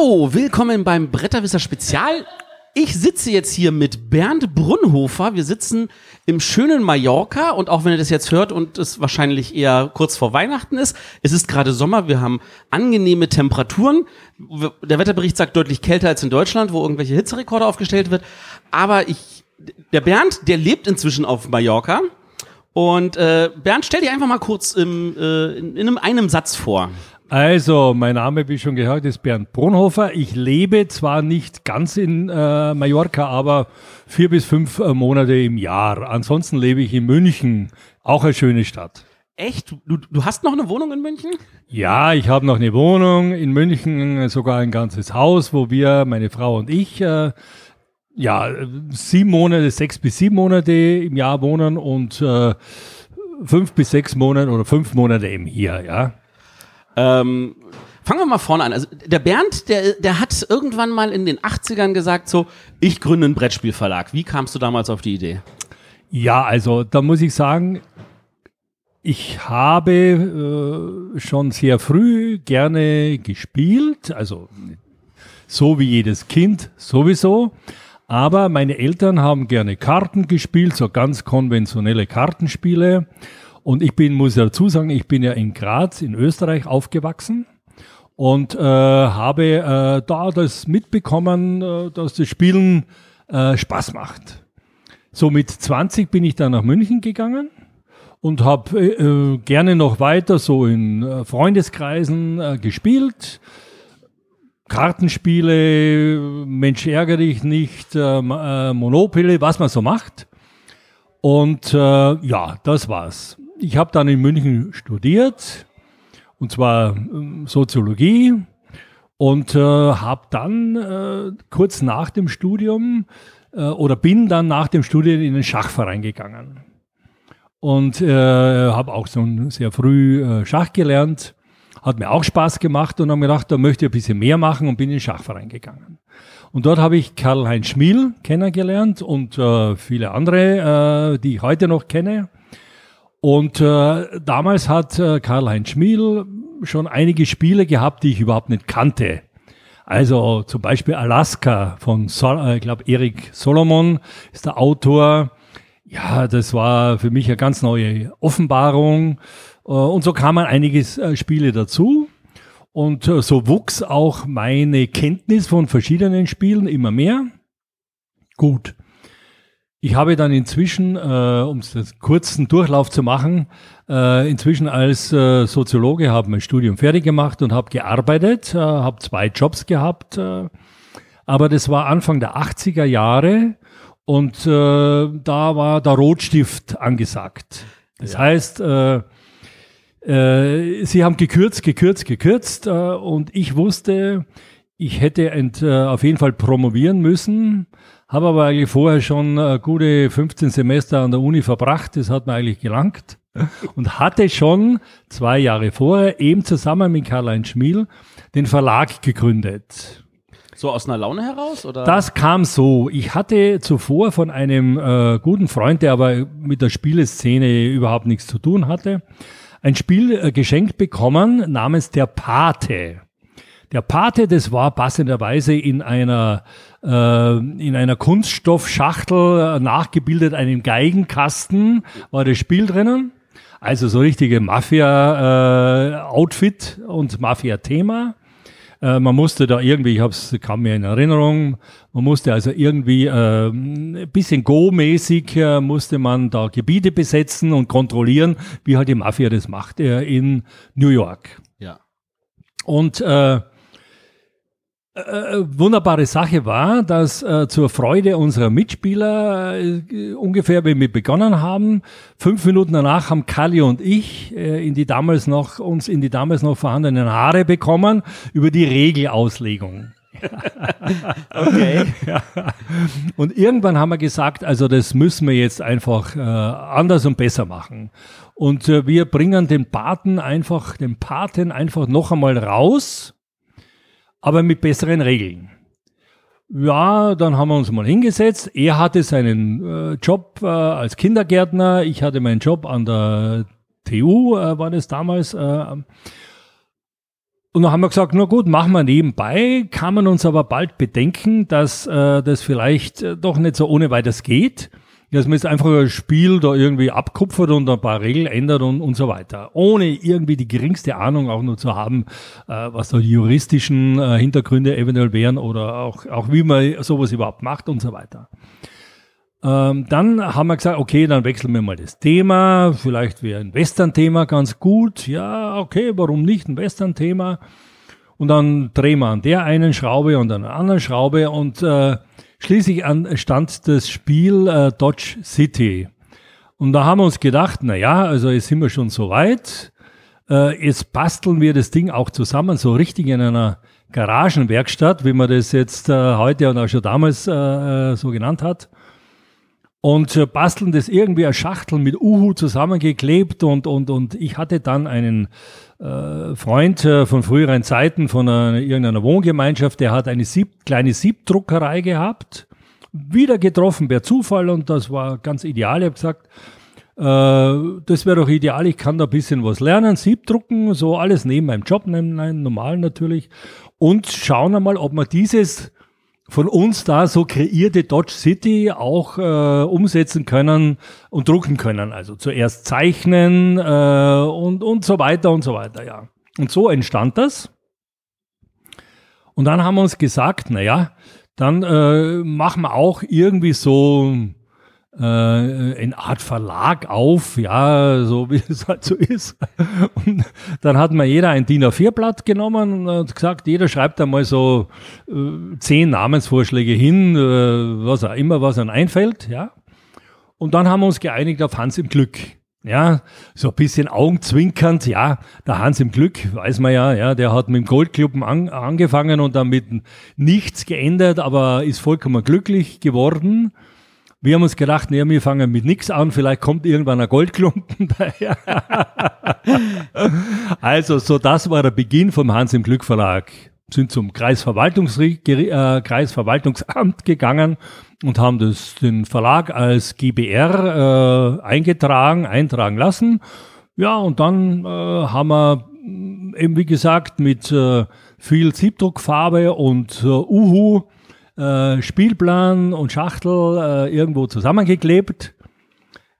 Hallo, willkommen beim Bretterwisser Spezial. Ich sitze jetzt hier mit Bernd Brunhofer. Wir sitzen im schönen Mallorca und auch wenn ihr das jetzt hört und es wahrscheinlich eher kurz vor Weihnachten ist, es ist gerade Sommer, wir haben angenehme Temperaturen. Der Wetterbericht sagt deutlich kälter als in Deutschland, wo irgendwelche Hitzerekorde aufgestellt wird. Aber ich, der Bernd, der lebt inzwischen auf Mallorca. Und äh, Bernd, stell dir einfach mal kurz im, äh, in, in einem Satz vor. Also, mein Name, wie schon gehört, ist Bernd Brunhofer. Ich lebe zwar nicht ganz in äh, Mallorca, aber vier bis fünf äh, Monate im Jahr. Ansonsten lebe ich in München, auch eine schöne Stadt. Echt? Du, du hast noch eine Wohnung in München? Ja, ich habe noch eine Wohnung in München, sogar ein ganzes Haus, wo wir, meine Frau und ich, äh, ja, sieben Monate, sechs bis sieben Monate im Jahr wohnen und äh, fünf bis sechs Monate oder fünf Monate eben hier, ja. Ähm, fangen wir mal vorne an. Also der Bernd, der, der hat irgendwann mal in den 80ern gesagt, so, ich gründe einen Brettspielverlag. Wie kamst du damals auf die Idee? Ja, also da muss ich sagen, ich habe äh, schon sehr früh gerne gespielt, also so wie jedes Kind sowieso. Aber meine Eltern haben gerne Karten gespielt, so ganz konventionelle Kartenspiele. Und ich bin, muss dazu sagen, ich bin ja in Graz in Österreich aufgewachsen und äh, habe äh, da das mitbekommen, äh, dass das Spielen äh, Spaß macht. So mit 20 bin ich dann nach München gegangen und habe äh, gerne noch weiter so in äh, Freundeskreisen äh, gespielt. Kartenspiele, Mensch ärgere dich nicht, äh, äh, Monopoly, was man so macht. Und äh, ja, das war's ich habe dann in München studiert, und zwar ähm, Soziologie, und äh, habe dann äh, kurz nach dem Studium äh, oder bin dann nach dem Studium in den Schachverein gegangen. Und äh, habe auch so sehr früh äh, Schach gelernt. Hat mir auch Spaß gemacht und habe gedacht, da möchte ich ein bisschen mehr machen und bin in den Schachverein gegangen. Und dort habe ich Karl-Heinz Schmiel kennengelernt und äh, viele andere, die ich heute noch kenne. Und äh, damals hat äh, Karl-Heinz Schmiel schon einige Spiele gehabt, die ich überhaupt nicht kannte. Also zum Beispiel Alaska von, Sol äh, ich glaube, Erik Solomon ist der Autor. Ja, das war für mich eine ganz neue Offenbarung. Äh, und so kamen einige äh, Spiele dazu. Und äh, so wuchs auch meine Kenntnis von verschiedenen Spielen immer mehr. Gut. Ich habe dann inzwischen, äh, um es kurzen Durchlauf zu machen, äh, inzwischen als äh, Soziologe habe mein Studium fertig gemacht und habe gearbeitet, äh, habe zwei Jobs gehabt. Äh, aber das war Anfang der 80er Jahre und äh, da war der Rotstift angesagt. Das ja. heißt, äh, äh, sie haben gekürzt, gekürzt, gekürzt äh, und ich wusste, ich hätte ent, äh, auf jeden Fall promovieren müssen habe aber eigentlich vorher schon äh, gute 15 Semester an der Uni verbracht. Das hat mir eigentlich gelangt. Und hatte schon zwei Jahre vorher eben zusammen mit Karl-Heinz Schmiel den Verlag gegründet. So aus einer Laune heraus? Oder? Das kam so. Ich hatte zuvor von einem äh, guten Freund, der aber mit der Spieleszene überhaupt nichts zu tun hatte, ein Spiel geschenkt bekommen namens Der Pate. Der Pate, das war passenderweise in einer, äh, in einer Kunststoffschachtel äh, nachgebildet, einem Geigenkasten, war das Spiel drinnen. Also so richtige Mafia-Outfit äh, und Mafia-Thema. Äh, man musste da irgendwie, ich hab's, kam mir in Erinnerung, man musste also irgendwie äh, ein bisschen Go-mäßig äh, musste man da Gebiete besetzen und kontrollieren, wie halt die Mafia das macht äh, in New York. Ja. Und äh, äh, äh, wunderbare Sache war, dass äh, zur Freude unserer Mitspieler äh, ungefähr, wenn wir begonnen haben, fünf Minuten danach haben Kali und ich äh, in die damals noch uns in die damals noch vorhandenen Haare bekommen über die Regelauslegung. okay. Ja. Und irgendwann haben wir gesagt, also das müssen wir jetzt einfach äh, anders und besser machen. Und äh, wir bringen den Paten einfach, den Paten einfach noch einmal raus aber mit besseren Regeln. Ja, dann haben wir uns mal hingesetzt. Er hatte seinen äh, Job äh, als Kindergärtner, ich hatte meinen Job an der TU, äh, war das damals. Äh, Und dann haben wir gesagt, na gut, machen wir nebenbei, kann man uns aber bald bedenken, dass äh, das vielleicht äh, doch nicht so ohne weiteres geht. Dass man jetzt einfach ein Spiel da irgendwie abkupfert und ein paar Regeln ändert und, und so weiter. Ohne irgendwie die geringste Ahnung auch nur zu haben, äh, was da die juristischen äh, Hintergründe eventuell wären oder auch, auch wie man sowas überhaupt macht und so weiter. Ähm, dann haben wir gesagt, okay, dann wechseln wir mal das Thema. Vielleicht wäre ein Western-Thema ganz gut. Ja, okay, warum nicht ein Western-Thema? Und dann drehen wir an der einen Schraube und an der anderen Schraube und äh, schließlich an, stand das Spiel äh, Dodge City. Und da haben wir uns gedacht, na ja, also jetzt sind wir schon so weit. Äh, jetzt basteln wir das Ding auch zusammen, so richtig in einer Garagenwerkstatt, wie man das jetzt äh, heute und auch schon damals äh, äh so genannt hat und äh, basteln das irgendwie eine Schachtel mit Uhu zusammengeklebt und, und, und ich hatte dann einen äh, Freund äh, von früheren Zeiten von einer, irgendeiner Wohngemeinschaft, der hat eine Sieb, kleine Siebdruckerei gehabt, wieder getroffen per Zufall und das war ganz ideal. Ich habe gesagt, äh, das wäre doch ideal, ich kann da ein bisschen was lernen, Siebdrucken, so alles neben meinem Job, neben meinem normalen natürlich und schauen einmal, ob man dieses von uns da so kreierte Dodge City auch äh, umsetzen können und drucken können. Also zuerst zeichnen äh, und, und so weiter und so weiter, ja. Und so entstand das. Und dann haben wir uns gesagt, naja, dann äh, machen wir auch irgendwie so äh, eine Art Verlag auf, ja, so wie es halt so ist. Und dann hat mir jeder ein DIN A4-Blatt genommen und gesagt, jeder schreibt einmal so äh, zehn Namensvorschläge hin, äh, was auch immer, was einem einfällt, ja. Und dann haben wir uns geeinigt auf Hans im Glück. Ja, so ein bisschen augenzwinkernd, ja, der Hans im Glück, weiß man ja, ja, der hat mit dem Goldclub an, angefangen und damit nichts geändert, aber ist vollkommen glücklich geworden. Wir haben uns gedacht, nee, wir fangen mit nichts an, vielleicht kommt irgendwann ein Goldklumpen daher. also, so das war der Beginn vom Hans im Glück Verlag. Sind zum äh, Kreisverwaltungsamt gegangen und haben das, den Verlag als GBR äh, eingetragen, eintragen lassen. Ja, und dann äh, haben wir eben, wie gesagt, mit äh, viel Siebdruckfarbe und äh, Uhu äh, Spielplan und Schachtel äh, irgendwo zusammengeklebt.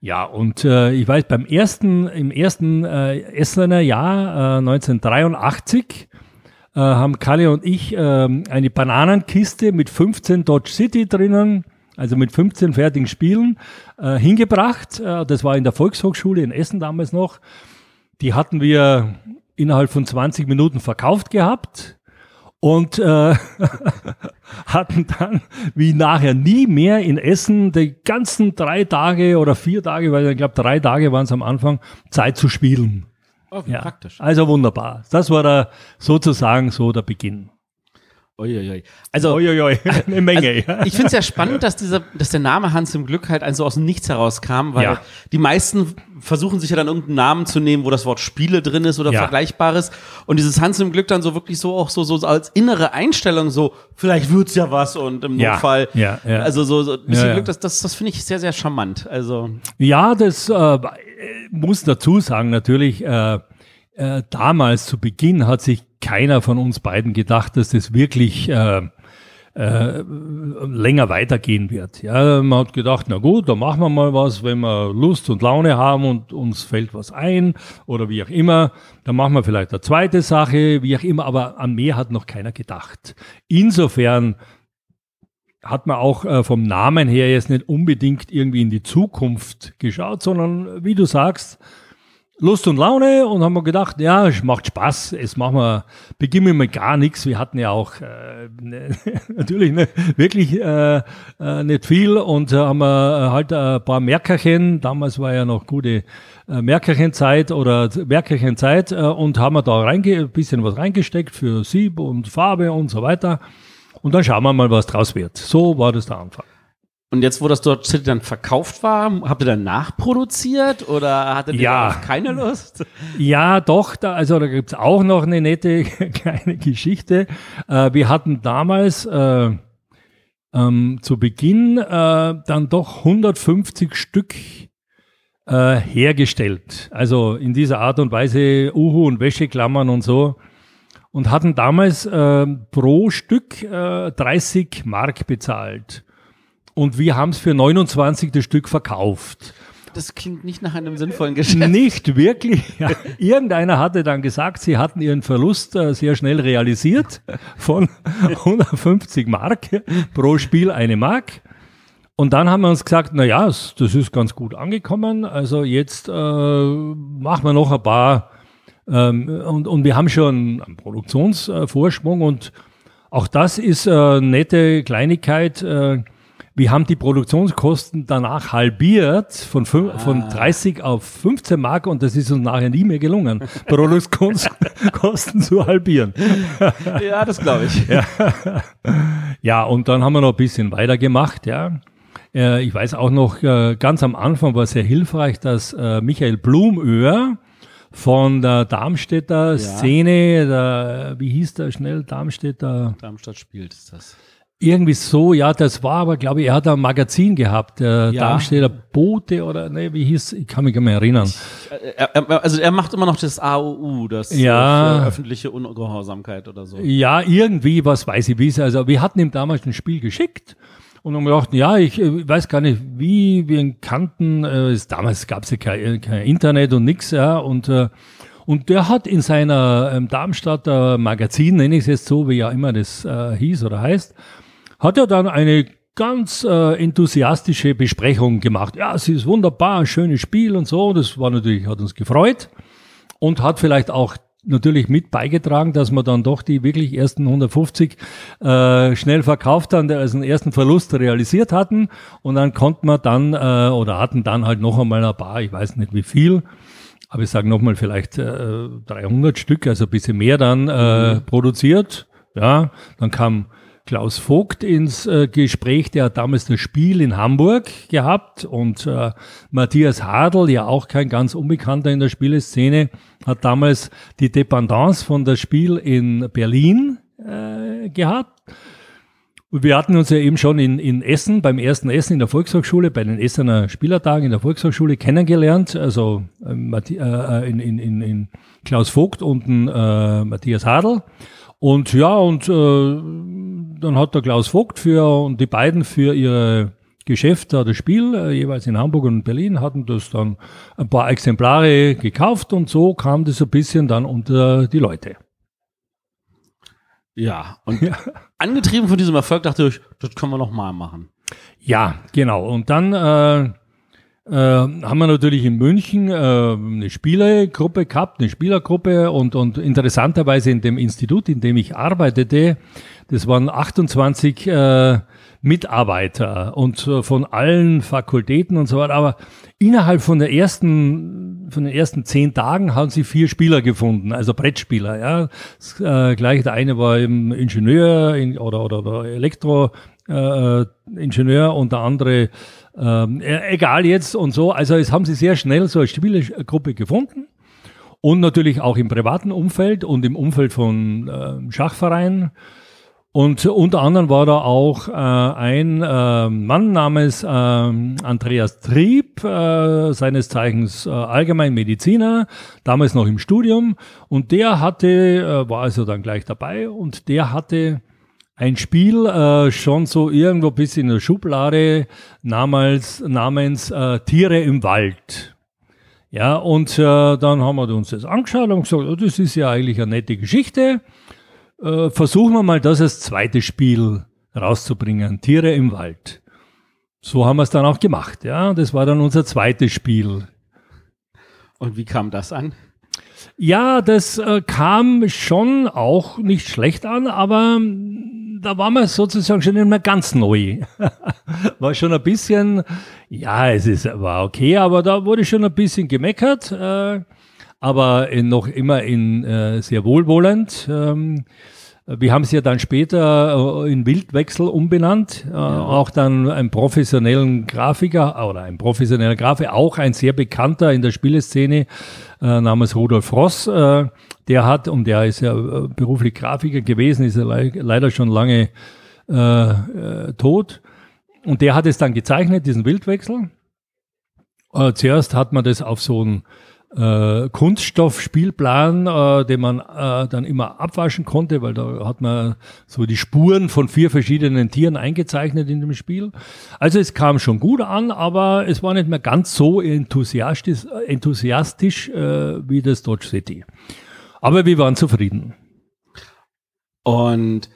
Ja, und äh, ich weiß, beim ersten, im ersten äh, Essener Jahr, äh, 1983, äh, haben Kalle und ich äh, eine Bananenkiste mit 15 Dodge City drinnen, also mit 15 fertigen Spielen, äh, hingebracht. Äh, das war in der Volkshochschule in Essen damals noch. Die hatten wir innerhalb von 20 Minuten verkauft gehabt und äh, hatten dann, wie nachher nie mehr in Essen, die ganzen drei Tage oder vier Tage, weil ich glaube drei Tage waren es am Anfang, Zeit zu spielen. Oh, ja. praktisch. Also wunderbar. Das war da sozusagen so der Beginn. Uiuiui. Also, Uiuiui. eine Menge. Also, ich finde es ja spannend, dass, dieser, dass der Name Hans im Glück halt so aus dem Nichts herauskam, weil ja. die meisten versuchen sich ja dann irgendeinen Namen zu nehmen, wo das Wort Spiele drin ist oder ja. Vergleichbares. Und dieses Hans im Glück dann so wirklich so auch so, so als innere Einstellung, so, vielleicht wird's ja was und im ja. Notfall. Ja, ja. Also so, so ein bisschen Glück, das, das, das finde ich sehr, sehr charmant. Also. Ja, das äh, muss dazu sagen, natürlich, äh, äh, damals zu Beginn hat sich keiner von uns beiden gedacht, dass das wirklich äh, äh, länger weitergehen wird. Ja, man hat gedacht, na gut, da machen wir mal was, wenn wir Lust und Laune haben und uns fällt was ein oder wie auch immer, dann machen wir vielleicht eine zweite Sache, wie auch immer, aber an mehr hat noch keiner gedacht. Insofern hat man auch äh, vom Namen her jetzt nicht unbedingt irgendwie in die Zukunft geschaut, sondern wie du sagst, Lust und Laune und haben wir gedacht, ja, es macht Spaß, es machen wir, beginnen wir mit gar nichts. Wir hatten ja auch äh, ne, natürlich ne, wirklich äh, äh, nicht viel und äh, haben wir äh, halt ein paar Merkerchen, damals war ja noch gute äh, Merkerchenzeit oder Merkerchenzeit äh, und haben wir da reinge ein bisschen was reingesteckt für Sieb und Farbe und so weiter. Und dann schauen wir mal, was draus wird. So war das der Anfang. Und jetzt, wo das dort City dann verkauft war, habt ihr dann nachproduziert oder hattet ihr ja. keine Lust? Ja, doch. Da, also da gibt's auch noch eine nette kleine Geschichte. Äh, wir hatten damals äh, ähm, zu Beginn äh, dann doch 150 Stück äh, hergestellt. Also in dieser Art und Weise Uhu und Wäscheklammern und so. und hatten damals äh, pro Stück äh, 30 Mark bezahlt. Und wir haben es für 29 das Stück verkauft. Das klingt nicht nach einem sinnvollen Geschäft. Nicht wirklich. Ja. Irgendeiner hatte dann gesagt, sie hatten ihren Verlust äh, sehr schnell realisiert von 150 Mark pro Spiel eine Mark. Und dann haben wir uns gesagt, na ja, das ist ganz gut angekommen. Also jetzt äh, machen wir noch ein paar ähm, und, und wir haben schon einen Produktionsvorsprung und auch das ist eine nette Kleinigkeit. Äh, wir haben die Produktionskosten danach halbiert von, ah. von 30 auf 15 Mark und das ist uns nachher nie mehr gelungen, Produktionskosten zu halbieren. Ja, das glaube ich. Ja. ja, und dann haben wir noch ein bisschen weitergemacht, ja. Äh, ich weiß auch noch, äh, ganz am Anfang war sehr hilfreich, dass äh, Michael Blumöhr von der Darmstädter ja. Szene, der, wie hieß der schnell, Darmstädter? Darmstadt spielt, ist das. Irgendwie so, ja, das war aber, glaube ich, er hat ein Magazin gehabt, der ja. Darmstädter Bote oder, ne, wie hieß, ich kann mich gar nicht mehr erinnern. Er, er, also er macht immer noch das AOU, das ja. öffentliche Ungehorsamkeit oder so. Ja, irgendwie, was weiß ich, wie es, also wir hatten ihm damals ein Spiel geschickt und haben gedacht, ja, ich äh, weiß gar nicht, wie wir ihn kannten. Äh, damals gab es ja kein, kein, Internet und nix, ja. Und, äh, und der hat in seiner ähm, Darmstadter Magazin, nenne ich es jetzt so, wie ja immer das äh, hieß oder heißt, hat er dann eine ganz äh, enthusiastische Besprechung gemacht. Ja, es ist wunderbar, ein schönes Spiel und so. Das war natürlich, hat uns gefreut und hat vielleicht auch natürlich mit beigetragen, dass wir dann doch die wirklich ersten 150 äh, schnell verkauft haben, also einen ersten Verlust realisiert hatten und dann konnten wir dann äh, oder hatten dann halt noch einmal ein paar, ich weiß nicht wie viel, aber ich sage nochmal vielleicht äh, 300 Stück, also ein bisschen mehr dann äh, mhm. produziert. Ja, dann kam Klaus Vogt ins äh, Gespräch, der hat damals das Spiel in Hamburg gehabt und äh, Matthias Hadl, ja auch kein ganz Unbekannter in der Spieleszene, hat damals die Dependance von das Spiel in Berlin äh, gehabt. Und wir hatten uns ja eben schon in, in Essen, beim ersten Essen in der Volkshochschule, bei den Essener Spielertagen in der Volkshochschule kennengelernt, also äh, äh in, in, in, in Klaus Vogt und äh, Matthias Hadl. Und ja, und äh, dann hat der Klaus Vogt für und die beiden für ihre Geschäfte, das Spiel, äh, jeweils in Hamburg und Berlin, hatten das dann ein paar Exemplare gekauft und so kam das ein bisschen dann unter die Leute. Ja, und ja. angetrieben von diesem Erfolg dachte ich, das können wir noch mal machen. Ja, genau. Und dann äh, äh, haben wir natürlich in München äh, eine Spielergruppe gehabt, eine Spielergruppe und, und interessanterweise in dem Institut, in dem ich arbeitete, das waren 28 äh, Mitarbeiter und von allen Fakultäten und so weiter. Aber innerhalb von der ersten, von den ersten zehn Tagen haben sie vier Spieler gefunden, also Brettspieler. Ja, das, äh, gleich der eine war eben Ingenieur in, oder oder, oder Elektroingenieur äh, und der andere ähm, e-, egal jetzt und so. Also es haben sie sehr schnell so eine Spielergruppe gefunden. Und natürlich auch im privaten Umfeld und im Umfeld von äh, Schachvereinen. Und unter anderem war da auch äh, ein äh, Mann namens äh, Andreas Trieb, äh, seines Zeichens äh, allgemein Mediziner, damals noch im Studium. Und der hatte, äh, war also dann gleich dabei und der hatte ein Spiel äh, schon so irgendwo bis in der Schublade namens, namens äh, Tiere im Wald. Ja, und äh, dann haben wir uns das angeschaut und gesagt, oh, das ist ja eigentlich eine nette Geschichte. Äh, versuchen wir mal das als zweites Spiel rauszubringen, Tiere im Wald. So haben wir es dann auch gemacht, ja. Das war dann unser zweites Spiel. Und wie kam das an? Ja, das äh, kam schon auch nicht schlecht an, aber da waren wir sozusagen schon immer ganz neu. war schon ein bisschen, ja, es ist, war okay, aber da wurde schon ein bisschen gemeckert, äh, aber in, noch immer in äh, sehr wohlwollend. Ähm, wir haben es ja dann später äh, in Wildwechsel umbenannt, äh, ja. auch dann einen professionellen Grafiker oder ein professioneller Grafiker, auch ein sehr bekannter in der Spieleszene äh, namens Rudolf Ross, äh, der hat, und der ist ja äh, beruflich Grafiker gewesen, ist ja le leider schon lange äh, äh, tot. Und der hat es dann gezeichnet, diesen Wildwechsel. Äh, zuerst hat man das auf so ein äh, Kunststoffspielplan, äh, den man äh, dann immer abwaschen konnte, weil da hat man so die Spuren von vier verschiedenen Tieren eingezeichnet in dem Spiel. Also es kam schon gut an, aber es war nicht mehr ganz so enthusiastisch, enthusiastisch äh, wie das Dodge City. Aber wir waren zufrieden. Und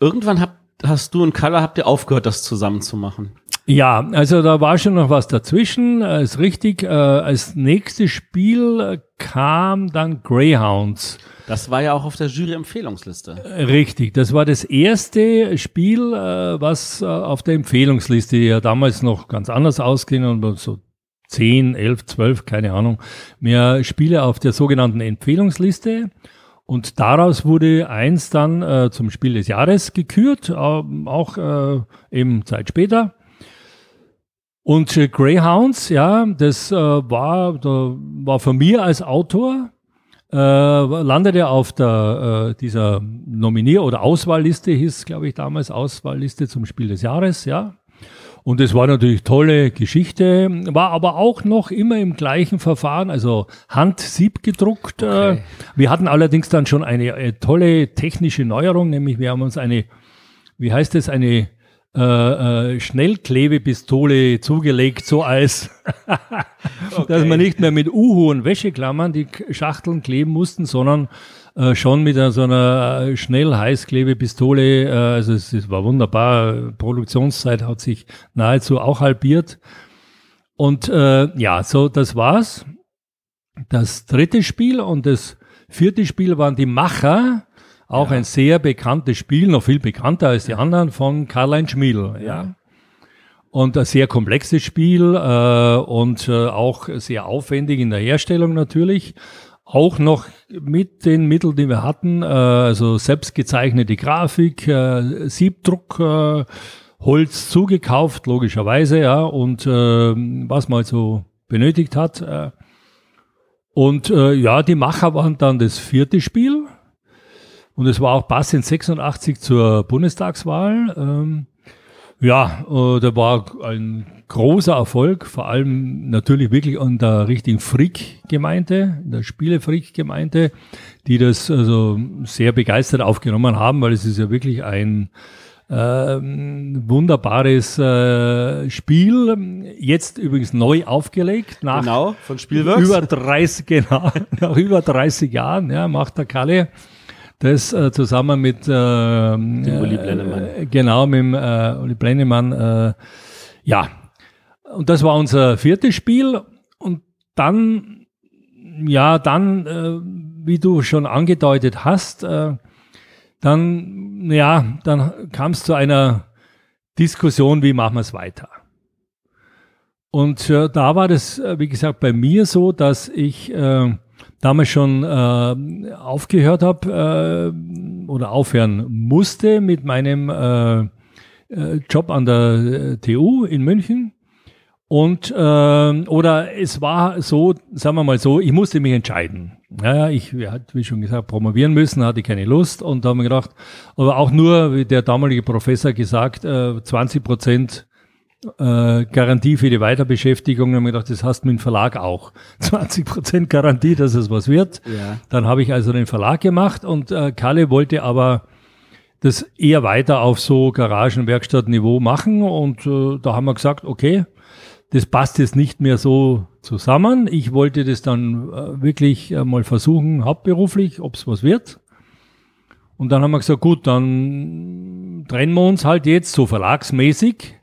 irgendwann hab, hast du und Kalle habt ihr aufgehört, das zusammen zu machen. Ja, also da war schon noch was dazwischen, äh, ist richtig. Äh, als nächstes Spiel kam dann Greyhounds. Das war ja auch auf der Jury-Empfehlungsliste. Richtig, das war das erste Spiel, äh, was äh, auf der Empfehlungsliste ja damals noch ganz anders ausging und so 10, 11, 12, keine Ahnung, mehr Spiele auf der sogenannten Empfehlungsliste. Und daraus wurde eins dann äh, zum Spiel des Jahres gekürt, äh, auch äh, eben Zeit später. Und äh, Greyhounds, ja, das äh, war, da war von mir als Autor, äh, landete auf der, dieser Nominier- oder Auswahlliste, hieß, glaube ich, damals Auswahlliste zum Spiel des Jahres, ja. Und es war natürlich tolle Geschichte, war aber auch noch immer im gleichen Verfahren, also Handsieb gedruckt. Äh. Okay. Wir hatten allerdings dann schon eine, äh, tolle technische Neuerung, nämlich wir haben uns eine, wie heißt es, eine äh, äh, Schnellklebepistole zugelegt, so als, okay. dass man nicht mehr mit Uhu und Wäscheklammern die Schachteln kleben mussten, sondern äh, schon mit so einer äh, Schnellheißklebepistole. Äh, also es, es war wunderbar. Produktionszeit hat sich nahezu auch halbiert. Und äh, ja, so das war's. Das dritte Spiel und das vierte Spiel waren die Macher auch ja. ein sehr bekanntes Spiel, noch viel bekannter als die anderen, von Karl-Heinz Schmiedl. Ja. Und ein sehr komplexes Spiel äh, und äh, auch sehr aufwendig in der Herstellung natürlich. Auch noch mit den Mitteln, die wir hatten, äh, also selbstgezeichnete Grafik, äh, Siebdruck, äh, Holz zugekauft, logischerweise, ja, und äh, was man so benötigt hat. Äh. Und äh, ja, die Macher waren dann das vierte Spiel. Und es war auch passend 86 zur Bundestagswahl. Ähm, ja, äh, da war ein großer Erfolg, vor allem natürlich wirklich an der richtigen Frick-Gemeinde, der Spiele-Frick-Gemeinde, die das also sehr begeistert aufgenommen haben, weil es ist ja wirklich ein äh, wunderbares äh, Spiel, jetzt übrigens neu aufgelegt nach genau, von Spielworks. über 30 genau, nach über 30 Jahren, ja, macht der Kalle das äh, zusammen mit äh, Uli Blennemann. Äh, genau, mit dem äh, Uli Blennemann. Äh, ja, und das war unser viertes Spiel. Und dann, ja, dann, äh, wie du schon angedeutet hast, äh, dann, ja, dann kam es zu einer Diskussion, wie machen wir es weiter. Und äh, da war das, wie gesagt, bei mir so, dass ich äh, damals schon äh, aufgehört habe äh, oder aufhören musste mit meinem äh, äh Job an der äh, TU in München. Und äh, oder es war so, sagen wir mal so, ich musste mich entscheiden. Ja, ich hatte, wie schon gesagt, promovieren müssen, hatte keine Lust und da haben wir gedacht, aber auch nur, wie der damalige Professor gesagt, äh, 20 Prozent äh, Garantie für die Weiterbeschäftigung. Dann haben wir gedacht, das hast du mit dem Verlag auch. 20 Prozent Garantie, dass es was wird. Ja. Dann habe ich also den Verlag gemacht und äh, Kalle wollte aber das eher weiter auf so Garagenwerkstattniveau machen und äh, da haben wir gesagt, okay, das passt jetzt nicht mehr so zusammen. Ich wollte das dann äh, wirklich äh, mal versuchen, hauptberuflich, ob es was wird. Und dann haben wir gesagt, gut, dann trennen wir uns halt jetzt so verlagsmäßig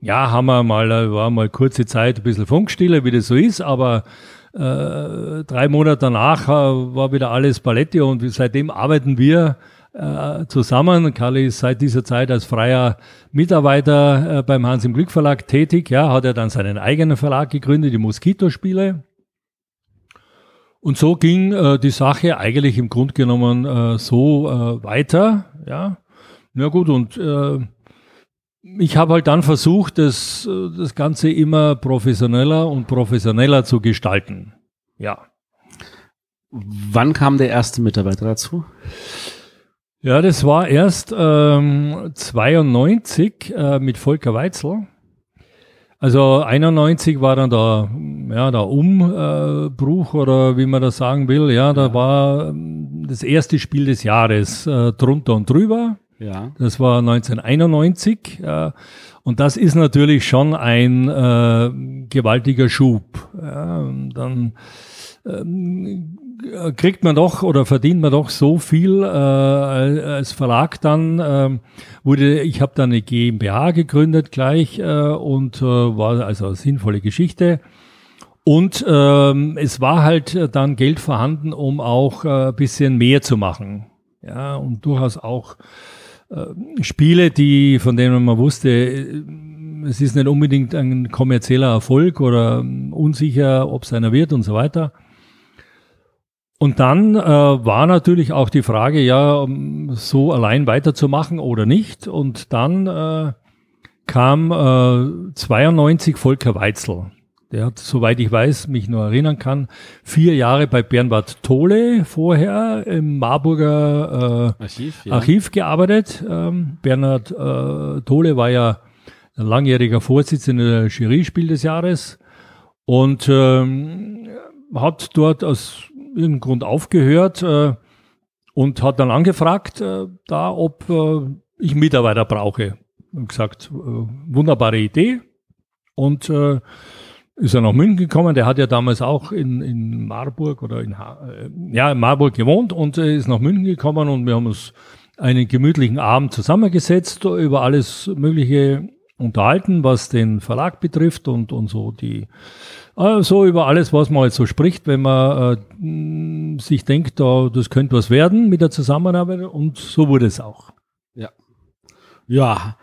ja, haben wir mal, war mal kurze Zeit ein bisschen Funkstille, wie das so ist, aber äh, drei Monate danach äh, war wieder alles Paletti und seitdem arbeiten wir äh, zusammen. Karli ist seit dieser Zeit als freier Mitarbeiter äh, beim Hans im Glück Verlag tätig. Ja, hat er dann seinen eigenen Verlag gegründet, die Moskitospiele. Und so ging äh, die Sache eigentlich im Grunde genommen äh, so äh, weiter. Ja, na gut, und äh, ich habe halt dann versucht, das, das Ganze immer professioneller und professioneller zu gestalten. Ja. Wann kam der erste Mitarbeiter dazu? Ja, das war erst ähm, 92 äh, mit Volker Weitzel. Also 91 war dann der, ja, der Umbruch oder wie man das sagen will. Ja, da war ähm, das erste Spiel des Jahres äh, drunter und drüber. Ja. Das war 1991. Äh, und das ist natürlich schon ein äh, gewaltiger Schub. Ja, dann ähm, kriegt man doch oder verdient man doch so viel äh, als Verlag dann ähm, wurde ich habe dann eine GmbH gegründet gleich äh, und äh, war also eine sinnvolle Geschichte und ähm, es war halt dann Geld vorhanden um auch äh, bisschen mehr zu machen ja und durchaus auch äh, Spiele die von denen man wusste äh, es ist nicht unbedingt ein kommerzieller Erfolg oder unsicher ob es einer wird und so weiter und dann äh, war natürlich auch die Frage, ja, so allein weiterzumachen oder nicht. Und dann äh, kam äh, 92 Volker Weitzel. Der hat, soweit ich weiß, mich nur erinnern kann, vier Jahre bei Bernhard Tole vorher im Marburger äh, Archiv, ja. Archiv gearbeitet. Ähm, Bernhard äh, Tole war ja ein langjähriger Vorsitzender der Jury Spiel des Jahres und ähm, hat dort aus irgendeinem Grund aufgehört äh, und hat dann angefragt, äh, da, ob äh, ich Mitarbeiter brauche. Und gesagt, äh, wunderbare Idee. Und ist er nach München gekommen. Der hat ja damals auch in, in Marburg oder in, ha äh, ja, in Marburg gewohnt und äh, ist nach München gekommen und wir haben uns einen gemütlichen Abend zusammengesetzt, über alles Mögliche unterhalten, was den Verlag betrifft und, und so die äh, so über alles, was man halt so spricht, wenn man äh, sich denkt, da, das könnte was werden mit der Zusammenarbeit und so wurde es auch. Ja. Ja.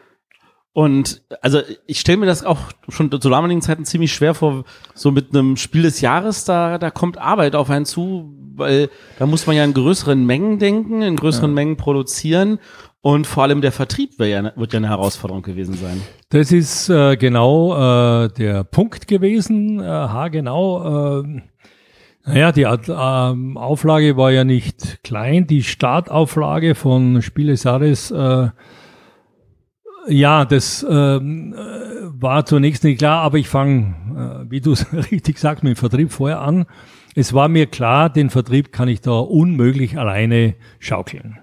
Und also ich stelle mir das auch schon zu damaligen Zeiten ziemlich schwer vor, so mit einem Spiel des Jahres, da, da kommt Arbeit auf einen zu, weil da muss man ja in größeren Mengen denken, in größeren ja. Mengen produzieren und vor allem der Vertrieb wird ja, wird ja eine Herausforderung gewesen sein. Das ist äh, genau äh, der Punkt gewesen. Äh, ha, genau. Äh, naja, die äh, Auflage war ja nicht klein. Die Startauflage von Spiele Saris, äh, ja, das äh, war zunächst nicht klar, aber ich fange, äh, wie du es richtig sagst, mit dem Vertrieb vorher an. Es war mir klar, den Vertrieb kann ich da unmöglich alleine schaukeln.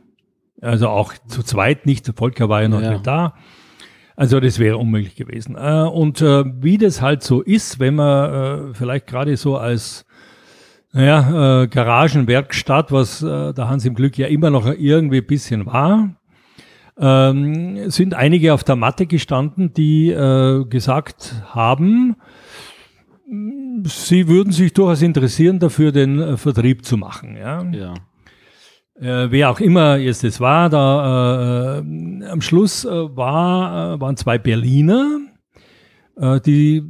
Also auch zu zweit nicht. Der Volker war ja noch ja. nicht da. Also das wäre unmöglich gewesen. Äh, und äh, wie das halt so ist, wenn man äh, vielleicht gerade so als naja, Garagenwerkstatt, was der Hans im Glück ja immer noch irgendwie ein bisschen war, ähm, sind einige auf der Matte gestanden, die gesagt haben, sie würden sich durchaus interessieren, dafür den Vertrieb zu machen. Ja. ja äh, wer auch immer jetzt das war, da äh, am Schluss äh, war, äh, waren zwei Berliner, äh, die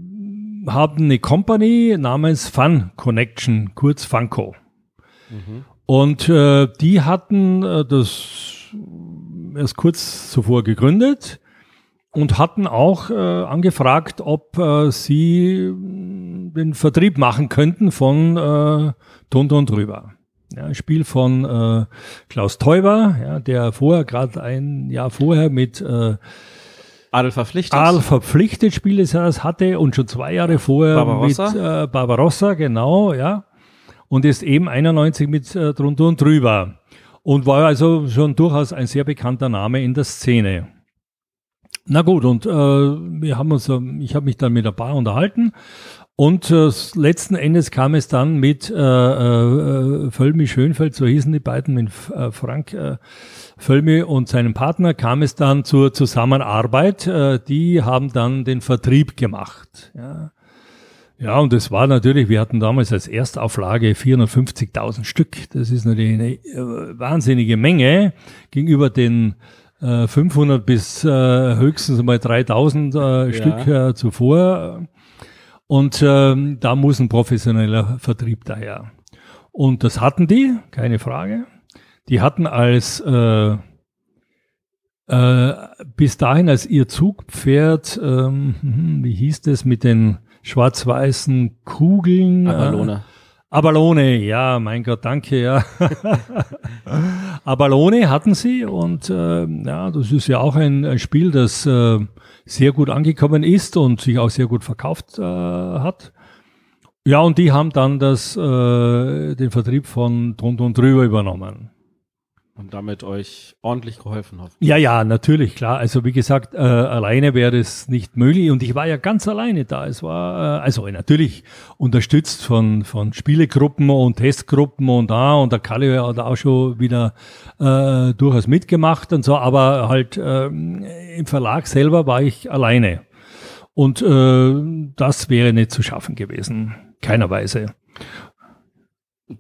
haben eine Company namens Fun Connection, kurz Funko. Mhm. Und äh, die hatten das erst kurz zuvor gegründet und hatten auch angefragt, ob sie den Vertrieb machen könnten von äh, Tonton drüber. Ja, ein Spiel von äh, Klaus Teuber, ja, der vorher, gerade ein Jahr vorher mit äh, Adel verpflichtet. Adel verpflichtet Spiel des Jahres hatte und schon zwei Jahre vorher Barbarossa. mit äh, Barbarossa, genau, ja. Und ist eben 91 mit äh, drunter und drüber. Und war also schon durchaus ein sehr bekannter Name in der Szene. Na gut, und äh, wir haben uns, ich habe mich dann mit ein paar unterhalten und äh, letzten Endes kam es dann mit äh, äh, Völmi Schönfeld, so hießen die beiden, mit äh, Frank äh, Völmi und seinem Partner, kam es dann zur Zusammenarbeit. Äh, die haben dann den Vertrieb gemacht. Ja. Ja, und es war natürlich, wir hatten damals als Erstauflage 450.000 Stück. Das ist natürlich eine äh, wahnsinnige Menge gegenüber den äh, 500 bis äh, höchstens mal 3000 äh, ja. Stück äh, zuvor. Und ähm, da muss ein professioneller Vertrieb daher. Und das hatten die, keine Frage. Die hatten als äh, äh, bis dahin als ihr Zugpferd, ähm, hm, wie hieß das mit den schwarz-weißen Kugeln? Avalone. Äh, Abalone, ja, mein Gott, danke, ja. Abalone hatten sie und äh, ja, das ist ja auch ein, ein Spiel, das äh, sehr gut angekommen ist und sich auch sehr gut verkauft äh, hat. Ja, und die haben dann das, äh, den Vertrieb von drunter und drüber übernommen und damit euch ordentlich geholfen hat. Ja, ja, natürlich, klar. Also wie gesagt, äh, alleine wäre das nicht möglich und ich war ja ganz alleine da. Es war äh, also natürlich unterstützt von von Spielegruppen und Testgruppen und da und der Kalle hat auch schon wieder äh, durchaus mitgemacht und so, aber halt äh, im Verlag selber war ich alleine und äh, das wäre nicht zu schaffen gewesen, keinerweise.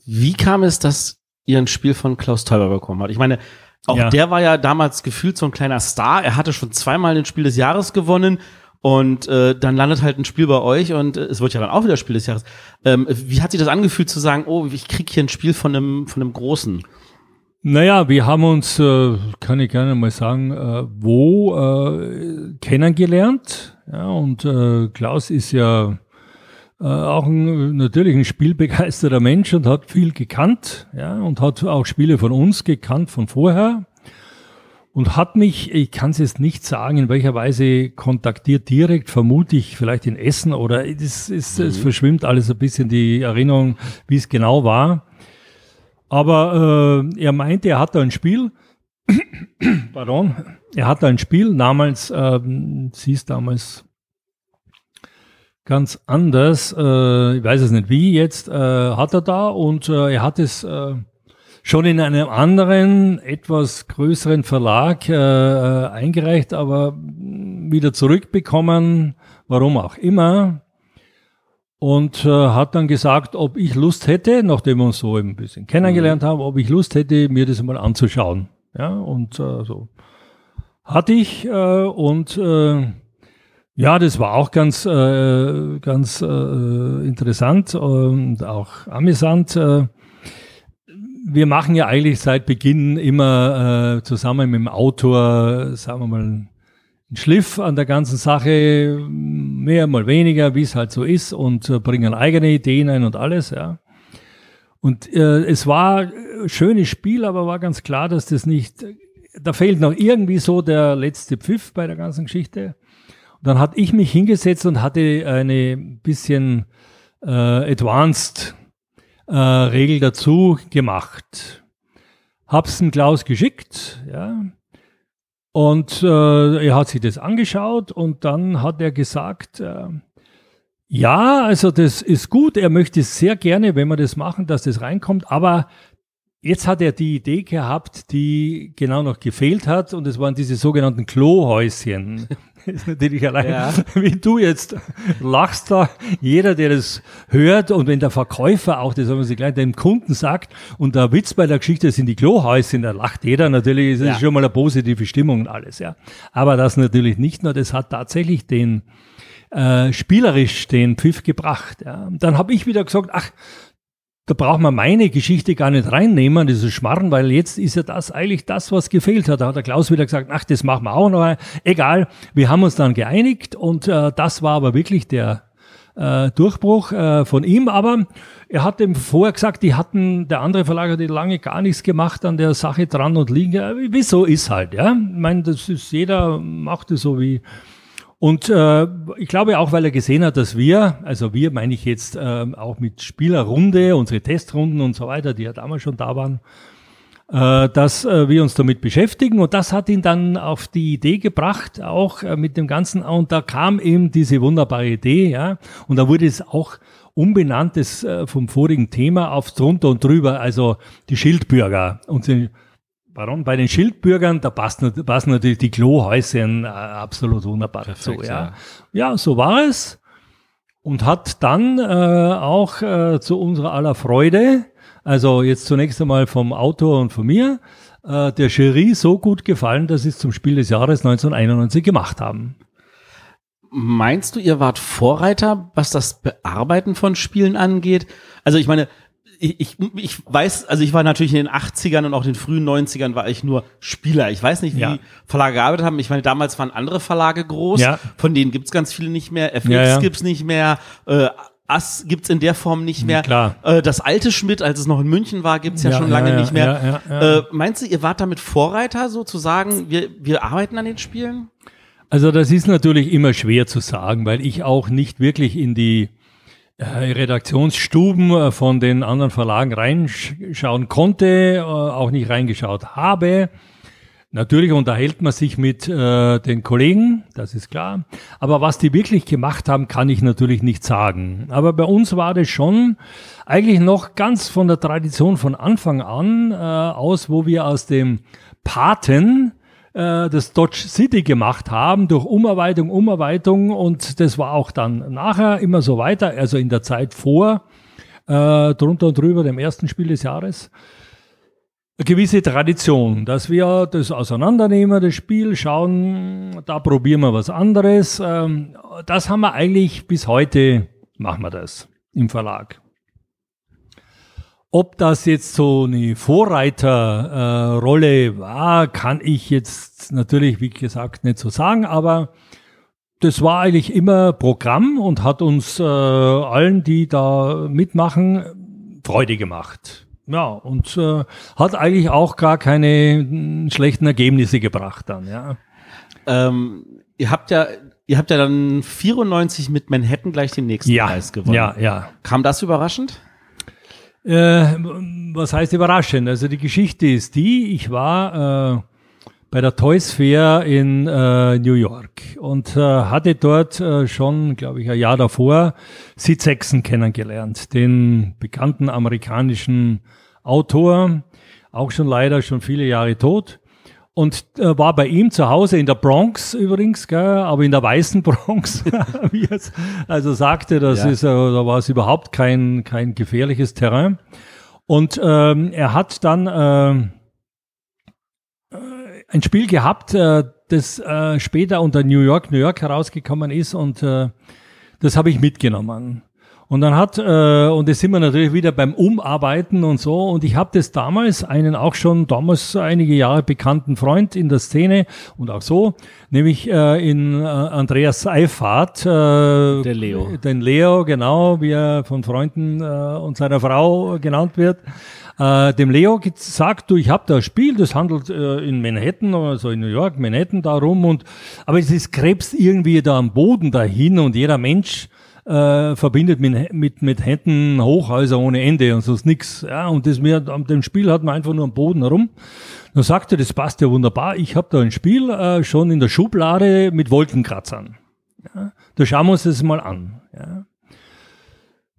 Wie kam es, dass ihr ein Spiel von Klaus Teuber bekommen hat. Ich meine, auch ja. der war ja damals gefühlt so ein kleiner Star. Er hatte schon zweimal ein Spiel des Jahres gewonnen. Und äh, dann landet halt ein Spiel bei euch und äh, es wird ja dann auch wieder Spiel des Jahres. Ähm, wie hat sich das angefühlt zu sagen, oh, ich krieg hier ein Spiel von einem, von einem Großen? Naja, wir haben uns, äh, kann ich gerne mal sagen, äh, wo äh, kennengelernt. Ja, und äh, Klaus ist ja äh, auch ein, natürlich ein spielbegeisterter Mensch und hat viel gekannt, ja, und hat auch Spiele von uns gekannt von vorher und hat mich, ich kann es jetzt nicht sagen, in welcher Weise kontaktiert direkt, vermute ich vielleicht in Essen oder es, es, mhm. es verschwimmt alles ein bisschen die Erinnerung, wie es genau war. Aber äh, er meinte, er hat da ein Spiel, pardon, er hat da ein Spiel namens, äh, sie ist damals ganz anders. Äh, ich weiß es nicht wie jetzt, äh, hat er da und äh, er hat es äh, schon in einem anderen, etwas größeren Verlag äh, äh, eingereicht, aber wieder zurückbekommen, warum auch immer. Und äh, hat dann gesagt, ob ich Lust hätte, nachdem wir uns so ein bisschen kennengelernt mhm. haben, ob ich Lust hätte, mir das mal anzuschauen. Ja, und äh, so hatte ich äh, und äh, ja, das war auch ganz, äh, ganz äh, interessant und auch amüsant. Äh, wir machen ja eigentlich seit Beginn immer äh, zusammen mit dem Autor, sagen wir mal, einen Schliff an der ganzen Sache, mehr mal weniger, wie es halt so ist, und äh, bringen eigene Ideen ein und alles, ja. Und äh, es war ein schönes Spiel, aber war ganz klar, dass das nicht, da fehlt noch irgendwie so der letzte Pfiff bei der ganzen Geschichte dann hatte ich mich hingesetzt und hatte eine bisschen äh, advanced äh, Regel dazu gemacht. Hab's dem Klaus geschickt, ja. Und äh, er hat sich das angeschaut und dann hat er gesagt, äh, ja, also das ist gut, er möchte sehr gerne, wenn wir das machen, dass das reinkommt, aber Jetzt hat er die Idee gehabt, die genau noch gefehlt hat, und es waren diese sogenannten Klohäuschen. ist natürlich allein, ja. wie du jetzt lachst da, jeder, der das hört, und wenn der Verkäufer auch, das haben wir sie gleich dem Kunden sagt, und der Witz bei der Geschichte sind die Klohäuschen, da lacht jeder natürlich, das ja. ist schon mal eine positive Stimmung und alles, ja. Aber das natürlich nicht nur, das hat tatsächlich den, äh, spielerisch den Pfiff gebracht. Ja. Dann habe ich wieder gesagt, ach, da braucht man meine Geschichte gar nicht reinnehmen, dieses Schmarren, weil jetzt ist ja das eigentlich das, was gefehlt hat. Da hat der Klaus wieder gesagt, ach, das machen wir auch noch. Egal, wir haben uns dann geeinigt und äh, das war aber wirklich der äh, Durchbruch äh, von ihm. Aber er hat dem vorher gesagt, die hatten, der andere Verlag hat lange gar nichts gemacht an der Sache dran und liegen. Ja, wieso ist halt, ja? Ich meine, das ist, jeder macht es so wie, und äh, ich glaube auch, weil er gesehen hat, dass wir, also wir meine ich jetzt äh, auch mit Spielerrunde, unsere Testrunden und so weiter, die ja damals schon da waren, äh, dass äh, wir uns damit beschäftigen. Und das hat ihn dann auf die Idee gebracht, auch äh, mit dem Ganzen. Und da kam eben diese wunderbare Idee, ja. Und da wurde es auch umbenannt das, äh, vom vorigen Thema aufs drunter und drüber, also die Schildbürger. Und die, Warum? Bei den Schildbürgern, da passen, passen natürlich die Klohäuschen äh, absolut wunderbar Perfekt, dazu. Ja. ja. ja, so war es. Und hat dann äh, auch äh, zu unserer aller Freude, also jetzt zunächst einmal vom Autor und von mir, äh, der Jury so gut gefallen, dass sie es zum Spiel des Jahres 1991 gemacht haben. Meinst du, ihr wart Vorreiter, was das Bearbeiten von Spielen angeht? Also ich meine, ich, ich, ich weiß, also ich war natürlich in den 80ern und auch den frühen 90ern war ich nur Spieler. Ich weiß nicht, wie ja. Verlage gearbeitet haben. Ich meine, damals waren andere Verlage groß, ja. von denen gibt's ganz viele nicht mehr. FX ja, ja. gibt's nicht mehr. Äh, Ass gibt's in der Form nicht mehr. Klar. Äh, das alte Schmidt, als es noch in München war, gibt's ja, Ja, schon lange ja, nicht mehr. ja, ja, ja. Äh, meinst du, ihr wart damit Vorreiter sozusagen? Wir, wir arbeiten an den Spielen? Also das ist natürlich immer schwer zu sagen, weil ich auch nicht wirklich in die Redaktionsstuben äh, von den anderen Verlagen reinschauen konnte, äh, auch nicht reingeschaut habe. Natürlich unterhält man sich mit äh, den Kollegen, das ist klar. Aber was die wirklich gemacht haben, kann ich natürlich nicht sagen. Aber bei uns war das schon eigentlich noch ganz von der Tradition von Anfang an äh, aus, wo wir aus dem Paten äh, das Dodge City gemacht haben, durch Umarbeitung, Umarbeitung und das war auch dann nachher immer so weiter, also in der Zeit vor, äh, drunter und drüber dem ersten Spiel des Jahres eine gewisse Tradition, dass wir das auseinandernehmen, das Spiel, schauen, da probieren wir was anderes. Ähm, Das haben wir eigentlich bis heute, machen wir das im Verlag. Ob das jetzt so eine Vorreiterrolle äh, war, kann ich jetzt natürlich, wie gesagt, nicht so sagen, aber das war eigentlich immer Programm und hat uns äh, allen, die da mitmachen, Freude gemacht. Ja, und äh, hat eigentlich auch gar keine mm, schlechten Ergebnisse gebracht dann, ja. Ähm, ihr habt ja, ihr habt ja dann 94 mit Manhattan gleich den nächsten Ja, Preis gewonnen. ja, ja. Kam das überraschend? Äh, was heißt überraschend? Also die Geschichte ist die, ich war äh, bei der Toys Fair in äh, New York und äh, hatte dort äh, schon, glaube ich, ein Jahr davor Sid Saxon kennengelernt, den bekannten amerikanischen Autor, auch schon leider schon viele Jahre tot. Und äh, war bei ihm zu Hause in der Bronx übrigens, gell, aber in der weißen Bronx, wie er es also sagte, das Ja. ist, äh, da war es überhaupt kein, kein gefährliches Terrain. Und ähm, er hat dann ähm, äh, ein Spiel gehabt, äh, das äh, später unter New York, New York herausgekommen ist und äh, das habe ich mitgenommen. Und dann hat, äh, und das sind wir natürlich wieder beim Umarbeiten und so, und ich habe das damals einen auch schon damals einige Jahre bekannten Freund in der Szene und auch so, nämlich äh, in äh, Andreas Seifert, äh, Der Leo. den Leo, genau, wie er von Freunden äh, und seiner Frau genannt wird, äh, dem Leo gesagt, du, ich habe da ein Spiel, das handelt äh, in Manhattan, also in New York, Manhattan darum, und aber es ist krebst irgendwie da am Boden dahin und jeder Mensch äh, verbindet mit, mit, mit Händen Hochhäuser ohne Ende und so ist nix. Ja, und das mir, an dem Spiel hat man einfach nur am Boden herum. Dann sagte, das passt ja wunderbar. Ich habe da ein Spiel äh, schon in der Schublade mit Wolkenkratzern. Ja, da schauen wir uns das mal an. Ja.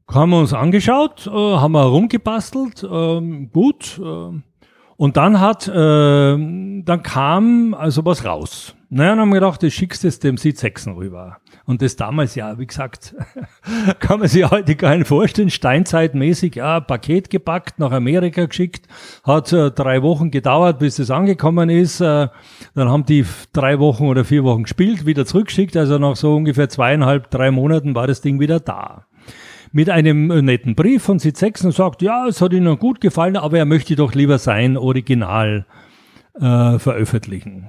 Haben wir uns angeschaut, äh, haben wir rumgebastelt, ähm, gut. Äh, und dann hat, äh, dann kam also was raus. Naja, dann haben wir gedacht, das schickst du dem Sid Sechsen rüber. Und das damals, ja, wie gesagt, kann man sich heute gar nicht vorstellen, steinzeitmäßig, ja, Paket gepackt, nach Amerika geschickt, hat äh, drei Wochen gedauert, bis es angekommen ist. Äh, dann haben die drei Wochen oder vier Wochen gespielt, wieder zurückgeschickt, also nach so ungefähr zweieinhalb, drei Monaten war das Ding wieder da mit einem äh, netten Brief von Sechsen und sagt, ja, es hat Ihnen gut gefallen, aber er möchte doch lieber sein Original äh, veröffentlichen.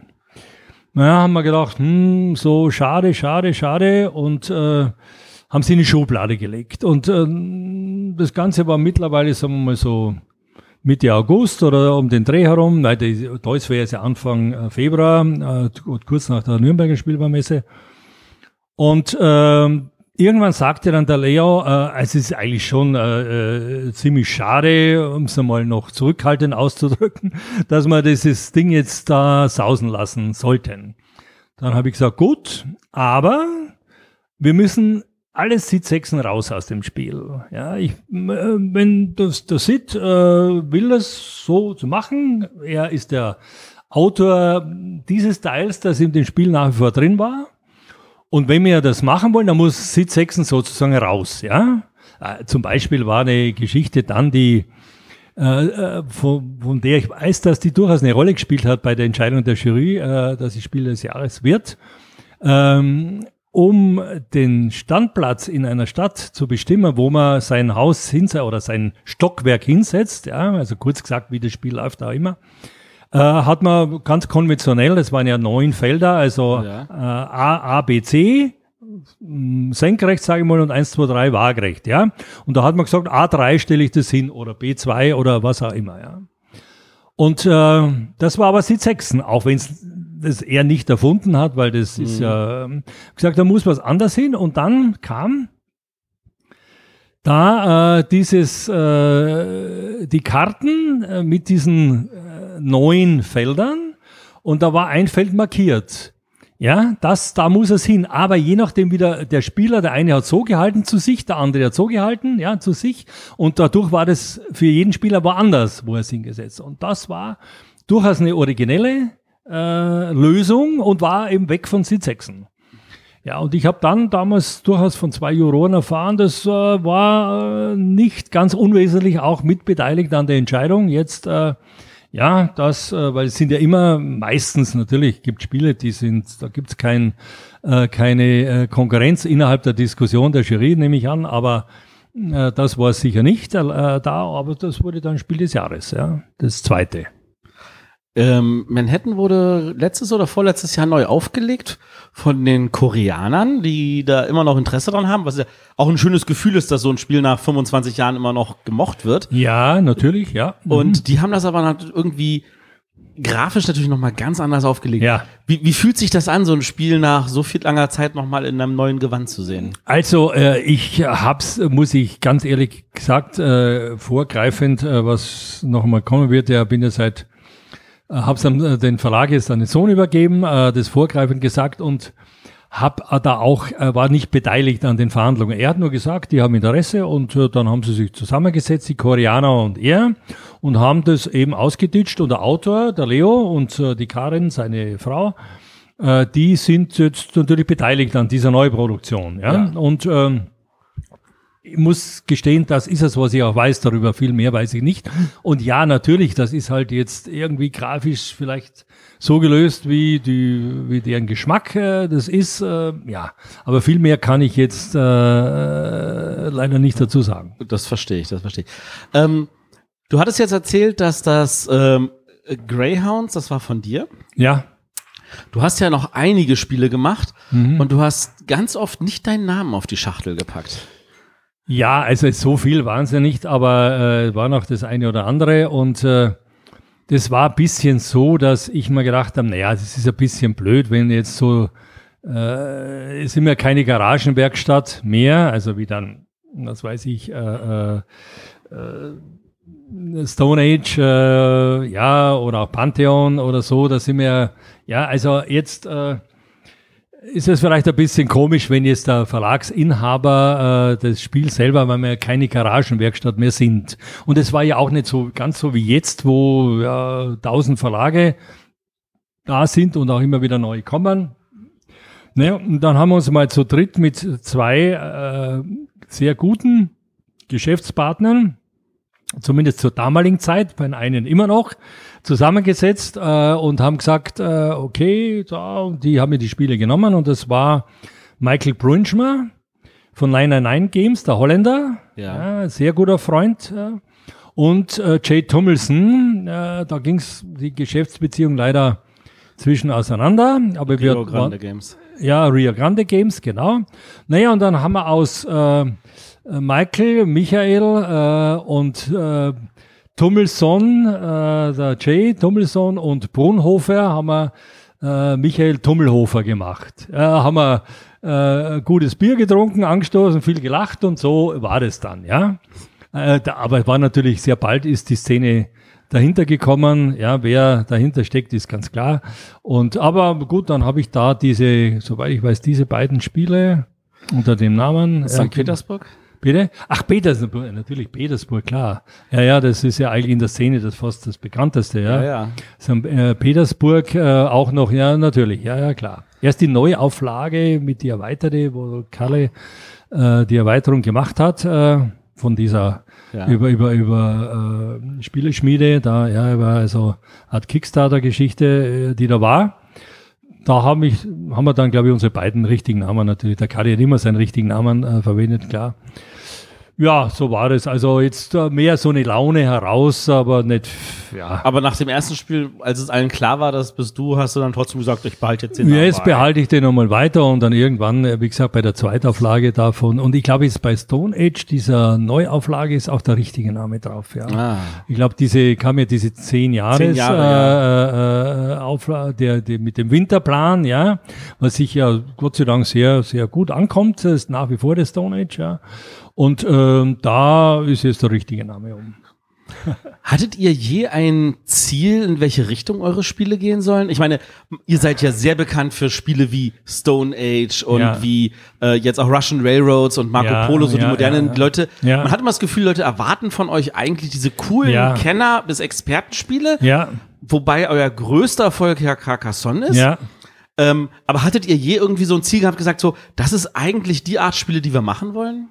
Naja, haben wir gedacht, hm, so schade, schade, schade und äh, haben sie in die Schublade gelegt. Und ähm, das Ganze war mittlerweile, sagen wir mal so, Mitte August oder um den Dreh herum. Nein, Toys wäre ja Anfang äh, Februar, äh, kurz nach der Nürnberger Spielbaumesse. Und ähm, irgendwann sagte dann der Leo, äh, es ist eigentlich schon äh, äh, ziemlich schade, um es einmal noch zurückhaltend auszudrücken, dass wir dieses Ding jetzt da sausen lassen sollten. Dann habe ich gesagt, gut, aber wir müssen alle Sid-Sechsen raus aus dem Spiel. Ja, ich, äh, wenn das, der Sid äh, will das so zu machen, er ist der Autor dieses Teils, das in dem Spiel nach wie vor drin war. Und wenn wir das machen wollen, dann muss Sid sozusagen raus. Ja? Äh, zum Beispiel war eine Geschichte dann, die äh, äh, von, von der ich weiß, dass die durchaus eine Rolle gespielt hat bei der Entscheidung der Jury, äh, dass sie Spiel des Jahres wird. Ähm, um den Standplatz in einer Stadt zu bestimmen, wo man sein Haus hinsetzt oder sein Stockwerk hinsetzt, ja, also kurz gesagt, wie das Spiel läuft auch immer, äh, hat man ganz konventionell, das waren ja neun Felder, also Ja. äh, A, A, B, C, mh, senkrecht, sage ich mal, und 1, 2, 3 waagrecht, ja. Und da hat man gesagt, A3 stelle ich das hin oder B2 oder was auch immer, ja. Und äh, das war aber Sitzhexen, auch wenn es das er nicht erfunden hat, weil das mhm. ist ja ähm, gesagt, da muss was anders hin. Und dann kam da äh, dieses äh, die Karten äh, mit diesen äh, neun Feldern und da war ein Feld markiert. Ja, das, da muss es hin. Aber je nachdem wieder der Spieler, der eine hat so gehalten zu sich, der andere hat so gehalten, ja, zu sich. Und dadurch war das für jeden Spieler woanders, wo er es hingesetzt. Und das war durchaus eine originelle äh, Lösung und war eben weg von Sitzhexen. Ja, und ich habe dann damals durchaus von zwei Juroren erfahren, das äh, war äh, nicht ganz unwesentlich auch mitbeteiligt an der Entscheidung. Jetzt äh, ja, das, äh, weil es sind ja immer meistens natürlich gibt Spiele, die sind, da gibt's kein, äh, keine äh, Konkurrenz innerhalb der Diskussion der Jury, nehme ich an, aber das war sicher nicht da, aber das wurde dann Spiel des Jahres, ja, das zweite. Ähm, Manhattan wurde letztes oder vorletztes Jahr neu aufgelegt von den Koreanern, die da immer noch Interesse dran haben, was ja auch ein schönes Gefühl ist, dass so ein Spiel nach 25 Jahren immer noch gemocht wird. Ja, natürlich, ja. Mhm. Und die haben das aber irgendwie grafisch natürlich nochmal ganz anders aufgelegt. Ja. Wie, wie fühlt sich das an, so ein Spiel nach so viel langer Zeit nochmal in einem neuen Gewand zu sehen? Also äh, ich hab's, muss ich ganz ehrlich gesagt, äh, vorgreifend, äh, was nochmal kommen wird, ja, bin ja seit äh, habe dann äh, den Verlag jetzt an den Sohn übergeben, äh, das vorgreifend gesagt und hab da auch war nicht beteiligt an den Verhandlungen. Er hat nur gesagt, die haben Interesse und dann haben sie sich zusammengesetzt, die Koreaner und er und haben das eben ausgeditscht und der Autor, der Leo und die Karin, seine Frau, die sind jetzt natürlich beteiligt an dieser Neuproduktion. Ja? ja. Und ähm, ich muss gestehen, das ist es, was ich auch weiß darüber. Viel mehr weiß ich nicht. Und ja, natürlich, das ist halt jetzt irgendwie grafisch vielleicht so gelöst, wie, die, wie deren Geschmack äh, das ist. Äh, ja, aber viel mehr kann ich jetzt äh, leider nicht dazu sagen. Das verstehe ich, das verstehe ich. Ähm, du hattest jetzt erzählt, dass das ähm, Greyhounds, das war von dir. Ja. Du hast ja noch einige Spiele gemacht mhm. und du hast ganz oft nicht deinen Namen auf die Schachtel gepackt. Ja, also so viel waren ja nicht, aber äh, war noch das eine oder andere und äh, das war ein bisschen so, dass ich mir gedacht habe, naja, das ist ein bisschen blöd, wenn jetzt so, äh, es sind ja keine Garagenwerkstatt mehr, also wie dann, was weiß ich, äh, äh, äh, Stone Age, äh, ja, oder auch Pantheon oder so, da sind wir, ja, also jetzt äh, ist es vielleicht ein bisschen komisch, wenn jetzt der Verlagsinhaber äh, das Spiel selber, weil wir ja keine Garagenwerkstatt mehr sind. Und es war ja auch nicht so ganz so wie jetzt, wo ja, tausend Verlage da sind und auch immer wieder neu kommen. Ne, und dann haben wir uns mal zu dritt mit zwei äh, sehr guten Geschäftspartnern, zumindest zur damaligen Zeit, bei einen immer noch, zusammengesetzt äh, und haben gesagt, äh, okay, da, die haben mir die Spiele genommen und das war Michael Brunschmer von 999 Games, der Holländer, ja. ja sehr guter Freund. Äh, und äh, Jay Tummelson, äh, da ging es die Geschäftsbeziehung leider zwischen auseinander. Aber Rio wir, Grande Games. Ja, Rio Grande Games, genau. Naja, und dann haben wir aus äh, Michael, Michael äh, und äh, Tummelson, äh, der Jay Tummelson und Brunhofer haben wir äh, Michael Tummelhofer gemacht. Äh, haben wir äh, gutes Bier getrunken, angestoßen, viel gelacht und so war das dann, ja. Äh, da, aber war natürlich sehr bald ist die Szene dahinter gekommen. Ja, wer dahinter steckt, ist ganz klar. Und aber gut, dann habe ich da diese, soweit ich weiß, diese beiden Spiele unter dem Namen. St. Petersburg? Bitte? Ach, Petersburg, natürlich Petersburg, klar. Ja, ja, das ist ja eigentlich in der Szene das fast das bekannteste, ja. ja, ja. So, äh, Petersburg äh, auch noch, ja, natürlich, ja, ja, klar. Erst die Neuauflage mit die erweiterte, wo Kalle äh, die Erweiterung gemacht hat, äh, von dieser ja. über über über äh, Spieleschmiede, da ja über also Art Kickstarter-Geschichte, äh, die da war. Da haben, ich, haben wir dann, glaube ich, unsere beiden richtigen Namen natürlich. Der Kadi hat immer seinen richtigen Namen äh, verwendet, klar. Ja, so war es. Also jetzt äh, mehr so eine Laune heraus, aber nicht, ja. Aber nach dem ersten Spiel, als es allen klar war, dass bist du, hast du dann trotzdem gesagt, ich behalte jetzt den Ja, jetzt behalte ich den nochmal weiter und dann irgendwann, äh, wie gesagt, bei der Zweitauflage davon. Und ich glaube, jetzt bei Stone Age, dieser Neuauflage, ist auch der richtige Name drauf, ja. Ah. Ich glaube, diese kam ja diese zehn Jahres Zehn Jahre, äh, äh, Auflage, der, der mit dem Winterplan, ja, was sich ja Gott sei Dank sehr, sehr gut ankommt, ist nach wie vor der Stone Age, ja. Und ähm, da ist jetzt der richtige Name um. Hattet ihr je ein Ziel, in welche Richtung eure Spiele gehen sollen? Ich meine, ihr seid ja sehr bekannt für Spiele wie Stone Age und Ja. wie äh, jetzt auch Russian Railroads und Marco Ja, Polo, so die ja, modernen ja, ja. Leute. Man hat immer das Gefühl, Leute erwarten von euch eigentlich diese coolen. Kenner- bis Expertenspiele, Ja, wobei euer größter Erfolg ja Carcassonne ist. ja. Ähm, aber hattet ihr je irgendwie so ein Ziel gehabt, gesagt so, das ist eigentlich die Art Spiele, die wir machen wollen?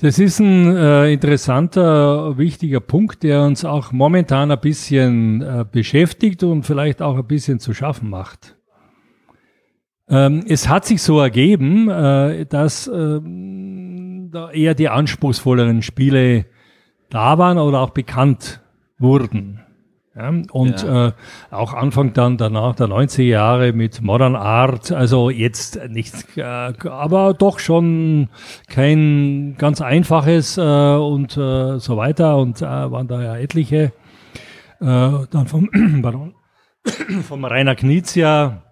Das ist ein äh, interessanter, wichtiger Punkt, der uns auch momentan ein bisschen äh, beschäftigt und vielleicht auch ein bisschen zu schaffen macht. Ähm, es hat sich so ergeben, äh, dass ähm, da eher die anspruchsvolleren Spiele da waren oder auch bekannt wurden. Ja, und Ja. Äh, auch Anfang dann danach der 90er Jahre mit Modern Art, also jetzt nicht, äh, aber doch schon kein ganz einfaches äh, und äh, so weiter und äh, waren da ja etliche. Äh, dann vom, pardon, vom Rainer Knizia,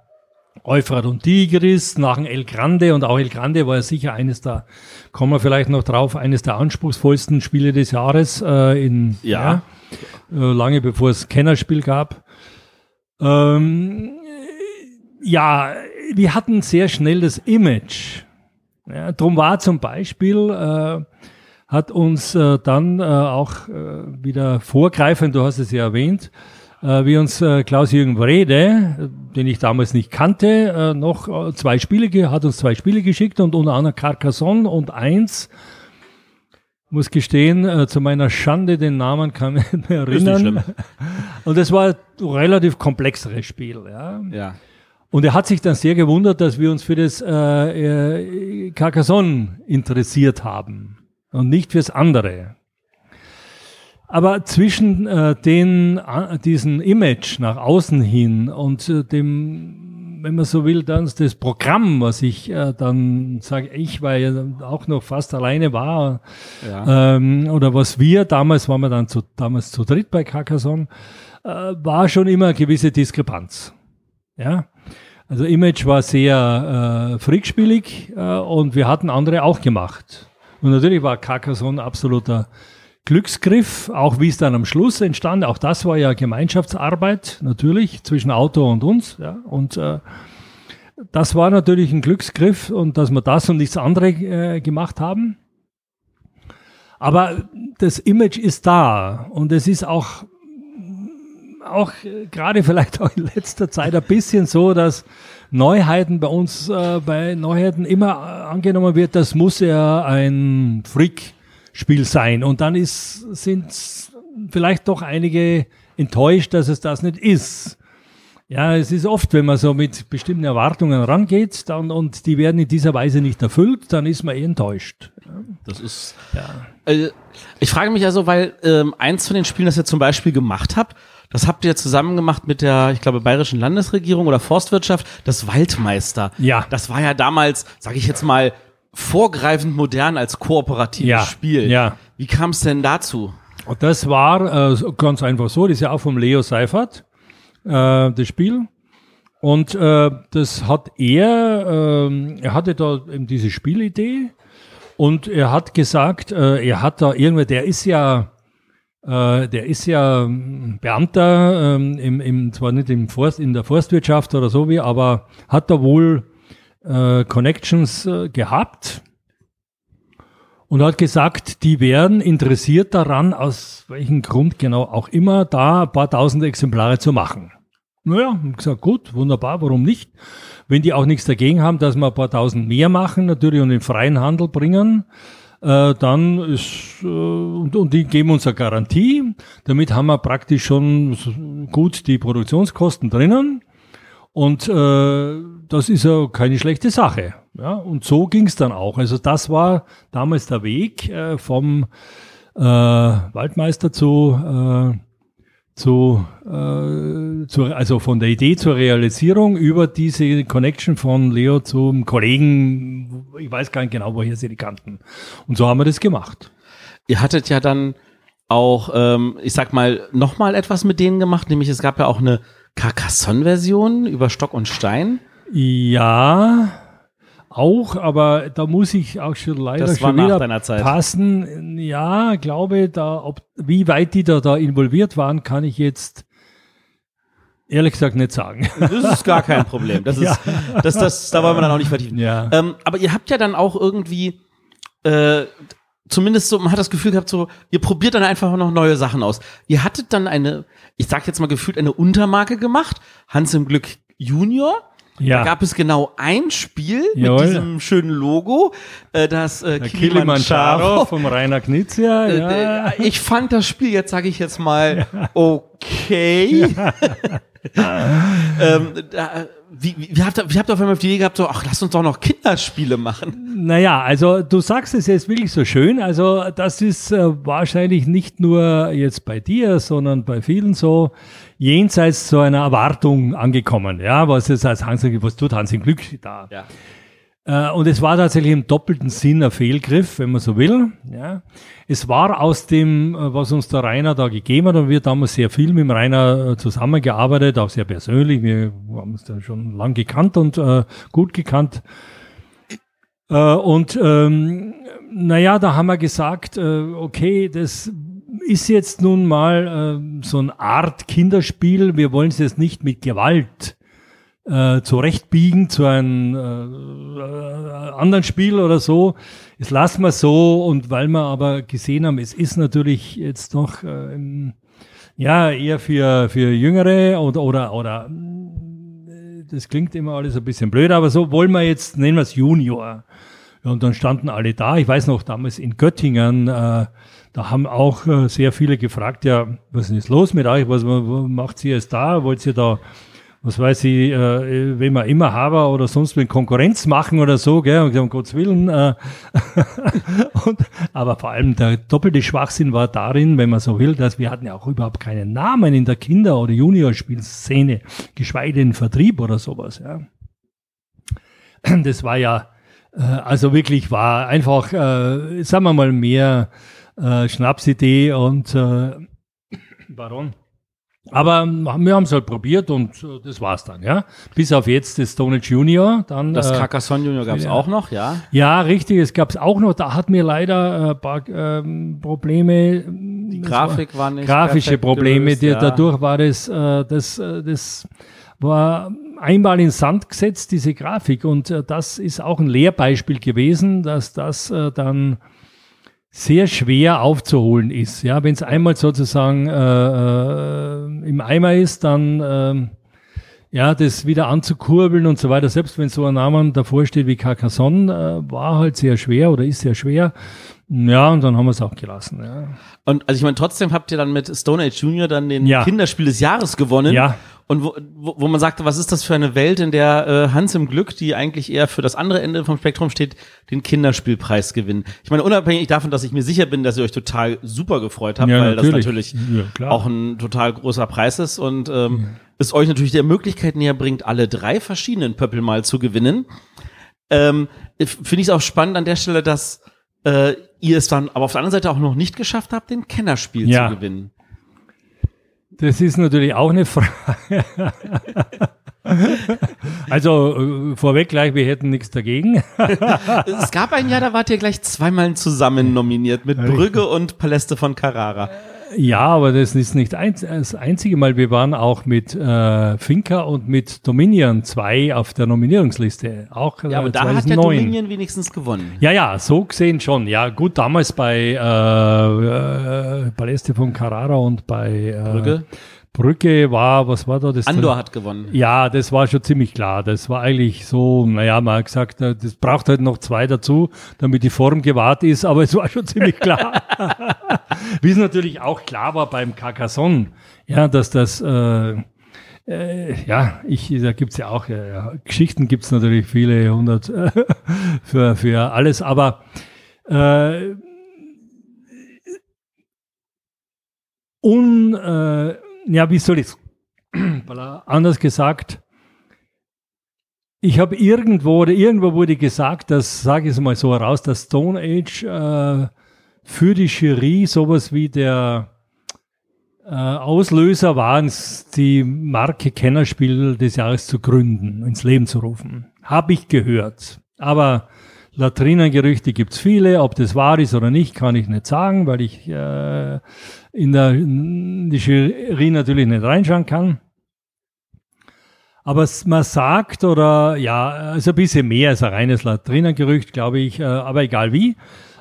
Euphrat und Tigris, nach dem El Grande und auch El Grande war ja sicher eines der, kommen wir vielleicht noch drauf, eines der anspruchsvollsten Spiele des Jahres äh, in Ja. äh, lange bevor es Kennerspiel gab. Ähm, ja, wir hatten sehr schnell das Image. Ja, drum war zum Beispiel, äh, hat uns äh, dann äh, auch äh, wieder vorgreifend, du hast es ja erwähnt, äh, wie uns äh, Klaus-Jürgen Wrede, äh, den ich damals nicht kannte, äh, noch äh, zwei Spiele, hat uns zwei Spiele geschickt und unter anderem Carcassonne und eins, muss gestehen, äh, zu meiner Schande den Namen kann ich nicht mehr Ist nicht erinnern. schlimm. Und es war ein relativ komplexeres Spiel. Ja. Ja. Und er hat sich dann sehr gewundert, dass wir uns für das äh, äh, Carcassonne interessiert haben und nicht fürs andere. Aber zwischen äh, den, äh, diesen Image nach außen hin und äh, dem, wenn man so will, dann das Programm, was ich äh, dann sage, ich, weil ja auch noch fast alleine war, Ja. ähm, oder was wir damals, waren wir dann zu, damals zu dritt bei Carcassonne, äh, war schon immer eine gewisse Diskrepanz. Ja. Also Image war sehr äh, freakspielig äh, und wir hatten andere auch gemacht. Und natürlich war Carcassonne absoluter Glücksgriff, auch wie es dann am Schluss entstand. Auch das war ja Gemeinschaftsarbeit natürlich zwischen Autor und uns. Ja. Und äh, das war natürlich ein Glücksgriff und dass wir das und nichts andere äh, gemacht haben. Aber das Image ist da und es ist auch, auch gerade vielleicht auch in letzter Zeit ein bisschen so, dass Neuheiten bei uns, äh, bei Neuheiten immer angenommen wird, das muss ja ein Freak-Spiel sein. Und dann sind vielleicht doch einige enttäuscht, dass es das nicht ist. Ja, es ist oft, wenn man so mit bestimmten Erwartungen rangeht dann, und die werden in dieser Weise nicht erfüllt, dann ist man eh enttäuscht. Das ist. Ja. Äh, ich frage mich also, weil ähm, eins von den Spielen, das ihr zum Beispiel gemacht habt, das habt ihr zusammen gemacht mit der, ich glaube, bayerischen Landesregierung oder Forstwirtschaft, das Waldmeister. Ja. Das war ja damals, sage ich jetzt mal, vorgreifend modern als kooperatives Ja, Spiel. ja. Wie kam es denn dazu? Das war äh, ganz einfach so, das ist ja auch vom Leo Seifert, äh, das Spiel. Und äh, das hat er, ähm, er hatte da eben diese Spielidee und er hat gesagt, äh, er hat da irgendwie, der ist ja, äh, der ist ja ähm, Beamter, ähm, im, im, zwar nicht im Forst, in der Forstwirtschaft oder so wie, aber hat da wohl äh, Connections äh, gehabt und hat gesagt, die wären interessiert daran, aus welchem Grund genau auch immer, da ein paar tausend Exemplare zu machen. Naja, gesagt, gut, wunderbar, warum nicht? Wenn die auch nichts dagegen haben, dass wir ein paar tausend mehr machen, natürlich und in freien Handel bringen, äh, dann ist, äh, und, und die geben uns eine Garantie. Damit haben wir praktisch schon gut die Produktionskosten drinnen. Und äh, das ist ja keine schlechte Sache. Ja, und so ging es dann auch. Also das war damals der Weg äh, vom äh, Waldmeister zu, äh, zu, äh, zu, also von der Idee zur Realisierung über diese Connection von Leo zum Kollegen. Ich weiß gar nicht genau, woher sie die kannten. Und so haben wir das gemacht. Ihr hattet ja dann auch, ähm, ich sag mal, nochmal etwas mit denen gemacht, nämlich es gab ja auch eine Carcassonne-Version über Stock und Stein. Ja, auch, aber da muss ich auch schon leider Das war schon nach wieder deiner Zeit. passen. Ja, glaube da, ob, wie weit die da, da involviert waren, kann ich jetzt ehrlich gesagt nicht sagen. Das ist gar kein Problem. Das ist, Ja. das, das, da wollen wir dann auch nicht vertiefen. Ja. Ähm, aber ihr habt ja dann auch irgendwie, äh, zumindest so, man hat das Gefühl gehabt, so, ihr probiert dann einfach noch neue Sachen aus. Ihr hattet dann eine, ich sag jetzt mal gefühlt, eine Untermarke gemacht, Hans im Glück Junior. Ja. Da gab es genau ein Spiel Jawohl. mit diesem schönen Logo, äh, das äh, Kilimanjaro. Kilimanjaro vom Rainer Knizia, Äh, ja. äh, Ich fand das Spiel, jetzt sage ich jetzt mal, okay. ähm, da, wie, wie, habt ihr, wie habt ihr auf einmal auf die Idee gehabt, so, ach, lass uns doch noch Kinderspiele machen? Naja, also du sagst es jetzt wirklich so schön. Also das ist äh, wahrscheinlich nicht nur jetzt bei dir, sondern bei vielen so jenseits so einer Erwartung angekommen. Ja, was jetzt als Hans, was tut Hans im Glück da? Ja. Äh, und es war tatsächlich im doppelten Sinn ein Fehlgriff, wenn man so will. Ja. Es war aus dem, äh, was uns der Rainer da gegeben hat, und wir damals sehr viel mit dem Rainer äh, zusammengearbeitet, auch sehr persönlich. Wir haben uns da schon lang gekannt und äh, gut gekannt. Äh, und ähm, naja, da haben wir gesagt, äh, okay, das ist jetzt nun mal äh, so eine Art Kinderspiel. Wir wollen es jetzt nicht mit Gewalt äh, zurechtbiegen zu einem äh, anderen Spiel oder so. Das lassen wir so und weil wir aber gesehen haben, es ist natürlich jetzt noch äh, im- ja eher für, für Jüngere oder oder oder äh, das klingt immer alles ein bisschen blöd, aber so wollen wir jetzt, nennen wir es Junior. Und dann standen alle da. Ich weiß noch, damals in Göttingen, äh, da haben auch äh, sehr viele gefragt, ja, was ist los mit euch? Was, was macht ihr jetzt da? Wollt ihr da, was weiß ich, äh, wenn wir immer haben oder sonst wenn Konkurrenz machen oder so, gell? Und um Gottes Willen. Äh, und, aber vor allem der doppelte Schwachsinn war darin, wenn man so will, dass wir hatten ja auch überhaupt keinen Namen in der Kinder- oder Juniorspielszene, geschweige denn Vertrieb oder sowas, ja. Das war ja, äh, also wirklich war einfach, äh, sagen wir mal, mehr äh, Schnapsidee und äh, Baron. Aber wir haben es halt probiert und äh, das war's dann, ja. Bis auf jetzt das Stone Age Junior. Dann, Das äh, Carcassonne Junior gab es ja. auch noch, ja. ja, richtig, es gab's auch noch, da hat mir leider äh, ein paar ähm, Probleme. Die Grafik war nicht grafische Probleme, gelöst, die, ja. dadurch war das, äh, das, äh, das war einmal in Sand gesetzt, diese Grafik. Und äh, das ist auch ein Lehrbeispiel gewesen, dass das äh, dann sehr schwer aufzuholen ist. Ja, wenn es einmal sozusagen äh, äh, im Eimer ist, dann ähm, ja, das wieder anzukurbeln und so weiter. Selbst wenn so ein Name davor steht wie Carcassonne, äh, war halt sehr schwer oder ist sehr schwer. Ja, und dann haben wir es auch gelassen. Ja. Und also ich meine, trotzdem habt ihr dann mit Stone Age Junior dann den Ja. Kinderspiel des Jahres gewonnen. Ja. Und wo, wo, wo man sagte, was ist das für eine Welt, in der äh, Hans im Glück, die eigentlich eher für das andere Ende vom Spektrum steht, den Kinderspielpreis gewinnen. Ich meine, unabhängig davon, dass ich mir sicher bin, dass ihr euch total super gefreut habt, Ja, weil natürlich. das natürlich Ja, auch ein total großer Preis ist und ähm, es euch natürlich der Möglichkeit näher bringt, alle drei verschiedenen Pöppel mal zu gewinnen. Ähm, Finde ich es auch spannend an der Stelle, dass äh, ihr es dann aber auf der anderen Seite auch noch nicht geschafft habt, den Kennerspiel Ja. zu gewinnen. Das ist natürlich auch eine Frage. also äh, vorweg gleich, wir hätten nichts dagegen. es gab ein Jahr, da wart ihr gleich zweimal zusammen nominiert mit Brügge und Paläste von Carrara. Ja, aber das ist nicht das einzige Mal. Wir waren auch mit äh, Finca und mit Dominion zwei auf der Nominierungsliste. Auch Ja, aber äh, da hat ja 2009. Dominion wenigstens gewonnen. Ja, ja, so gesehen schon. Ja, gut, damals bei äh, äh, Paläste von Carrara und bei äh, Brügge? Brücke war, was war da das? Andor hat gewonnen. Ja, das war schon ziemlich klar. Das war eigentlich so, naja, man hat gesagt, äh, das braucht halt noch zwei dazu, damit die Form gewahrt ist, aber es war schon ziemlich klar. Wie es natürlich auch klar war beim Carcassonne, ja, dass das äh, äh, ja, ich, da gibt's ja auch, äh, ja, Geschichten gibt's natürlich viele hundert äh, für, für alles, aber äh, un, äh, ja, wie soll ich anders gesagt, ich habe irgendwo oder irgendwo wurde gesagt, dass, sage ich es mal so heraus, dass Stone Age äh, für die Jury sowas wie der äh, Auslöser waren, die Marke Kennerspiel des Jahres zu gründen, ins Leben zu rufen. Habe ich gehört. Aber Latrinengerüchte gibt's viele. Ob das wahr ist oder nicht, kann ich nicht sagen, weil ich äh, in, der, in die Jury natürlich nicht reinschauen kann. Aber man sagt, oder ja, also ein bisschen mehr als ein reines Latrinengerücht, glaube ich, äh, aber egal wie.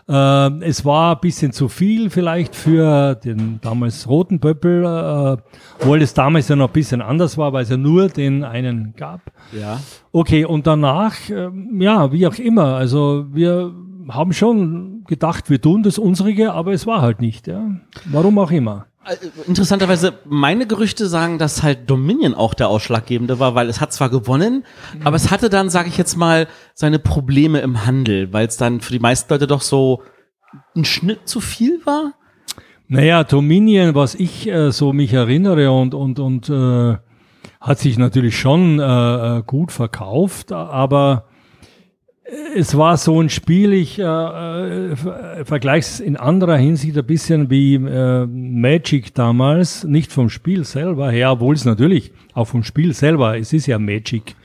Äh, es war ein bisschen zu viel vielleicht für den damals roten Pöppel, äh, obwohl es damals ja noch ein bisschen anders war, weil es ja nur den einen gab. Ja. Okay, und danach, äh, ja, wie auch immer, also wir haben schon gedacht, wir tun das unsrige, aber es war halt nicht, ja. Warum auch immer. Äh, interessanterweise, meine Gerüchte sagen, dass halt Dominion auch der Ausschlaggebende war, weil es hat zwar gewonnen, mhm. aber es hatte dann, sage ich jetzt mal, seine Probleme im Handel, weil es dann für die meisten Leute doch so ein Schnitt zu viel war. Naja, Dominion, was ich äh, so mich erinnere und, und, und äh, hat sich natürlich schon äh, äh gut verkauft, aber es war so ein Spiel, ich äh, äh, vergleiche es in anderer Hinsicht ein bisschen wie äh, Magic damals, nicht vom Spiel selber her, obwohl es natürlich auch vom Spiel selber, es ist ja Magic.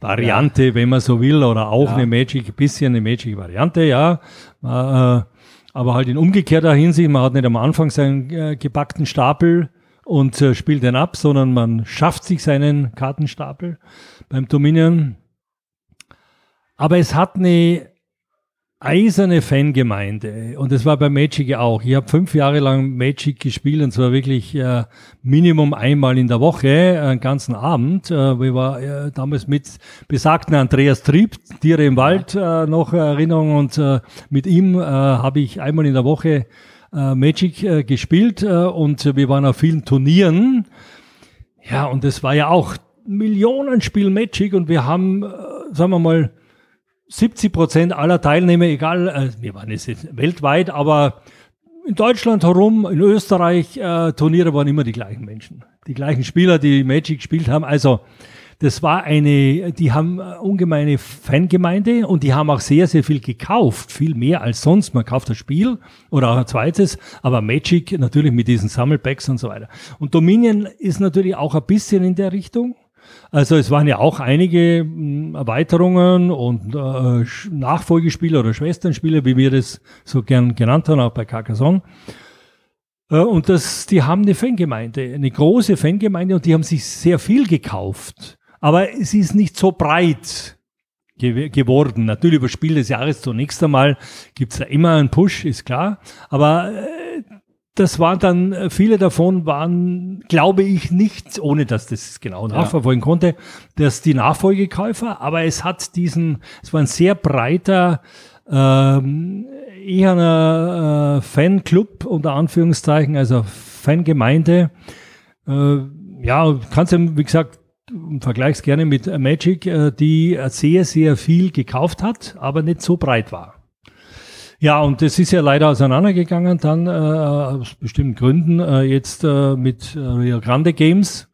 Variante, ja. wenn man so will, oder auch ja. eine Magic, bisschen eine Magic-Variante, ja. Äh, aber halt in umgekehrter Hinsicht, man hat nicht am Anfang seinen äh, gepackten Stapel und äh, spielt den ab, sondern man schafft sich seinen Kartenstapel beim Dominion. Aber es hat eine eiserne Fangemeinde und das war bei Magic auch. Ich habe fünf Jahre lang Magic gespielt und zwar wirklich äh, Minimum einmal in der Woche, äh, einen ganzen Abend. Äh, wir war äh, damals mit besagten Andreas Trieb, Tiere im Wald, äh, noch Erinnerung und äh, mit ihm äh, habe ich einmal in der Woche äh, Magic äh, gespielt äh, und wir waren auf vielen Turnieren. Ja, und das war ja auch Millionenspiel Magic und wir haben, äh, sagen wir mal, 70 Prozent aller Teilnehmer, egal, äh, wir waren jetzt weltweit, aber in Deutschland herum, in Österreich, äh, Turniere waren immer die gleichen Menschen. Die gleichen Spieler, die Magic gespielt haben. Also, das war eine, die haben ungemeine Fangemeinde und die haben auch sehr, sehr viel gekauft. Viel mehr als sonst. Man kauft das Spiel oder auch ein zweites, aber Magic natürlich mit diesen Sammelpacks und so weiter. Und Dominion ist natürlich auch ein bisschen in der Richtung. Also es waren ja auch einige hm, Erweiterungen und äh, Nachfolgespiele oder Schwesternspiele, wie wir das so gern genannt haben, auch bei Carcassonne. Äh, und das, die haben eine Fangemeinde, eine große Fangemeinde und die haben sich sehr viel gekauft. Aber es ist nicht so breit geworden. Natürlich über Spiel des Jahres zunächst einmal gibt's da immer einen Push, ist klar. Aber äh, das waren dann, äh, viele davon waren, glaube ich, nicht, ohne dass das genau nachverfolgen ja. konnte, dass die Nachfolgekäufer, aber es hat diesen, es war ein sehr breiter, ähm, eher ein äh, Fanclub unter Anführungszeichen, also Fangemeinde. Äh, ja, kannst du, wie gesagt, vergleichs gerne mit Magic, äh, die sehr, sehr viel gekauft hat, aber nicht so breit war. Ja, und das ist ja leider auseinandergegangen dann äh, aus bestimmten Gründen äh, jetzt äh, mit äh, Rio Grande Games.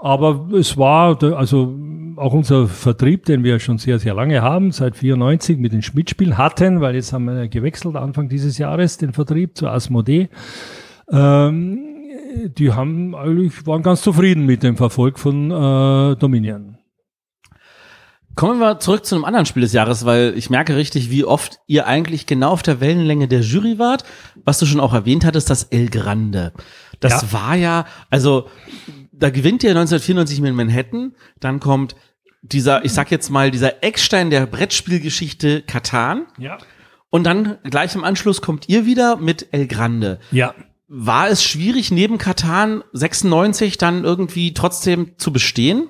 Aber es war, also auch unser Vertrieb, den wir schon sehr, sehr lange haben, seit 94 mit den Schmidt-Spielen hatten, weil jetzt haben wir gewechselt Anfang dieses Jahres den Vertrieb zu Asmodee. Ähm, die haben eigentlich, waren ganz zufrieden mit dem Verfolg von äh, Dominion. Kommen wir zurück zu einem anderen Spiel des Jahres, weil ich merke richtig, wie oft ihr eigentlich genau auf der Wellenlänge der Jury wart. Was du schon auch erwähnt hattest, das El Grande. Das ja. war ja, also da gewinnt ihr 1994 mit Manhattan, dann kommt dieser, ich sag jetzt mal, dieser Eckstein der Brettspielgeschichte Katan. Ja. Und dann gleich im Anschluss kommt ihr wieder mit El Grande. Ja. War es schwierig, neben Katan 96 dann irgendwie trotzdem zu bestehen?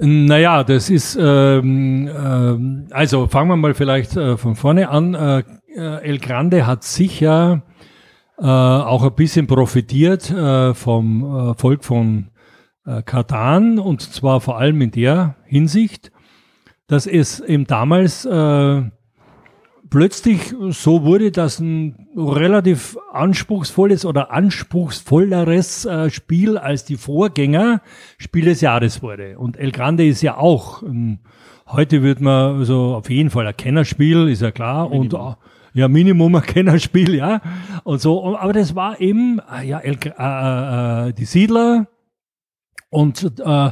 Naja, das ist, ähm, äh, also fangen wir mal vielleicht äh, von vorne an. Äh, äh, El Grande hat sicher äh, auch ein bisschen profitiert äh, vom Erfolg von äh, Katan und zwar vor allem in der Hinsicht, dass es eben damals äh, plötzlich so wurde, dass ein relativ anspruchsvolles oder anspruchsvolleres äh, Spiel als die Vorgänger Spiel des Jahres wurde. Und El Grande ist ja auch, ein, heute wird man also auf jeden Fall ein Kennerspiel, ist ja klar. Minimum. Und ja, Minimum ein Kennerspiel, ja. Und so, aber das war eben, äh, ja, El, äh, äh, die Siedler und äh,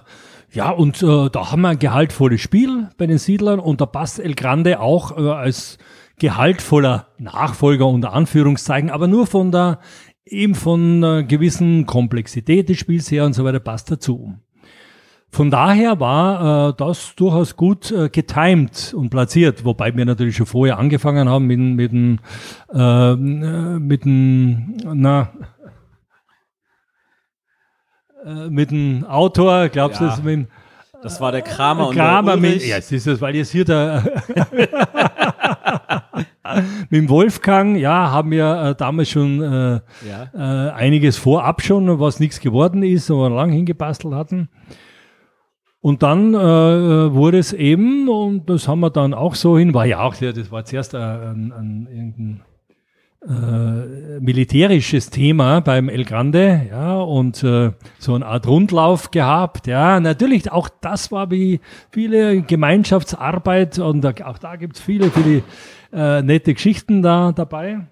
ja, und äh, da haben wir ein gehaltvolles Spiel bei den Siedlern und da passt El Grande auch äh, als gehaltvoller Nachfolger unter Anführungszeichen, aber nur von der eben von einer gewissen Komplexität des Spiels her und so weiter passt dazu. Von daher war äh, das durchaus gut äh, getimed und platziert, wobei wir natürlich schon vorher angefangen haben mit, mit dem, äh, mit dem, na, äh, mit dem Autor, glaubst du, ja. das mit dem, das war der Kramer, Kramer und der Ulrich. Mit, ja, siehst du, weil jetzt hier der mit dem Wolfgang, ja, haben wir äh, damals schon äh, ja. äh, einiges vorab schon, was nichts geworden ist, aber lang hingebastelt hatten. Und dann äh, wurde es eben, und das haben wir dann auch so hin, war ja auch, das war zuerst ein, ein, ein äh, militärisches Thema beim El Grande, ja, und äh, so eine Art Rundlauf gehabt, ja. Natürlich, auch das war wie viele Gemeinschaftsarbeit und auch da gibt es viele, viele äh, nette Geschichten da dabei.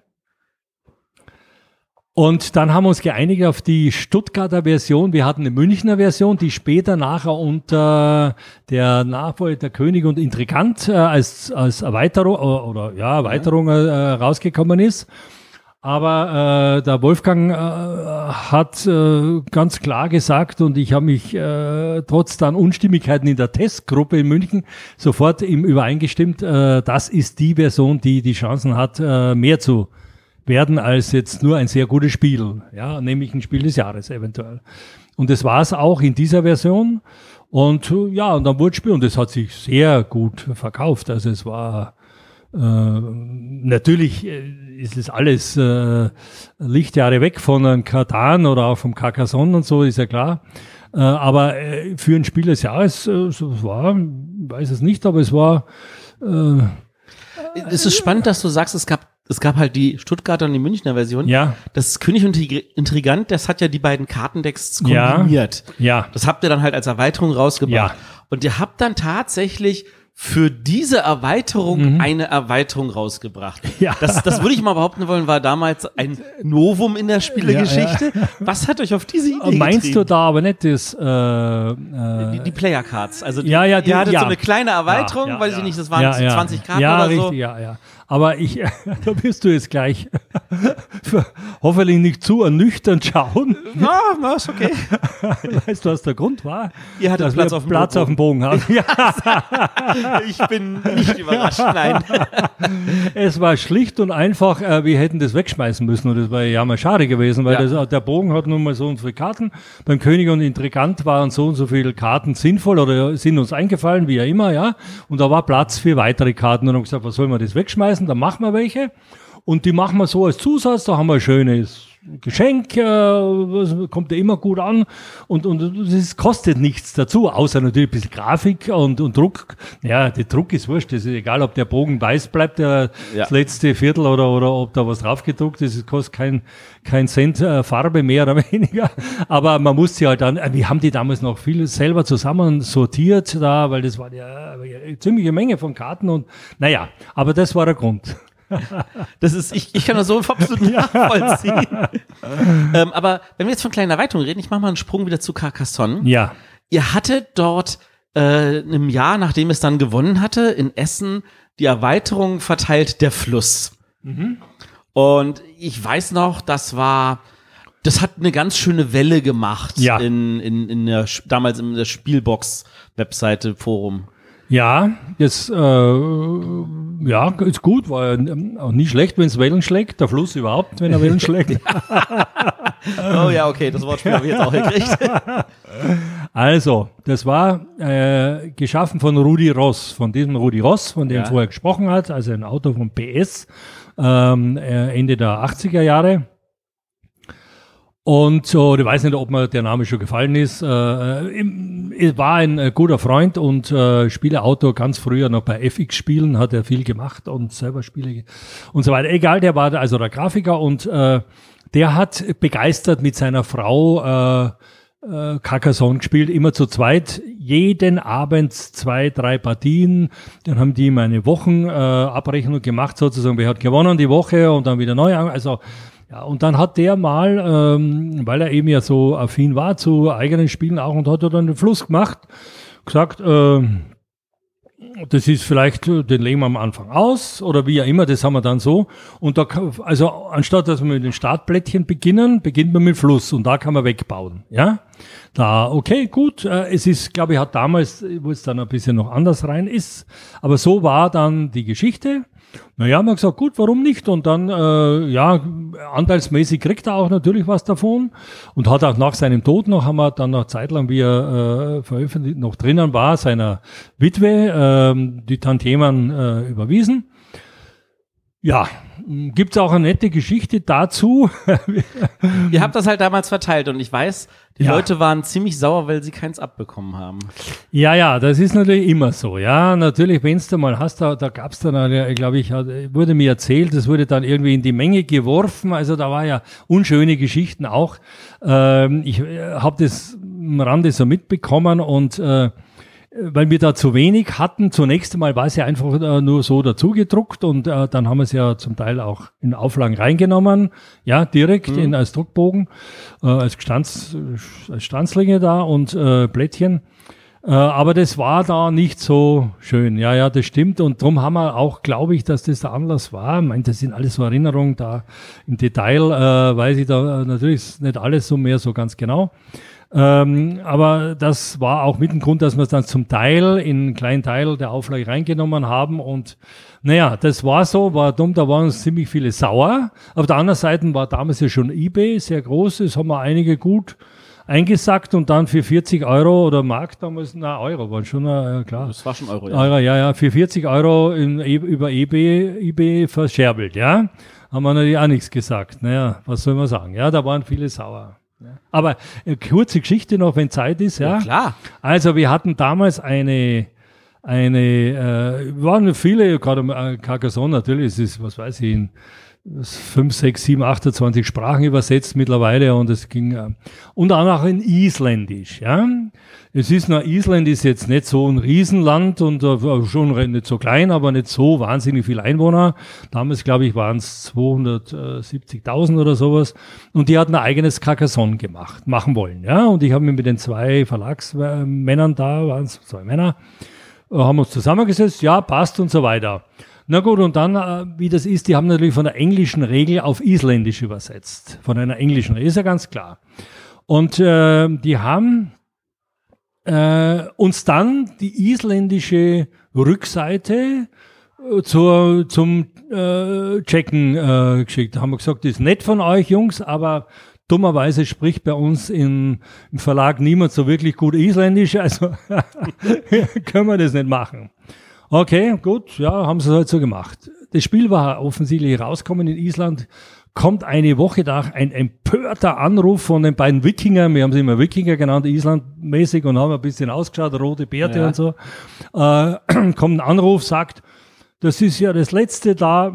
Und dann haben wir uns geeinigt auf die Stuttgarter Version. Wir hatten eine Münchner Version, die später nachher unter der Nachfolger der König und Intrigant äh, als, als Erweiterung oder, oder ja, Erweiterung äh, rausgekommen ist. Aber äh, der Wolfgang äh, hat äh, ganz klar gesagt und ich habe mich äh, trotz dann Unstimmigkeiten in der Testgruppe in München sofort ihm übereingestimmt, äh, das ist die Version, die die Chancen hat, äh, mehr zu werden als jetzt nur ein sehr gutes Spiel, ja, nämlich ein Spiel des Jahres eventuell. Und das war es auch in dieser Version. Und ja, und dann wurde das Spiel und es hat sich sehr gut verkauft. Also es war äh, natürlich äh, ist es alles äh, Lichtjahre weg von einem Katan oder auch vom Carcassonne und so, ist ja klar. Äh, aber äh, für ein Spiel des Jahres, äh, so war, weiß es nicht, aber es war. Äh, es ist spannend, dass du sagst, es gab es gab halt die Stuttgarter und die Münchner Version. Ja. Das König und Intrigant, das hat ja die beiden Kartendecks kombiniert. Ja. ja. Das habt ihr dann halt als Erweiterung rausgebracht. Ja. Und ihr habt dann tatsächlich für diese Erweiterung mhm. eine Erweiterung rausgebracht. Ja. Das, das würde ich mal behaupten wollen, war damals ein Novum in der Spielegeschichte. Ja, ja. Was hat euch auf diese Idee Meinst getrieben? du da aber nicht das äh, äh, die, die Player Cards? Also die, ja, ja, die, die hatte ja. so eine kleine Erweiterung, ja, weiß ich nicht, das waren 20 Karten ja, oder richtig, so. Ja, ja. Aber ich, da wirst du jetzt gleich hoffentlich nicht zu ernüchternd schauen. Na, ist okay. Weißt du, was der Grund war? Ihr hattet Platz, auf, Platz Bogen. auf dem Bogen. Haben. Ja. ich bin nicht überrascht, nein. es war schlicht und einfach, äh, wir hätten das wegschmeißen müssen und das wäre ja mal schade gewesen, weil ja. das, der Bogen hat nun mal so und so viele Karten. Beim König und Intrigant waren so und so viele Karten sinnvoll oder sind uns eingefallen, wie ja immer, ja. Und da war Platz für weitere Karten und haben gesagt, was soll man das wegschmeißen? Schmeißen, dann machen wir welche. Und die machen wir so als Zusatz, da haben wir ein schönes Geschenk, äh, kommt ja immer gut an und, und es kostet nichts dazu, außer natürlich ein bisschen Grafik und, und Druck. Ja, der Druck ist wurscht, das ist egal, ob der Bogen weiß bleibt, der, ja. das letzte Viertel oder, oder ob da was drauf gedruckt ist, es kostet kein, kein Cent äh, Farbe mehr oder weniger. Aber man muss sie halt dann, äh, wir haben die damals noch viel selber zusammen sortiert da, weil das war ja eine ziemliche Menge von Karten und naja, aber das war der Grund. Das ist, ich, ich kann das so absolut nachvollziehen. ähm, aber wenn wir jetzt von kleinen Erweiterungen reden, ich mache mal einen Sprung wieder zu Carcassonne. Ja. Ihr hattet dort äh, im Jahr, nachdem es dann gewonnen hatte, in Essen die Erweiterung verteilt der Fluss. Mhm. Und ich weiß noch, das war, das hat eine ganz schöne Welle gemacht ja. in, in, in der, damals in der Spielbox-Webseite, Forum. Ja, das äh, ja, ist gut, war ähm, auch nicht schlecht, wenn es Wellen schlägt, der Fluss überhaupt, wenn er Wellen schlägt. oh ja, okay, das Wortspiel habe ich jetzt auch gekriegt. Also, das war äh, geschaffen von Rudi Ross, von diesem Rudi Ross, von dem ja. vorher gesprochen hat, also ein Auto von PS, ähm, äh, Ende der 80er Jahre. Und so, ich weiß nicht, ob mir der Name schon gefallen ist. Äh, er war ein äh, guter Freund und äh, Spieleautor ganz früher noch bei FX-Spielen, hat er viel gemacht und selber Spiele und so weiter. Egal, der war also der Grafiker und äh, der hat begeistert mit seiner Frau äh, äh, Carcassonne gespielt, immer zu zweit, jeden Abend zwei, drei Partien. Dann haben die immer eine Wochenabrechnung äh, gemacht, sozusagen, wer hat gewonnen die Woche und dann wieder neu. Also ja, und dann hat der mal, ähm, weil er eben ja so affin war zu eigenen Spielen auch und hat er dann den Fluss gemacht, gesagt, äh, das ist vielleicht, den legen wir am Anfang aus oder wie auch immer, das haben wir dann so. Und da, also anstatt dass wir mit den Startblättchen beginnen, beginnt man mit Fluss und da kann man wegbauen. Ja, da, okay, gut. Äh, es ist, glaube ich, hat damals, wo es dann ein bisschen noch anders rein ist, aber so war dann die Geschichte. Naja, haben wir gesagt, gut, warum nicht? Und dann, äh, ja, anteilsmäßig kriegt er auch natürlich was davon und hat auch nach seinem Tod noch, haben wir dann noch Zeit lang, wie er äh, veröffentlicht, noch drinnen war, seiner Witwe, äh, die Tantiemen äh, überwiesen. Ja, gibt's auch eine nette Geschichte dazu. Ihr habt das halt damals verteilt und ich weiß, die ja. Leute waren ziemlich sauer, weil sie keins abbekommen haben. Ja, ja, das ist natürlich immer so. Ja, natürlich, wenn's da mal hast, da, da gab's dann, glaube ich, wurde mir erzählt, das wurde dann irgendwie in die Menge geworfen. Also da war ja unschöne Geschichten auch. Ähm, ich äh, habe das am Rande so mitbekommen und äh, weil wir da zu wenig hatten. Zunächst einmal war es ja einfach äh, nur so dazugedruckt und äh, dann haben wir es ja zum Teil auch in Auflagen reingenommen, ja, direkt mhm. in, als Druckbogen, äh, als, Gstanz, als Stanzlinge da und äh, Blättchen. Äh, aber das war da nicht so schön. Ja, ja, das stimmt. Und darum haben wir auch, glaube ich, dass das der Anlass war. Ich meine, das sind alles so Erinnerungen da im Detail, äh, weiß ich da natürlich nicht alles so mehr so ganz genau. Ähm, aber das war auch mit dem Grund, dass wir es dann zum Teil in einen kleinen Teil der Auflage reingenommen haben. Und naja, das war so, war dumm, da waren uns ziemlich viele sauer. Auf der anderen Seite war damals ja schon eBay sehr groß, das haben wir einige gut eingesackt und dann für 40 Euro oder Mark damals, na Euro waren schon, ja klar. Das war schon Euro, ja. Euro, ja, ja, für 40 Euro in, e, über eBay, eBay verscherbelt, ja. Haben wir natürlich auch nichts gesagt. Naja, was soll man sagen? Ja, da waren viele sauer. Aber äh, kurze Geschichte noch, wenn Zeit ist, ja. ja klar. Also wir hatten damals eine, eine, äh, waren viele, gerade äh, Carcassonne natürlich, es ist, was weiß ich, in 5, 6, 7, 28 Sprachen übersetzt mittlerweile und es ging, äh, und auch in Isländisch, ja. Es ist noch, Island ist jetzt nicht so ein Riesenland und uh, schon nicht so klein, aber nicht so wahnsinnig viel Einwohner. Damals, glaube ich, waren es 270.000 oder sowas. Und die hatten ein eigenes Carcassonne gemacht, machen wollen. Ja, und ich habe mich mit den zwei Verlagsmännern da, waren es zwei Männer, äh, haben uns zusammengesetzt, ja, passt und so weiter. Na gut, und dann, äh, wie das ist, die haben natürlich von der englischen Regel auf Isländisch übersetzt. Von einer englischen Regel, ist ja ganz klar. Und äh, die haben äh, uns dann die isländische Rückseite äh, zur, zum äh, Checken äh, geschickt. Da haben wir gesagt, das ist nett von euch, Jungs, aber dummerweise spricht bei uns in, im Verlag niemand so wirklich gut Isländisch, also können wir das nicht machen. Okay, gut, ja, haben sie es halt so gemacht. Das Spiel war offensichtlich rausgekommen in Island kommt eine Woche nach ein empörter Anruf von den beiden Wikingern, wir haben sie immer Wikinger genannt, Islandmäßig und haben ein bisschen ausgeschaut, rote Bärte ja. und so, äh, kommt ein Anruf, sagt, das ist ja das letzte da,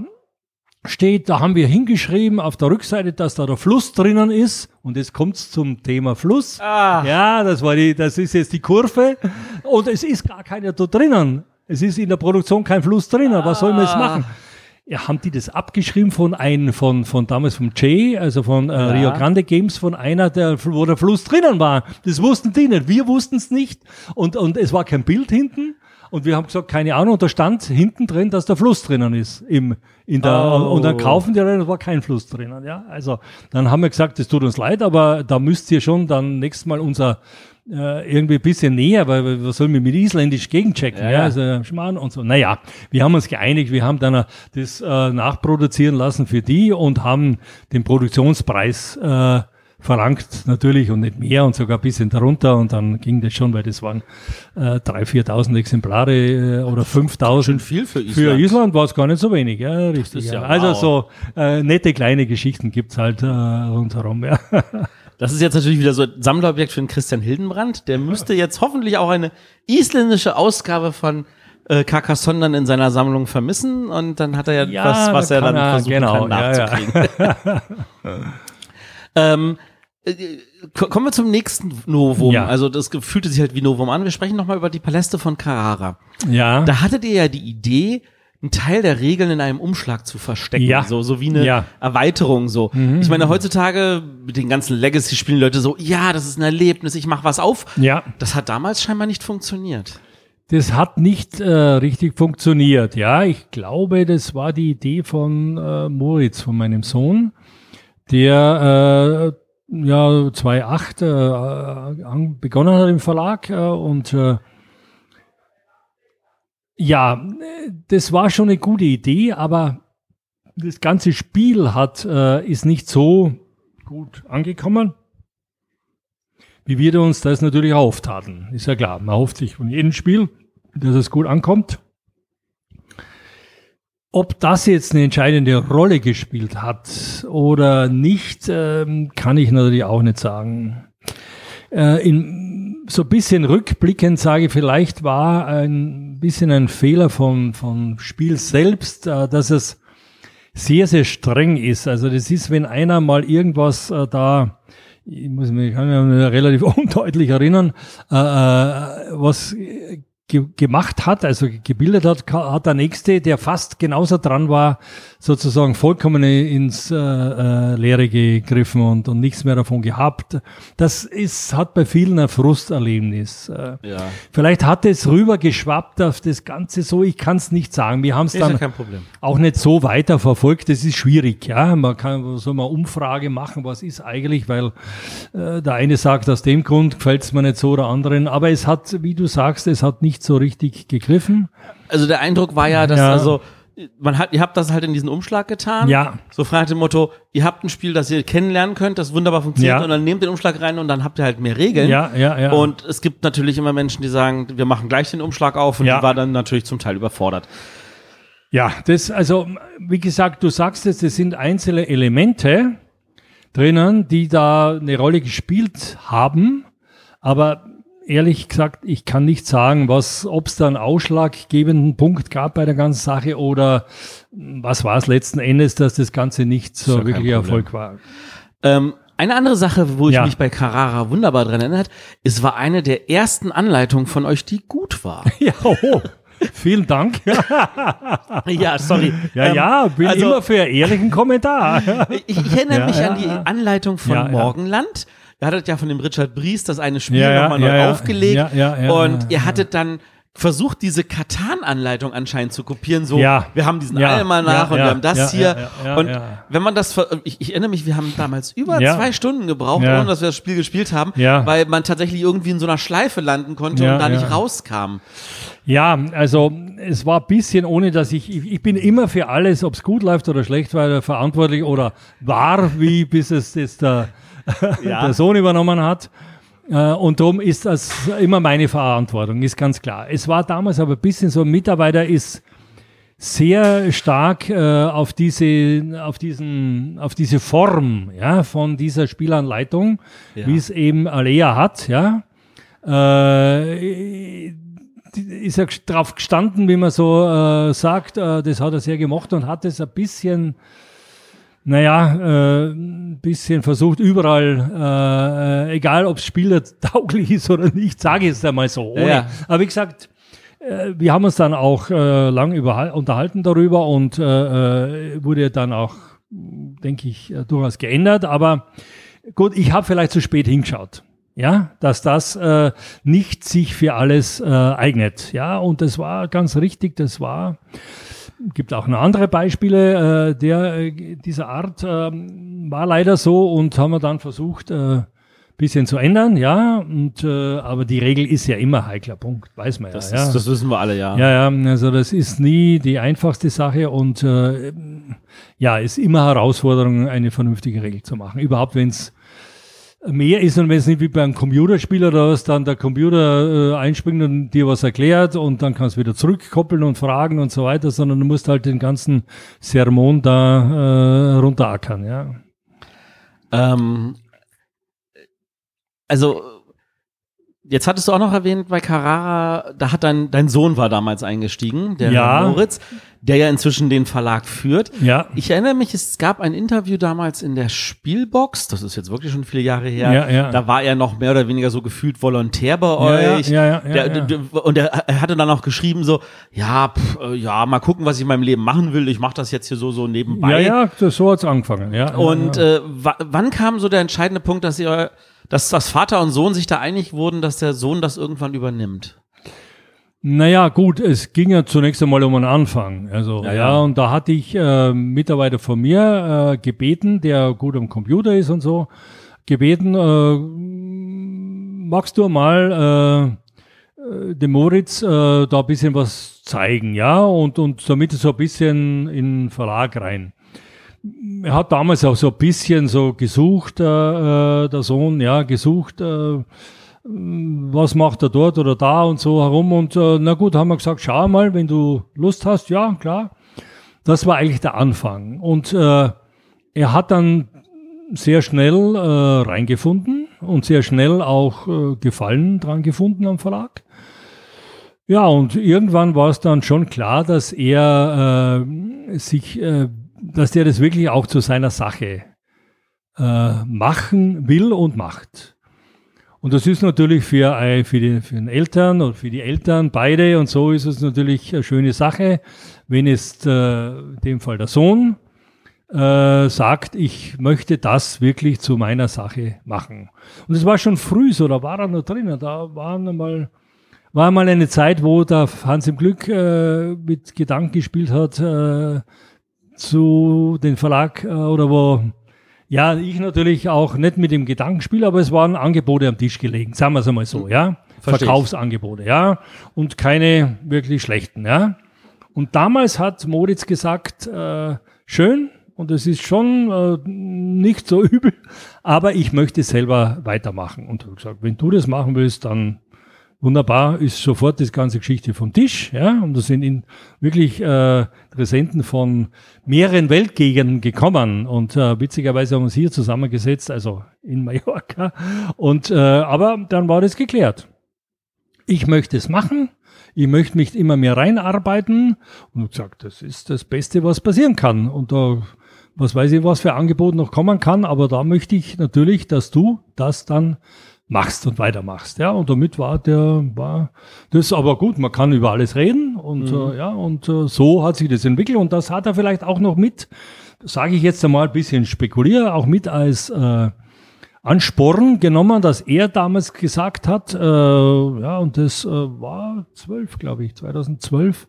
steht, da haben wir hingeschrieben auf der Rückseite, dass da der Fluss drinnen ist. Und jetzt kommt's zum Thema Fluss. Ah. Ja, das war die, das ist jetzt die Kurve. Und es ist gar keiner da drinnen. Es ist in der Produktion kein Fluss drinnen. Ah. Was soll man jetzt machen? ja, haben die das abgeschrieben von einem, von, von damals vom Jay, also von äh, ja. Rio Grande Games, von einer, der, wo der Fluss drinnen war. Das wussten die nicht. Wir wussten es nicht. Und, und es war kein Bild hinten. Und wir haben gesagt, keine Ahnung, und da stand hinten drin, dass der Fluss drinnen ist. Im, in der, oh. Und dann kaufen die rein, es war kein Fluss drinnen. Ja, also dann haben wir gesagt, es tut uns leid, aber da müsst ihr schon dann nächstes Mal unser äh, irgendwie ein bisschen näher, weil was soll man mit Isländisch gegenchecken? Ja, ja. Also Schmarrn und so. Naja, wir haben uns geeinigt, wir haben dann das äh, nachproduzieren lassen für die und haben den Produktionspreis äh, verlangt natürlich und nicht mehr und sogar ein bisschen darunter und dann ging das schon, weil das waren äh, 3.000, 4.000 Exemplare äh, oder 5.000. Schon viel für Island. Für Island war es gar nicht so wenig, ja, richtig. Ja. Ja, also wow. so äh, nette kleine Geschichten gibt's halt äh, rundherum, ja. Das ist jetzt natürlich wieder so ein Sammlerobjekt für den Christian Hildenbrand. Der müsste jetzt hoffentlich auch eine isländische Ausgabe von äh, Carcassonne dann in seiner Sammlung vermissen und dann hat er ja, Ja, was, was er dann er- versuchen genau, kann ja, ja. nachzukriegen. ähm, äh, ko- kommen wir zum nächsten Novum. Ja. Also das fühlte sich halt wie Novum an. Wir sprechen nochmal über die Paläste von Carrara. Ja. Da hattet ihr ja die Idee, einen Teil der Regeln in einem Umschlag zu verstecken. Ja. So, so wie eine Ja. Mhm. Erweiterung. So. Ich meine, heutzutage mit den ganzen Legacy spielen Leute so, ja, das ist ein Erlebnis, ich mach was auf. ja. Das hat damals scheinbar nicht funktioniert. Das hat nicht äh, richtig funktioniert. Ja, ich glaube, das war die Idee von äh, Moritz, von meinem Sohn, der äh, ja 2008 äh, begonnen hat im Verlag äh, und äh, ja, äh, das war schon eine gute Idee, aber das ganze Spiel hat äh, ist nicht so gut angekommen wie wir uns das natürlich auftaten. Ist ja klar, man hofft sich von jedem Spiel, dass es gut ankommt. Ob das jetzt eine entscheidende Rolle gespielt hat oder nicht, ähm, kann ich natürlich auch nicht sagen. Äh, in, so ein bisschen rückblickend sage ich, vielleicht war ein bisschen ein Fehler vom, vom Spiel selbst, äh, dass es sehr, sehr streng ist. Also das ist, wenn einer mal irgendwas äh, da ich muss mich kann mich relativ undeutlich erinnern, äh, was ge gemacht hat, also gebildet hat, hat der Nächste, der fast genauso dran war, sozusagen vollkommen ins äh, äh, Leere gegriffen und, und nichts mehr davon gehabt. Das ist, hat bei vielen ein Frusterlebnis. Äh, Ja. Vielleicht hat es rübergeschwappt auf das Ganze so, ich kann es nicht sagen. Wir haben es ja dann Problem. auch nicht so weiter verfolgt. Das ist schwierig, ja. Man kann so mal Umfrage machen, was ist eigentlich, weil äh, der eine sagt, aus dem Grund gefällt es mir nicht so, der anderen. Aber es hat, wie du sagst, es hat nicht so richtig gegriffen. Also der Eindruck war ja, dass Ja. also man hat, ihr habt das halt in diesen Umschlag getan. Ja. So frei nach dem Motto, ihr habt ein Spiel, das ihr kennenlernen könnt, das wunderbar funktioniert Ja. und dann nehmt den Umschlag rein und dann habt ihr halt mehr Regeln. Ja, ja, ja. Und es gibt natürlich immer Menschen, die sagen, wir machen gleich den Umschlag auf und Ja. die war dann natürlich zum Teil überfordert. Ja, das, also, wie gesagt, du sagst es, es sind einzelne Elemente drinnen, die da eine Rolle gespielt haben, aber ehrlich gesagt, ich kann nicht sagen, was, ob es da einen ausschlaggebenden Punkt gab bei der ganzen Sache oder was war es letzten Endes, dass das Ganze nicht so ja wirklich. Erfolg war. Ähm, eine andere Sache, wo ich Ja. mich bei Carrara wunderbar dran erinnert, es war eine der ersten Anleitungen von euch, die gut war. Ja, oh, vielen Dank. ja, sorry. Ja, Ähm, ja, bin also- immer für ehrlichen Kommentar. Ich, ich erinnere Ja, mich ja, an die. Anleitung von. Morgenland. Ihr hattet ja von dem Richard Bries das eine Spiel Ja, ja, nochmal neu ja, aufgelegt. Ja, ja, und ihr hattet dann versucht, diese Katan-Anleitung anscheinend zu kopieren. So, Ja. wir haben diesen Ja, Almanach ja, und wir haben das hier. und wenn man das, ich, ich erinnere mich, wir haben damals über zwei Stunden gebraucht, ohne dass wir das Spiel gespielt haben, weil man tatsächlich irgendwie in so einer Schleife landen konnte und da nicht rauskam. Ja, also es war ein bisschen, ohne dass ich, ich, ich bin immer für alles, ob es gut läuft oder schlecht war, verantwortlich oder war, wie bis es das der, Ja. der Sohn übernommen hat. Äh, Und darum ist das immer meine Verantwortung, ist ganz klar. Es war damals aber ein bisschen so, ein Mitarbeiter ist sehr stark äh, auf diese, auf diesen, auf diese Form, ja, von dieser Spielanleitung, Ja. wie es eben Alea hat, ja. Äh, ist er drauf gestanden, wie man so äh, sagt, äh, das hat er sehr gemocht und hat es ein bisschen, naja, äh, ein bisschen versucht, überall, äh, egal ob es spielertauglich ist oder nicht, sage ich es einmal so. Ohne. Ja. Aber wie gesagt, äh, wir haben uns dann auch äh, lang überhal- unterhalten darüber und äh, äh, wurde dann auch, denke ich, äh, durchaus geändert. Aber gut, ich habe vielleicht zu spät hingeschaut. Ja, dass das äh, nicht sich für alles äh, eignet. Ja, und das war ganz richtig, das war, gibt auch noch andere Beispiele äh, der, äh, dieser Art, ähm, war leider so und haben wir dann versucht, äh, bisschen zu ändern, ja, und, äh, aber die Regel ist ja immer heikler Punkt, weiß man Das, ja. ja. ist, das wissen wir alle, ja. Ja, ja, also das ist nie die einfachste Sache und äh, ja, ist immer Herausforderung, eine vernünftige Regel zu machen. Überhaupt, wenn es mehr ist und wenn es nicht wie beim Computerspiel oder was, dann der Computer äh, einspringt und dir was erklärt und dann kannst du wieder zurückkoppeln und fragen und so weiter, sondern du musst halt den ganzen Sermon da äh, runterackern, ja. Ähm, also Jetzt hattest du auch noch erwähnt bei Carrara, da hat dein, dein Sohn war damals eingestiegen, der Ja. Moritz, der ja inzwischen den Verlag führt. Ja. Ich erinnere mich, es gab ein Interview damals in der Spielbox, das ist jetzt wirklich schon viele Jahre her. Ja, ja. Da war er noch mehr oder weniger so gefühlt Volontär bei Ja, ja, euch. ja, ja, der, ja. der- Und er, hatte dann auch geschrieben so, ja, pff, äh, ja, mal gucken, was ich in meinem Leben machen will. Ich mache das jetzt hier so so nebenbei. Ja, ja, das, so hat's angefangen. Ja, Und. Äh, wa- wann kam so der entscheidende Punkt, dass ihr, dass das Vater und Sohn sich da einig wurden, dass der Sohn das irgendwann übernimmt? Naja, gut, es ging ja zunächst einmal um einen Anfang. Also, Ja, ja, ja. und da hatte ich äh, einen Mitarbeiter von mir äh, gebeten, der gut am Computer ist und so, gebeten, äh, magst du mal äh, äh, dem Moritz äh, da ein bisschen was zeigen, ja, und, und damit so ein bisschen in den Verlag rein. Er hat damals auch so ein bisschen so gesucht, äh, äh, der Sohn, ja, gesucht, äh, was macht er dort oder da und so herum. Und äh, na gut, haben wir gesagt, schau mal, wenn du Lust hast, ja, klar. Das war eigentlich der Anfang. Und äh, er hat dann sehr schnell äh, reingefunden und sehr schnell auch äh, Gefallen dran gefunden am Verlag. Ja, und irgendwann war es dann schon klar, dass er äh, sich, äh, dass der das wirklich auch zu seiner Sache äh, machen will und macht. Und das ist natürlich für, ein- für, die, für den Eltern und für die Eltern beide und so ist es natürlich eine schöne Sache, wenn es äh, in dem Fall der Sohn äh, sagt, ich möchte das wirklich zu meiner Sache machen. Und es war schon früh so, da war er noch drinnen, da waren einmal, war mal eine Zeit, wo der Hans im Glück äh, mit Gedanken gespielt hat äh, zu den Verlag äh, oder wo ja, ich natürlich auch nicht mit dem Gedankenspiel, aber es waren Angebote am Tisch gelegen, sagen wir es einmal so, ja. Versteh ich. Verkaufsangebote, ja. Und keine wirklich schlechten, ja. Und damals hat Moritz gesagt, äh, schön, und es ist schon äh, nicht so übel, aber ich möchte selber weitermachen. Und hat gesagt, wenn du das machen willst, dann wunderbar, ist sofort das ganze Geschichte vom Tisch, ja, und da sind in wirklich äh, Interessenten von mehreren Weltgegenden gekommen. Und äh, witzigerweise haben wir uns hier zusammengesetzt, also in Mallorca, und äh, aber dann war das geklärt. Ich möchte es machen, ich möchte mich immer mehr reinarbeiten. Und gesagt, das ist das Beste, was passieren kann. Und da was weiß ich, was für Angebot noch kommen kann, aber da möchte ich natürlich, dass du das dann machst und weitermachst. Ja, und damit war der, war das aber gut, man kann über alles reden und äh, ja, und äh, so hat sich das entwickelt und das hat er vielleicht auch noch mit, sage ich jetzt einmal ein bisschen spekuliere, auch mit als äh, Ansporn genommen, dass er damals gesagt hat, äh, ja, und das äh, war zwölf, glaube ich, 2012,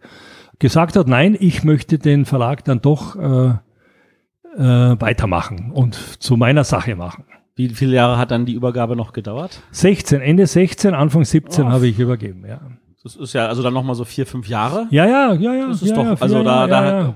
gesagt hat, nein, ich möchte den Verlag dann doch äh, äh, weitermachen und zu meiner Sache machen. Wie viele Jahre hat dann die Übergabe noch gedauert? 16, Ende 16, Anfang 17 Oh. habe ich übergeben, ja. Das ist ja also dann nochmal so vier, fünf Jahre. Ja, ja, ja, ja. Das ist ja, doch, ja, also ja, da, da.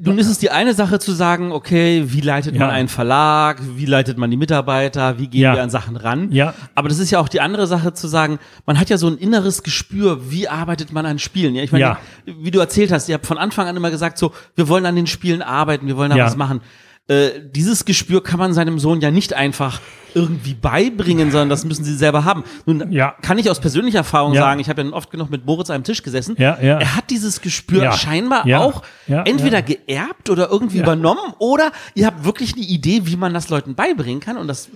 Nun ist es die eine Sache zu sagen, okay, wie leitet man Ja. einen Verlag, wie leitet man die Mitarbeiter, wie gehen Ja. wir an Sachen ran. Ja. Aber das ist ja auch die andere Sache zu sagen, man hat ja so ein inneres Gespür, wie arbeitet man an Spielen. Ja, ich meine, Ja. wie du erzählt hast, ihr habt von Anfang an immer gesagt, so, wir wollen an den Spielen arbeiten, wir wollen da was machen. Äh, dieses Gespür kann man seinem Sohn ja nicht einfach irgendwie beibringen, sondern das müssen sie selber haben. Nun Ja. kann ich aus persönlicher Erfahrung Ja. sagen, ich habe ja oft genug mit Moritz an einem Tisch gesessen. Ja, ja. Er hat dieses Gespür scheinbar auch entweder geerbt oder irgendwie übernommen oder ihr habt wirklich eine Idee, wie man das Leuten beibringen kann und das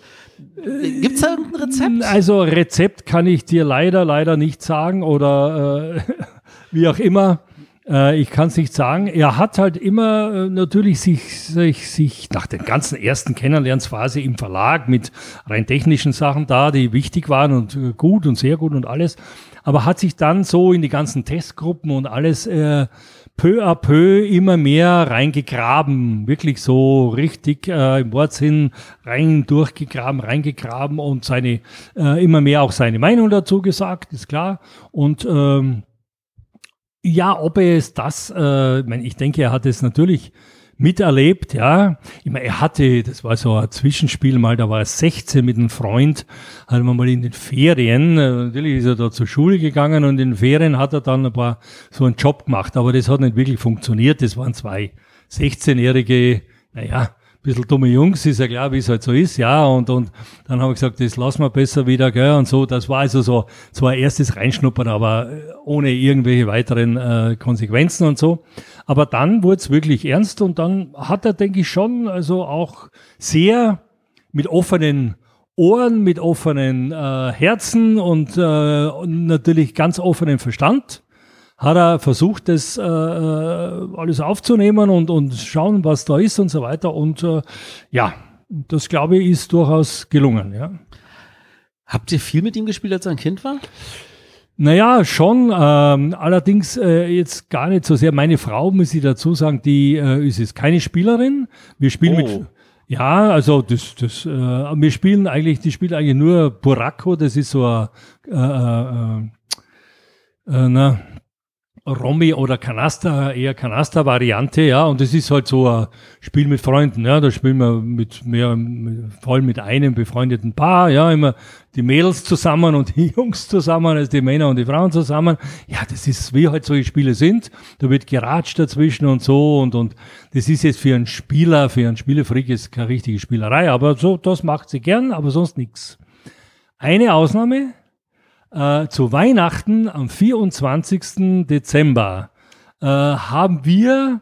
gibt's da irgendein Rezept? Also Rezept kann ich dir leider, leider nicht sagen oder äh, wie auch immer. Äh, ich kann es nicht sagen. Er hat halt immer äh, natürlich sich, sich, sich nach den ganzen ersten Kennenlernsphase im Verlag mit rein technischen Sachen da, die wichtig waren und äh, gut und sehr gut und alles, aber hat sich dann so in die ganzen Testgruppen und alles peu à peu immer mehr reingegraben, wirklich so richtig äh, im Wortsinn rein durchgegraben, reingegraben und seine äh, immer mehr auch seine Meinung dazu gesagt, ist klar. Und ähm, ja, ob er es das, äh, ich, meine, ich denke, er hat es natürlich miterlebt, ja. Ich meine, er hatte, das war so ein Zwischenspiel mal, da war er 16 mit einem Freund, hatten wir mal in den Ferien, äh, natürlich ist er da zur Schule gegangen und in den Ferien hat er dann ein paar, so einen Job gemacht, aber das hat nicht wirklich funktioniert, das waren zwei 16-jährige, naja, bisschen dumme Jungs, ist ja klar, wie es halt so ist, ja, und, und dann haben wir gesagt, das lassen wir besser wieder, gell, und so, das war also so, ein erstes Reinschnuppern, aber ohne irgendwelche weiteren äh, Konsequenzen und so. Aber dann wurde es wirklich ernst und dann hat er, denke ich, schon, also auch sehr mit offenen Ohren, mit offenen äh, Herzen und, äh, natürlich ganz offenem Verstand hat er versucht, das äh, äh, alles aufzunehmen und, und schauen, was da ist und so weiter. Und äh, ja, das glaube ich ist durchaus gelungen. Ja. Habt ihr viel mit ihm gespielt, als er ein Kind war? Naja, schon. Ähm, allerdings äh, jetzt gar nicht so sehr. Meine Frau, muss ich dazu sagen, die äh, ist jetzt keine Spielerin. Wir spielen oh. mit. Ja, also das, das, äh, wir spielen eigentlich, die spielt eigentlich nur Buraco, das ist so ein, äh, äh, äh, na, Romy oder Kanaster, eher Kanaster-Variante, ja, und es ist halt so ein Spiel mit Freunden, ja, da spielen wir mit mehr, mit, voll mit einem befreundeten Paar, ja, immer die Mädels zusammen und die Jungs zusammen, also die Männer und die Frauen zusammen. Ja, das ist, wie halt solche Spiele sind. Da wird geratscht dazwischen und so und, und das ist jetzt für einen Spieler, für einen Spielefreak ist keine richtige Spielerei, aber so, das macht sie gern, aber sonst nichts. Eine Ausnahme, äh, zu Weihnachten am 24. Dezember äh, haben wir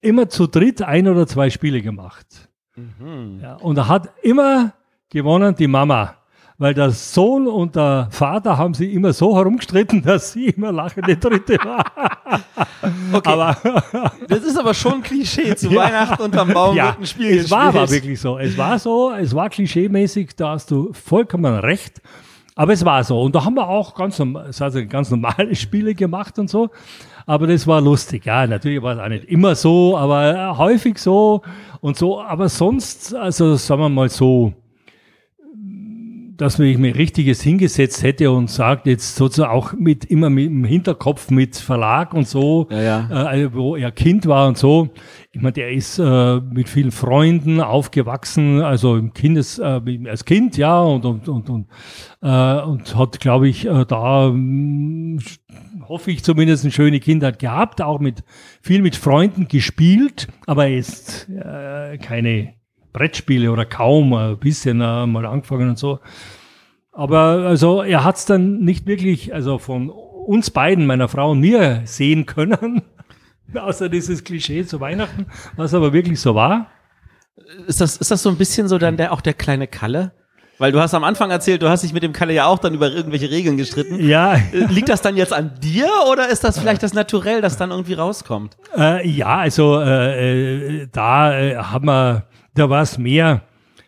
immer zu dritt ein oder zwei Spiele gemacht. Mhm. Ja, und da hat immer gewonnen die Mama. Weil der Sohn und der Vater haben sie immer so herumgestritten, dass sie immer lachende Dritte war. okay. Aber das ist aber schon Klischee. Zu ja. Weihnachten unterm Baum ja, wird ein Spiel Es gespielt. war aber wirklich so. Es war so, es war klischeemäßig, da hast du vollkommen recht. Aber es war so. Und da haben wir auch ganz, also ganz normale Spiele gemacht und so. Aber das war lustig. Ja, natürlich war es auch nicht immer so, aber häufig so und so. Aber sonst, also sagen wir mal so, dass ich mir richtiges hingesetzt hätte und sagt jetzt sozusagen auch mit immer mit dem Hinterkopf mit Verlag und so, ja, ja. Äh, wo er Kind war und so. Ich meine, der ist äh, mit vielen Freunden aufgewachsen, also im Kindes, äh, als Kind, ja, und und und und, äh, und hat, glaube ich, äh, da mh, hoffe ich zumindest eine schöne Kindheit gehabt, auch mit viel mit Freunden gespielt, aber er ist äh, keine Brettspiele oder kaum, ein bisschen äh, mal angefangen und so. Aber also er hat es dann nicht wirklich, also von uns beiden, meiner Frau und mir, sehen können. Außer dieses Klischee zu Weihnachten, was aber wirklich so war. Ist das, ist das so ein bisschen so dann der, auch der kleine Kalle? Weil du hast am Anfang erzählt, du hast dich mit dem Kalle ja auch dann über irgendwelche Regeln gestritten. Ja. Äh, liegt das dann jetzt an dir oder ist das vielleicht das Naturell, das dann irgendwie rauskommt? Äh, ja, also äh, äh da äh, haben wir da war es mehr,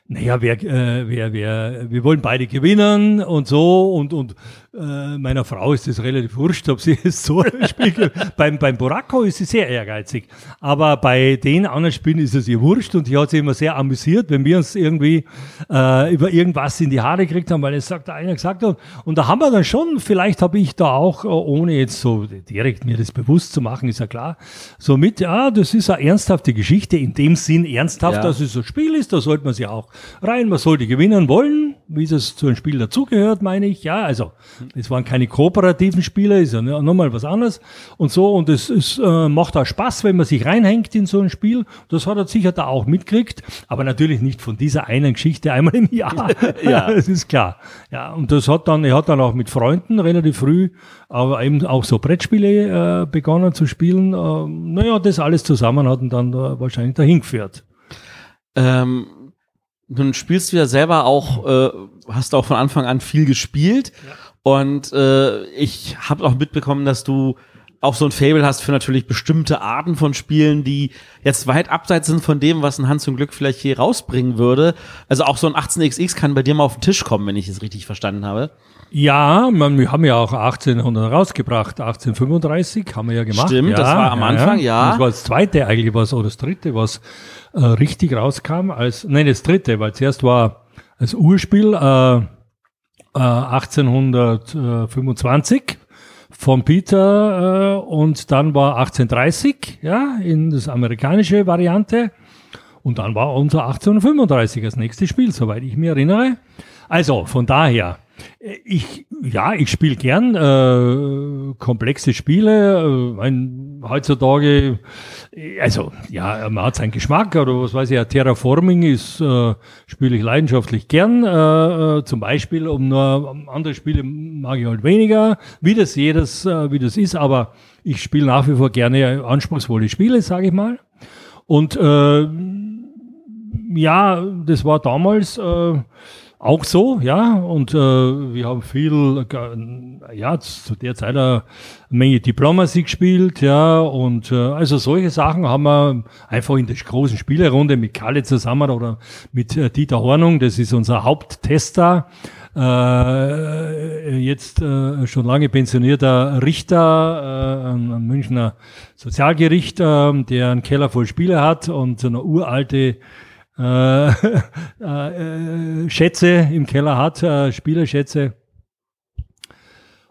naja, wer, äh, wer, wer, wir wollen beide gewinnen und so und, und äh, meiner Frau ist es relativ wurscht, ob sie es so spielt. beim, beim Boracco ist sie sehr ehrgeizig. Aber bei den anderen Spielen ist es ihr wurscht und die hat sich immer sehr amüsiert, wenn wir uns irgendwie äh, über irgendwas in die Haare gekriegt haben, weil es sagt einer gesagt hat. Und da haben wir dann schon, vielleicht habe ich da auch, äh, ohne jetzt so direkt mir das bewusst zu machen, ist ja klar, so mit, ja, das ist eine ernsthafte Geschichte, in dem Sinn ernsthaft, ja. dass es so ein Spiel ist, da sollte man sich auch rein, man sollte gewinnen wollen, wie das zu einem Spiel dazugehört, meine ich. Ja, also es waren keine kooperativen Spiele, ist ja nochmal was anderes und so. Und es, es äh, macht auch Spaß, wenn man sich reinhängt in so ein Spiel. Das hat er sicher da auch mitgekriegt, aber natürlich nicht von dieser einen Geschichte einmal im Jahr. ja, das ist klar. Ja, und das hat dann, er hat dann auch mit Freunden relativ früh, aber eben auch so Brettspiele äh, begonnen zu spielen. Äh, naja, das alles zusammen hat ihn dann da wahrscheinlich dahin geführt. Ähm nun spielst du ja selber auch, äh, hast auch von Anfang an viel gespielt. Ja. Und äh, ich habe auch mitbekommen, dass du auch so ein Fable hast für natürlich bestimmte Arten von Spielen, die jetzt weit abseits sind von dem, was ein Hans zum Glück vielleicht hier rausbringen würde. Also auch so ein 18XX kann bei dir mal auf den Tisch kommen, wenn ich es richtig verstanden habe. Ja, man, wir haben ja auch 1800 rausgebracht, 1835 haben wir ja gemacht. Stimmt, ja, das war am Anfang, ja. ja. Das war das zweite eigentlich was, oder das dritte, was äh, richtig rauskam, als, nein, das dritte, weil zuerst war als Urspiel äh, 1825 äh, von Peter äh, und dann war 1830, ja, in das amerikanische Variante. Und dann war unser 1835 das nächste Spiel, soweit ich mich erinnere. Also, von daher, ich, ja, ich spiele gern äh, komplexe Spiele. Äh, mein, heutzutage, also ja, man hat seinen Geschmack oder was weiß ich, ja, Terraforming ist, äh, spiele ich leidenschaftlich gern, äh, äh, zum Beispiel, um nur andere Spiele mag ich halt weniger, wie das jedes, äh, wie das ist, aber ich spiele nach wie vor gerne anspruchsvolle Spiele, sage ich mal. Und äh, ja, das war damals äh, auch so, ja. Und äh, wir haben viel, ja, zu der Zeit eine Menge Diplomacy gespielt, ja. Und äh, also solche Sachen haben wir einfach in der großen Spielerunde mit Kalle zusammen oder mit äh, Dieter Hornung, das ist unser Haupttester. Äh, jetzt äh, schon lange pensionierter Richter äh, am Münchner Sozialgericht, äh, der einen Keller voll Spiele hat und eine uralte äh, äh, Schätze im Keller hat, äh, Spielerschätze.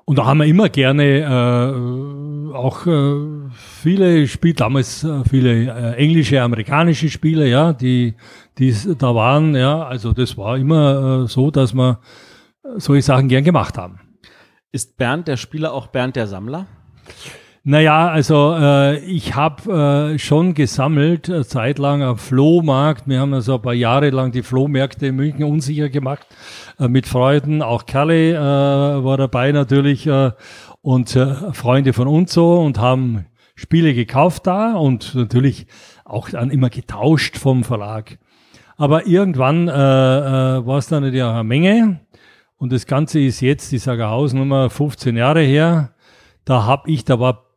Und da haben wir immer gerne äh, auch äh, viele Spiele, damals äh, viele englische, amerikanische Spiele, ja, die, die da waren, ja, also das war immer so, dass wir solche Sachen gern gemacht haben. Ist Bernd der Spieler auch Bernd der Sammler? Naja, also äh, ich habe äh, schon gesammelt, äh, zeitlang am Flohmarkt. Wir haben also ein paar Jahre lang die Flohmärkte in München unsicher gemacht äh, mit Freuden. Auch Kalle äh, war dabei natürlich äh, und äh, Freunde von uns so und haben Spiele gekauft da und natürlich auch dann immer getauscht vom Verlag. Aber irgendwann äh, äh, war es dann ja eine Menge und das Ganze ist jetzt, ich sage Hausnummer 15 Jahre her. Da habe ich, da war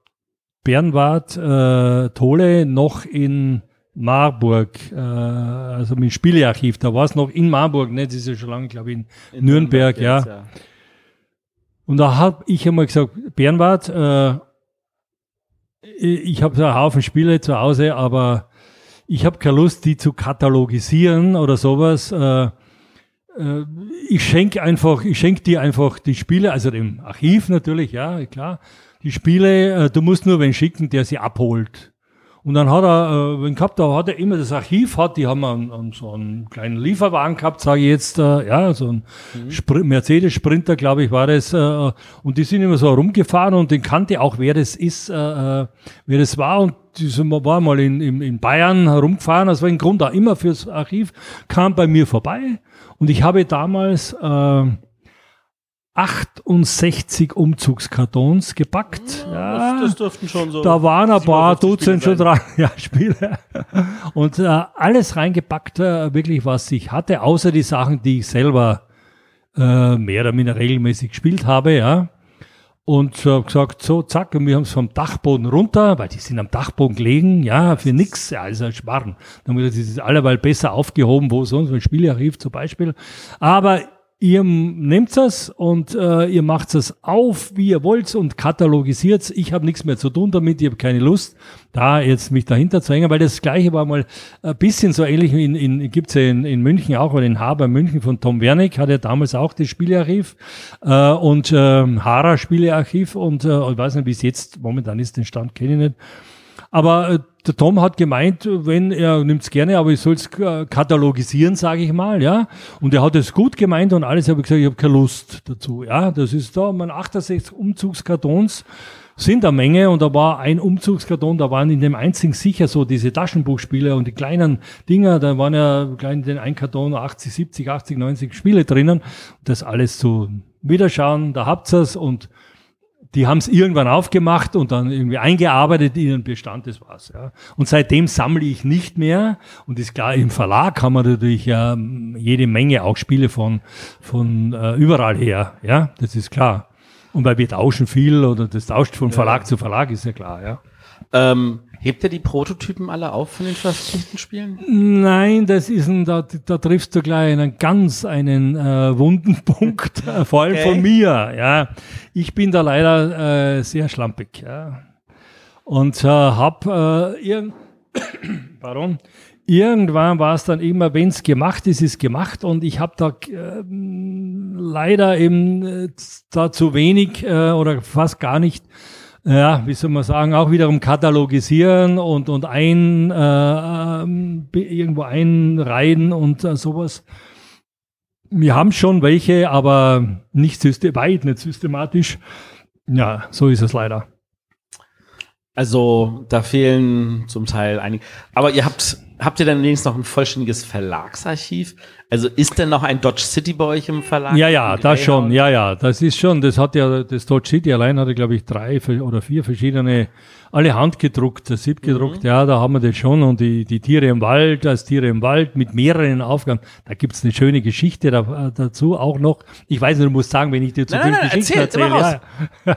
Bernward äh, Tole noch in Marburg, äh, also mit Spielearchiv, da war es noch in Marburg, ne? das ist ja schon lange, glaube ich, in, in Nürnberg, Nürnberg ja. Jetzt, ja. Und da habe ich einmal gesagt, Bernward, äh, ich habe so einen Haufen Spiele zu Hause, aber ich habe keine Lust, die zu katalogisieren oder sowas. Äh, äh, ich schenke einfach, ich schenke dir einfach die Spiele, also dem Archiv natürlich, ja, klar die Spiele, äh, du musst nur wen schicken, der sie abholt. Und dann hat er, äh, wenn gehabt, da hat er immer das Archiv hat, die haben einen, einen, so einen kleinen Lieferwagen gehabt, sage ich jetzt, äh, ja, so ein mhm. Mercedes Sprinter, glaube ich, war das. Äh, und die sind immer so rumgefahren und den kannte auch, wer das ist, äh, äh wer das war. Und die sind, war mal in, in, in Bayern herumgefahren, das war im Grunde auch immer fürs Archiv, kam bei mir vorbei. Und ich habe damals äh, 68 Umzugskartons gepackt. Ja, das, das dürften schon so. Da waren ein paar Dutzend schon dran. Ja, Spiele. Und äh, alles reingepackt, äh, wirklich was ich hatte, außer die Sachen, die ich selber äh, mehr oder minder regelmäßig gespielt habe, ja. Und äh, gesagt, so, zack, und wir haben es vom Dachboden runter, weil die sind am Dachboden gelegen, ja, für nix, ja, ist ein Schmarrn. Dann haben gesagt, das ist alleweil besser aufgehoben, wo sonst, ein Spielerrief zum Beispiel. Aber Ihr nehmt es und äh, ihr macht es auf, wie ihr wollt und katalogisiert Ich habe nichts mehr zu tun damit, ich habe keine Lust, da jetzt mich dahinter zu hängen, weil das gleiche war mal ein bisschen so ähnlich, in, in, gibt's ja in, in München auch, oder in Haber München von Tom Wernick, hat er damals auch das Spielearchiv äh, und äh, Hara Spielearchiv und äh, ich weiß nicht, wie es jetzt momentan ist, den Stand kenne ich nicht. Aber äh, der Tom hat gemeint, wenn er nimmt es gerne, aber ich soll es katalogisieren, sage ich mal, ja. Und er hat es gut gemeint und alles. Habe ich gesagt, ich habe keine Lust dazu, ja. Das ist da, man 68 Umzugskartons sind eine Menge und da war ein Umzugskarton, da waren in dem einzigen sicher so diese Taschenbuchspiele und die kleinen Dinger, da waren ja in den ein Karton 80, 70, 80, 90 Spiele drinnen. Das alles zu wiederschauen, da habt ihr es und die haben es irgendwann aufgemacht und dann irgendwie eingearbeitet in den Bestand, das war's. Ja. Und seitdem sammle ich nicht mehr. Und ist klar, im Verlag haben wir natürlich ja jede Menge auch Spiele von, von äh, überall her. Ja, das ist klar. Und weil wir tauschen viel oder das tauscht von Verlag ja. zu Verlag, ist ja klar, ja. Ähm, hebt er die Prototypen alle auf von den veröffentlichten Spielen? Nein, das ist ein, da, da triffst du gleich einen ganz einen äh, wunden Punkt, äh, vor allem okay. von mir. Ja, ich bin da leider äh, sehr schlampig. Ja. Und äh, hab äh, irgend, pardon, irgendwann war es dann immer, wenn es gemacht ist, ist gemacht und ich habe da äh, leider eben äh, da zu wenig äh, oder fast gar nicht ja, wie soll man sagen, auch wiederum katalogisieren und, und ein, äh, ähm, irgendwo einreihen und äh, sowas. Wir haben schon welche, aber nicht system weit, nicht systematisch. Ja, so ist es leider. Also da fehlen zum Teil einige. Aber ihr habt, habt ihr dann wenigstens noch ein vollständiges Verlagsarchiv? Also ist denn noch ein Dodge City bei euch im Verlag? Ja, ja, das schon, ja, ja, das ist schon, das hat ja, das Dodge City allein hatte, glaube ich, drei oder vier verschiedene, alle handgedruckt, sieb gedruckt, mhm. ja, da haben wir das schon und die, die Tiere im Wald, das Tiere im Wald mit mehreren Aufgaben, da gibt's eine schöne Geschichte da, dazu auch noch. Ich weiß nicht, du musst sagen, wenn ich dir zu viel Geschichten erzähle. Ja.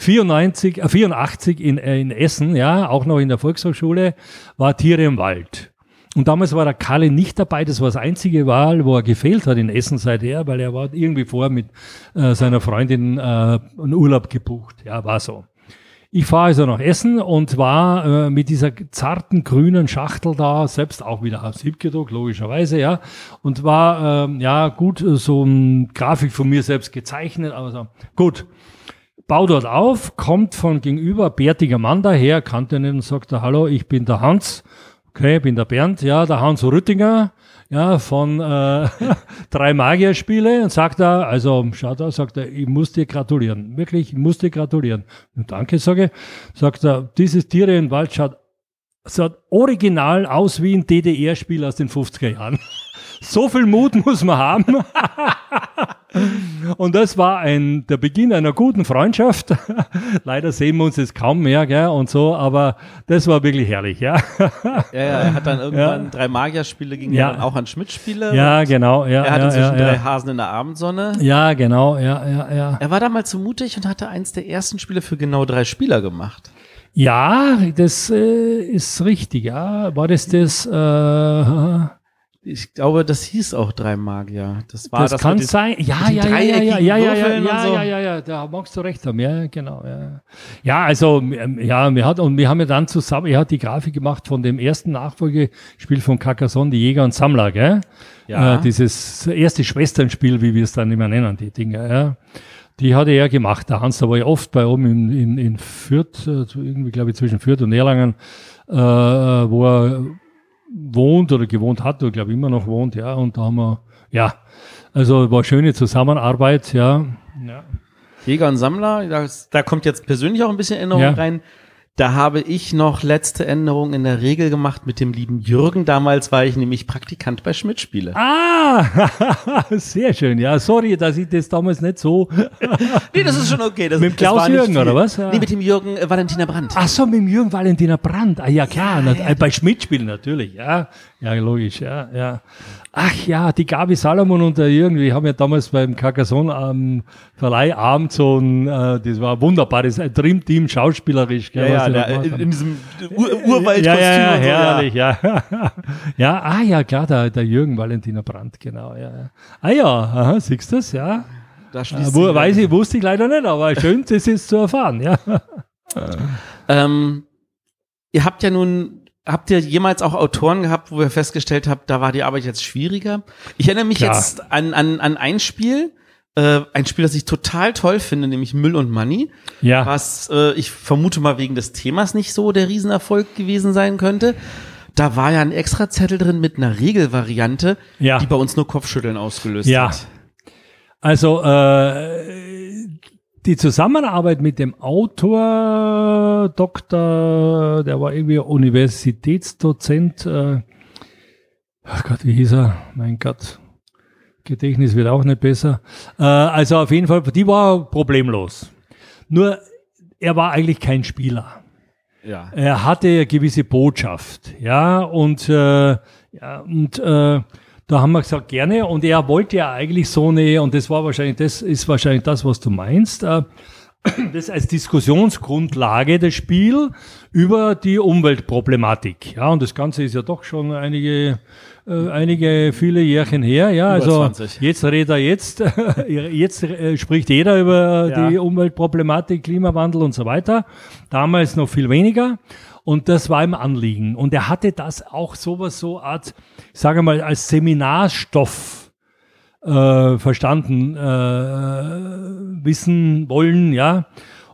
94, äh, 84 in, äh, in Essen, ja, auch noch in der Volkshochschule, war Tiere im Wald. Und damals war der Kalle nicht dabei, das war das einzige Wahl, wo er gefehlt hat in Essen seither, weil er war irgendwie vorher mit äh, seiner Freundin äh, einen Urlaub gebucht. Ja, war so. Ich fahre also nach Essen und war äh, mit dieser zarten grünen Schachtel da, selbst auch wieder auf Siebgedruckt, logischerweise, ja, und war, äh, ja, gut, so ein Grafik von mir selbst gezeichnet, aber so, gut bau dort auf, kommt von gegenüber, bärtiger Mann daher, kannte ihn und sagt er, hallo, ich bin der Hans, okay, bin der Bernd, ja, der Hans Rüttinger, ja, von äh, drei Magierspiele und sagt er, also schaut er, sagt er, ich muss dir gratulieren, wirklich, ich muss dir gratulieren. Und danke, sage ich, sagt er, dieses Tiere im Wald schaut, schaut original aus wie ein DDR-Spiel aus den 50er Jahren. So viel Mut muss man haben. Und das war ein, der Beginn einer guten Freundschaft. Leider sehen wir uns jetzt kaum mehr, gell, und so, aber das war wirklich herrlich, ja. Ja, ja er hat dann irgendwann ja. drei Magierspiele ging ja. dann auch an Schmidt-Spiele. Ja, genau, ja. Er hatte inzwischen drei Hasen in der Abendsonne. Ja, genau, ja, ja, ja. Er war damals so mutig und hatte eins der ersten Spiele für genau drei Spieler gemacht. Ja, das äh, ist richtig, ja. War das das, äh, ich glaube, das hieß auch drei Magier. Das war das, das kann sein. Ja, ja, ja, ja, ja, ja, ja, ja, so. ja, ja, ja, da magst du recht haben. Ja, genau. Ja, ja also, ähm, ja, wir hat, und wir haben ja dann zusammen, er hat die Grafik gemacht von dem ersten Nachfolgespiel von Carcassonne, die Jäger und Sammler, gell? Ja. Äh, dieses erste Schwesternspiel, wie wir es dann immer nennen, die Dinge, ja. Die hatte er gemacht. Der Hans, da war ja oft bei oben in, in, in Fürth, äh, irgendwie, glaube ich, zwischen Fürth und Erlangen, äh, wo er wohnt oder gewohnt hat oder glaube immer noch wohnt, ja. Und da haben wir, ja, also war schöne Zusammenarbeit, ja. ja. Jäger und Sammler, das, da kommt jetzt persönlich auch ein bisschen Erinnerung ja. rein. Da habe ich noch letzte Änderung in der Regel gemacht mit dem lieben Jürgen. Damals war ich nämlich Praktikant bei Schmidt-Spiele. Ah, sehr schön. Ja, sorry, dass ich das damals nicht so. nee, das ist schon okay. Das, mit dem Klaus Jürgen, oder was? Nee, mit dem Jürgen äh, Valentina Brandt. Ach so, mit dem Jürgen Valentina Brandt. Ah, ja, klar. Ja, ja, bei Schmidt-Spielen natürlich, ja. Ja, logisch, ja, ja. Ach ja, die Gabi Salomon und der Jürgen, die haben ja damals beim Carcassonne am Verleihabend so ein, äh, das war ein wunderbares ein Dreamteam schauspielerisch. Gell, ja, ja der, in, in, diesem Ur Urwaldkostüm. Ja, ja, ja, so, herrlich, ja. ja. ja, ah ja, klar, der, der Jürgen Valentiner Brandt, genau, ja. Ah ja, aha, siehst du das, ja. Da schließt äh, weiß ich, wusste ich leider nicht, aber schön, das ist zu erfahren, ja. Ähm, ihr habt ja nun Habt ihr jemals auch Autoren gehabt, wo ihr festgestellt habt, da war die Arbeit jetzt schwieriger? Ich erinnere mich Klar. jetzt an, an, an ein Spiel, äh, ein Spiel, das ich total toll finde, nämlich Müll und Money. Ja. Was äh, ich vermute mal wegen des Themas nicht so der Riesenerfolg gewesen sein könnte. Da war ja ein extra Zettel drin mit einer Regelvariante, ja. die bei uns nur Kopfschütteln ausgelöst ja. hat. Also äh, die Zusammenarbeit mit dem Autor, Doktor, der war irgendwie Universitätsdozent, äh, ach Gott, wie hieß er? Mein Gott, Gedächtnis wird auch nicht besser. Äh, also auf jeden Fall, die war problemlos. Nur, er war eigentlich kein Spieler. Ja. Er hatte eine gewisse Botschaft, ja, und, äh, ja, und äh, da haben wir gesagt, gerne. Und er wollte ja eigentlich so eine, und das war wahrscheinlich, das ist wahrscheinlich das, was du meinst, äh, das als Diskussionsgrundlage das Spiel über die Umweltproblematik. Ja, und das Ganze ist ja doch schon einige, äh, einige viele Jährchen her. Ja, über also 20. jetzt redet er jetzt, jetzt äh, spricht jeder über ja. die Umweltproblematik, Klimawandel und so weiter. Damals noch viel weniger. Und das war ihm Anliegen. Und er hatte das auch sowas so Art, ich sage mal, als Seminarstoff äh, verstanden, äh, wissen wollen, ja.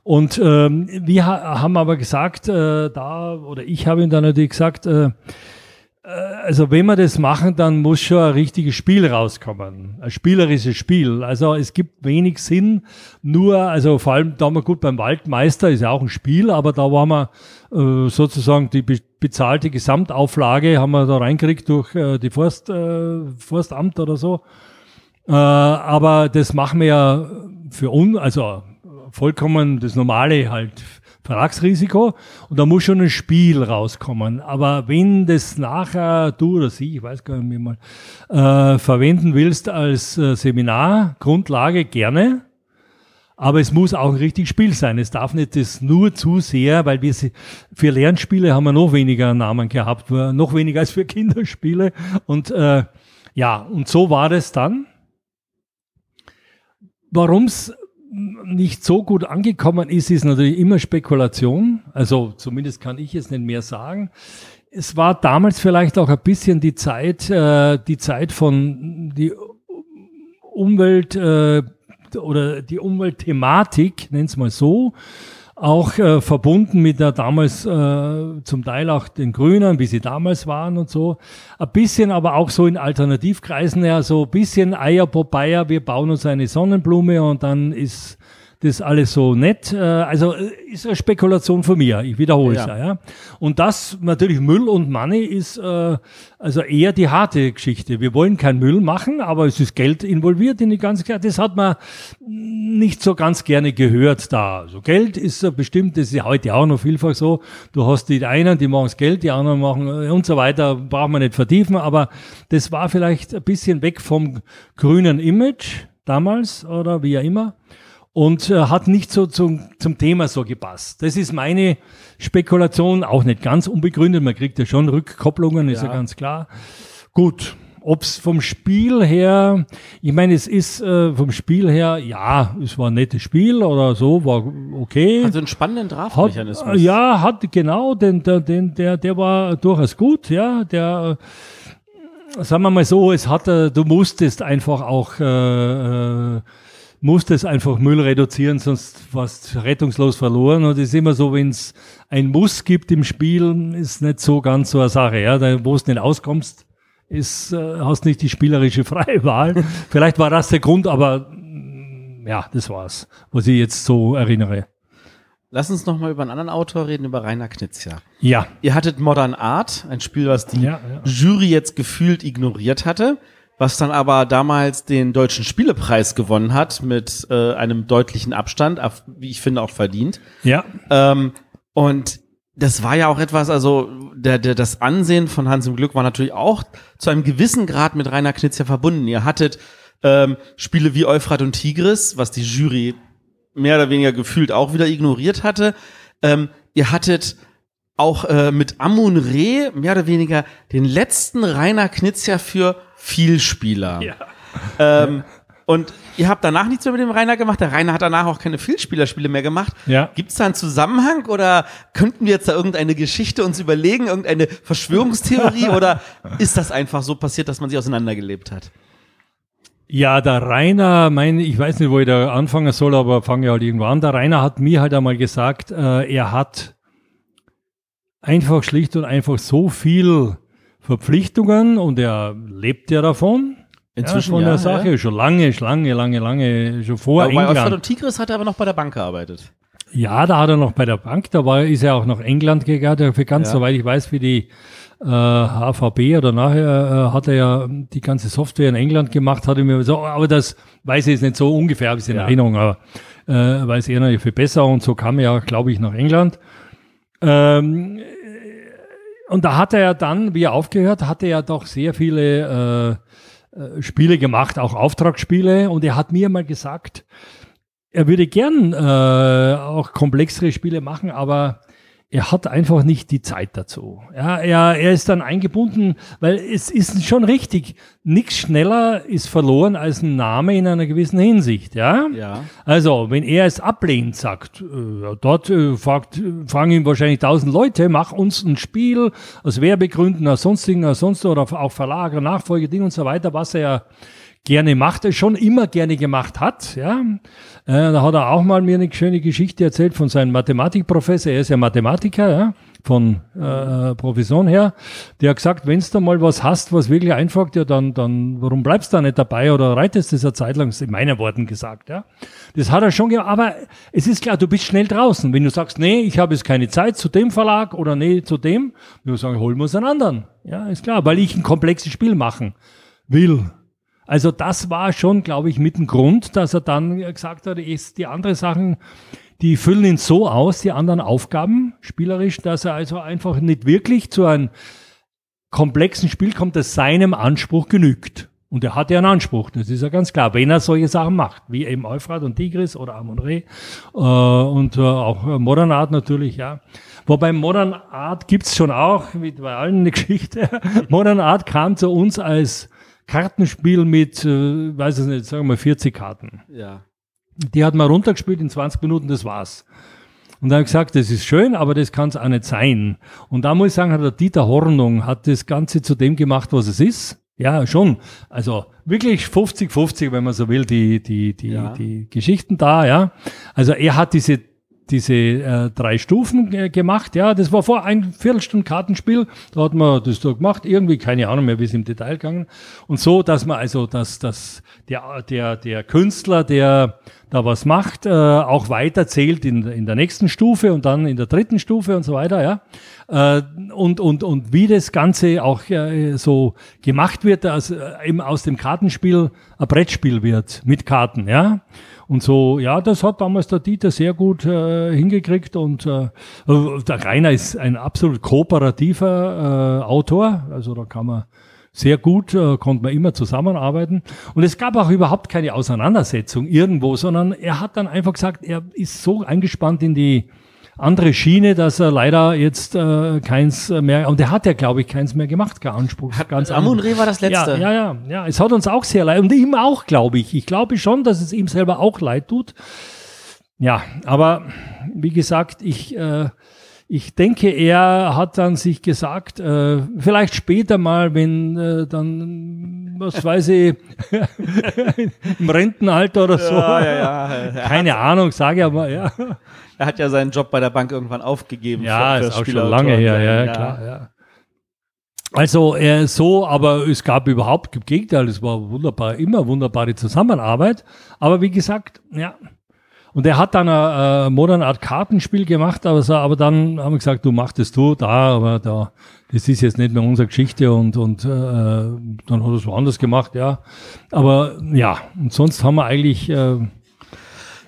Und ähm, wir ha haben aber gesagt, äh, da, oder ich habe ihm dann natürlich gesagt, äh, also wenn wir das machen, dann muss schon ein richtiges Spiel rauskommen. Ein spielerisches Spiel. Also es gibt wenig Sinn, nur, also vor allem da haben wir gut beim Waldmeister, ist ja auch ein Spiel, aber da waren wir äh, sozusagen die be bezahlte Gesamtauflage, haben wir da reingekriegt durch äh, die Forst, äh, Forstamt oder so. Äh, aber das machen wir ja für uns, also vollkommen das Normale halt Vertragsrisiko und da muss schon ein Spiel rauskommen. Aber wenn das nachher du oder sie, ich weiß gar nicht mehr mal, äh, verwenden willst als äh, Seminargrundlage, gerne. Aber es muss auch ein richtig Spiel sein. Es darf nicht das nur zu sehr, weil wir für Lernspiele haben wir noch weniger Namen gehabt, noch weniger als für Kinderspiele. Und äh, ja, und so war es dann. Warum es nicht so gut angekommen ist, ist natürlich immer Spekulation. Also zumindest kann ich es nicht mehr sagen. Es war damals vielleicht auch ein bisschen die Zeit, äh, die Zeit von die Umwelt äh, oder die Umweltthematik, nenn es mal so, auch äh, verbunden mit der damals äh, zum Teil auch den Grünen, wie sie damals waren und so. Ein bisschen aber auch so in Alternativkreisen, ja, so ein bisschen Eier Popeye, wir bauen uns eine Sonnenblume und dann ist das alles so nett. Äh, also äh, ist eine Spekulation von mir, ich wiederhole es ja. ja. Und das natürlich Müll und Money ist äh, also eher die harte Geschichte. Wir wollen keinen Müll machen, aber es ist Geld involviert in die ganze Geschichte. Das hat man nicht so ganz gerne gehört da. Also Geld ist ja bestimmt, das ist ja heute auch noch vielfach so. Du hast die einen, die machen das Geld, die anderen machen und so weiter, braucht man nicht vertiefen, aber das war vielleicht ein bisschen weg vom grünen Image damals oder wie auch immer und äh, hat nicht so zum, zum Thema so gepasst. Das ist meine Spekulation, auch nicht ganz unbegründet. Man kriegt ja schon Rückkopplungen, ist ja, ja ganz klar. Gut, ob's vom Spiel her, ich meine, es ist äh, vom Spiel her, ja, es war ein nettes Spiel oder so, war okay. Also einen spannenden Draftmechanismus. Hat, ja, hat genau, den, der, den, der, der war durchaus gut, ja, der sagen wir mal so, es hat, du musstest einfach auch äh, äh, musstest einfach Müll reduzieren, sonst warst rettungslos verloren. Und es ist immer so, wenn es ein Muss gibt im Spiel, ist nicht so ganz so eine Sache. Ja? Da, wo du nicht auskommst, ist, äh, hast nicht die spielerische freie Wahl. Vielleicht war das der Grund, aber mm, ja, das war's, was ich jetzt so erinnere. Lass uns noch mal über einen anderen Autor reden, über Rainer Knizia. Ja. Ihr hattet Modern Art, ein Spiel, was die ja, ja. Jury jetzt gefühlt ignoriert hatte was dann aber damals den deutschen Spielepreis gewonnen hat mit äh, einem deutlichen Abstand, wie ich finde auch verdient. Ja. Ähm, und das war ja auch etwas, also der, der, das Ansehen von Hans im Glück war natürlich auch zu einem gewissen Grad mit Rainer Knitz ja verbunden. Ihr hattet ähm, Spiele wie Euphrat und Tigris, was die Jury mehr oder weniger gefühlt auch wieder ignoriert hatte. Ähm, ihr hattet auch äh, mit Amun Re mehr oder weniger den letzten Rainer Knitz ja für Vielspieler. Ja. Ähm, und ihr habt danach nichts mehr mit dem Rainer gemacht. Der Rainer hat danach auch keine Vielspielerspiele mehr gemacht. Ja. Gibt es da einen Zusammenhang oder könnten wir jetzt da irgendeine Geschichte uns überlegen, irgendeine Verschwörungstheorie oder ist das einfach so passiert, dass man sich auseinandergelebt hat? Ja, der Rainer, mein, ich weiß nicht, wo ich da anfangen soll, aber fange halt irgendwo an. Der Rainer hat mir halt einmal gesagt, äh, er hat einfach schlicht und einfach so viel Verpflichtungen und er lebt ja davon. Inzwischen ja, von ja, der Sache, ja. schon lange, lange, lange, lange, schon vor aber England. Bei Tigris hat er aber noch bei der Bank gearbeitet. Ja, da hat er noch bei der Bank, da war, ist er auch nach England gegangen, für ganz, soweit ich weiß, wie die äh, HVB oder nachher äh, hat er ja die ganze Software in England gemacht, hat er mir so, aber das weiß ich jetzt nicht so ungefähr, habe ich es in Erinnerung, aber äh, weiß er natürlich viel besser und so kam er ja, glaube ich, nach England. Ähm, und da hat er ja dann, wie er aufgehört, hat er ja doch sehr viele äh, äh, Spiele gemacht, auch Auftragsspiele. Und er hat mir mal gesagt, er würde gern äh, auch komplexere Spiele machen, aber er hat einfach nicht die Zeit dazu. Ja, er, er ist dann eingebunden, weil es ist schon richtig, nichts schneller ist verloren als ein Name in einer gewissen Hinsicht. Ja? ja. Also, wenn er es ablehnt, sagt, äh, dort äh, fragt, fragen ihn wahrscheinlich tausend Leute, mach uns ein Spiel aus Werbegründen, aus sonstigen, aus sonst oder auch Verlager, Nachfolgeding und so weiter, was er gerne macht, schon immer gerne gemacht hat. Ja. Äh, da hat er auch mal mir eine schöne Geschichte erzählt von seinem Mathematikprofessor. Er ist ja Mathematiker, ja, von äh, Profession her. Der hat gesagt, wenn du mal was hast, was wirklich einfragt, ja, dann, dann warum bleibst du da nicht dabei oder reitest das eine Zeit lang? in meinen Worten gesagt. Ja. Das hat er schon gemacht. Aber es ist klar, du bist schnell draußen. Wenn du sagst, nee, ich habe jetzt keine Zeit zu dem Verlag oder nee, zu dem, wir sagen, holen wir uns einen anderen. Ja, ist klar, weil ich ein komplexes Spiel machen will. Also das war schon, glaube ich, mit dem Grund, dass er dann gesagt hat, ist die anderen Sachen, die füllen ihn so aus, die anderen Aufgaben, spielerisch, dass er also einfach nicht wirklich zu einem komplexen Spiel kommt, das seinem Anspruch genügt. Und er hat ja einen Anspruch, das ist ja ganz klar, wenn er solche Sachen macht, wie eben Euphrat und Tigris oder Amon Re äh, und äh, auch Modern Art natürlich, ja. Wobei Modern Art gibt's schon auch, mit bei allen eine Geschichte. Modern Art kam zu uns als Kartenspiel mit, äh, weiß ich nicht, sagen wir mal 40 Karten. Ja. Die hat man runtergespielt in 20 Minuten, das war's. Und da habe ich gesagt, das ist schön, aber das kann es auch nicht sein. Und da muss ich sagen, hat der Dieter Hornung hat das Ganze zu dem gemacht, was es ist. Ja, schon. Also wirklich 50-50, wenn man so will, die, die, die, ja. die Geschichten da, ja. Also er hat diese diese äh, drei Stufen äh, gemacht. Ja, das war vor ein Viertelstunden Kartenspiel. Da hat man das da gemacht. Irgendwie, keine Ahnung mehr, wie es im Detail gegangen. Und so, dass man also, dass, dass der, der, der Künstler, der da was macht, äh, auch weiter zählt in, in der nächsten Stufe und dann in der dritten Stufe und so weiter, ja. Äh, und, und, und wie das Ganze auch äh, so gemacht wird, dass äh, eben aus dem Kartenspiel ein Brettspiel wird mit Karten, ja. Und so, ja, das hat damals der Dieter sehr gut äh, hingekriegt und äh, der Rainer ist ein absolut kooperativer äh, Autor, also da kann man sehr gut, äh, konnte man immer zusammenarbeiten. Und es gab auch überhaupt keine Auseinandersetzung irgendwo, sondern er hat dann einfach gesagt, er ist so eingespannt in die andere Schiene, dass er leider jetzt äh, keins mehr, und er hat ja, glaube ich, keins mehr gemacht, kein Anspruch. Hat, ganz Amun Re war das letzte. Ja, ja, ja, ja. Es hat uns auch sehr leid und ihm auch, glaube ich. Ich glaube schon, dass es ihm selber auch leid tut. Ja, aber wie gesagt, ich äh, ich denke, er hat dann sich gesagt, äh, vielleicht später mal, wenn äh, dann, was weiß ich, im Rentenalter oder so. Ja, ja, ja. Keine Ahnung, sage ich aber, ja. Er hat ja seinen Job bei der Bank irgendwann aufgegeben. Ja, ist auch schon lange her, ja, ja, klar, ja. Also äh, so, aber es gab überhaupt im Gegenteil, es war wunderbar, immer wunderbare Zusammenarbeit. Aber wie gesagt, ja, und er hat dann ein, ein modern Art Kartenspiel gemacht, aber, so, aber dann haben wir gesagt, du machst es du da, aber da, das ist jetzt nicht mehr unsere Geschichte und, und äh, dann hat er es woanders gemacht, ja. Aber ja, und sonst haben wir eigentlich. Äh,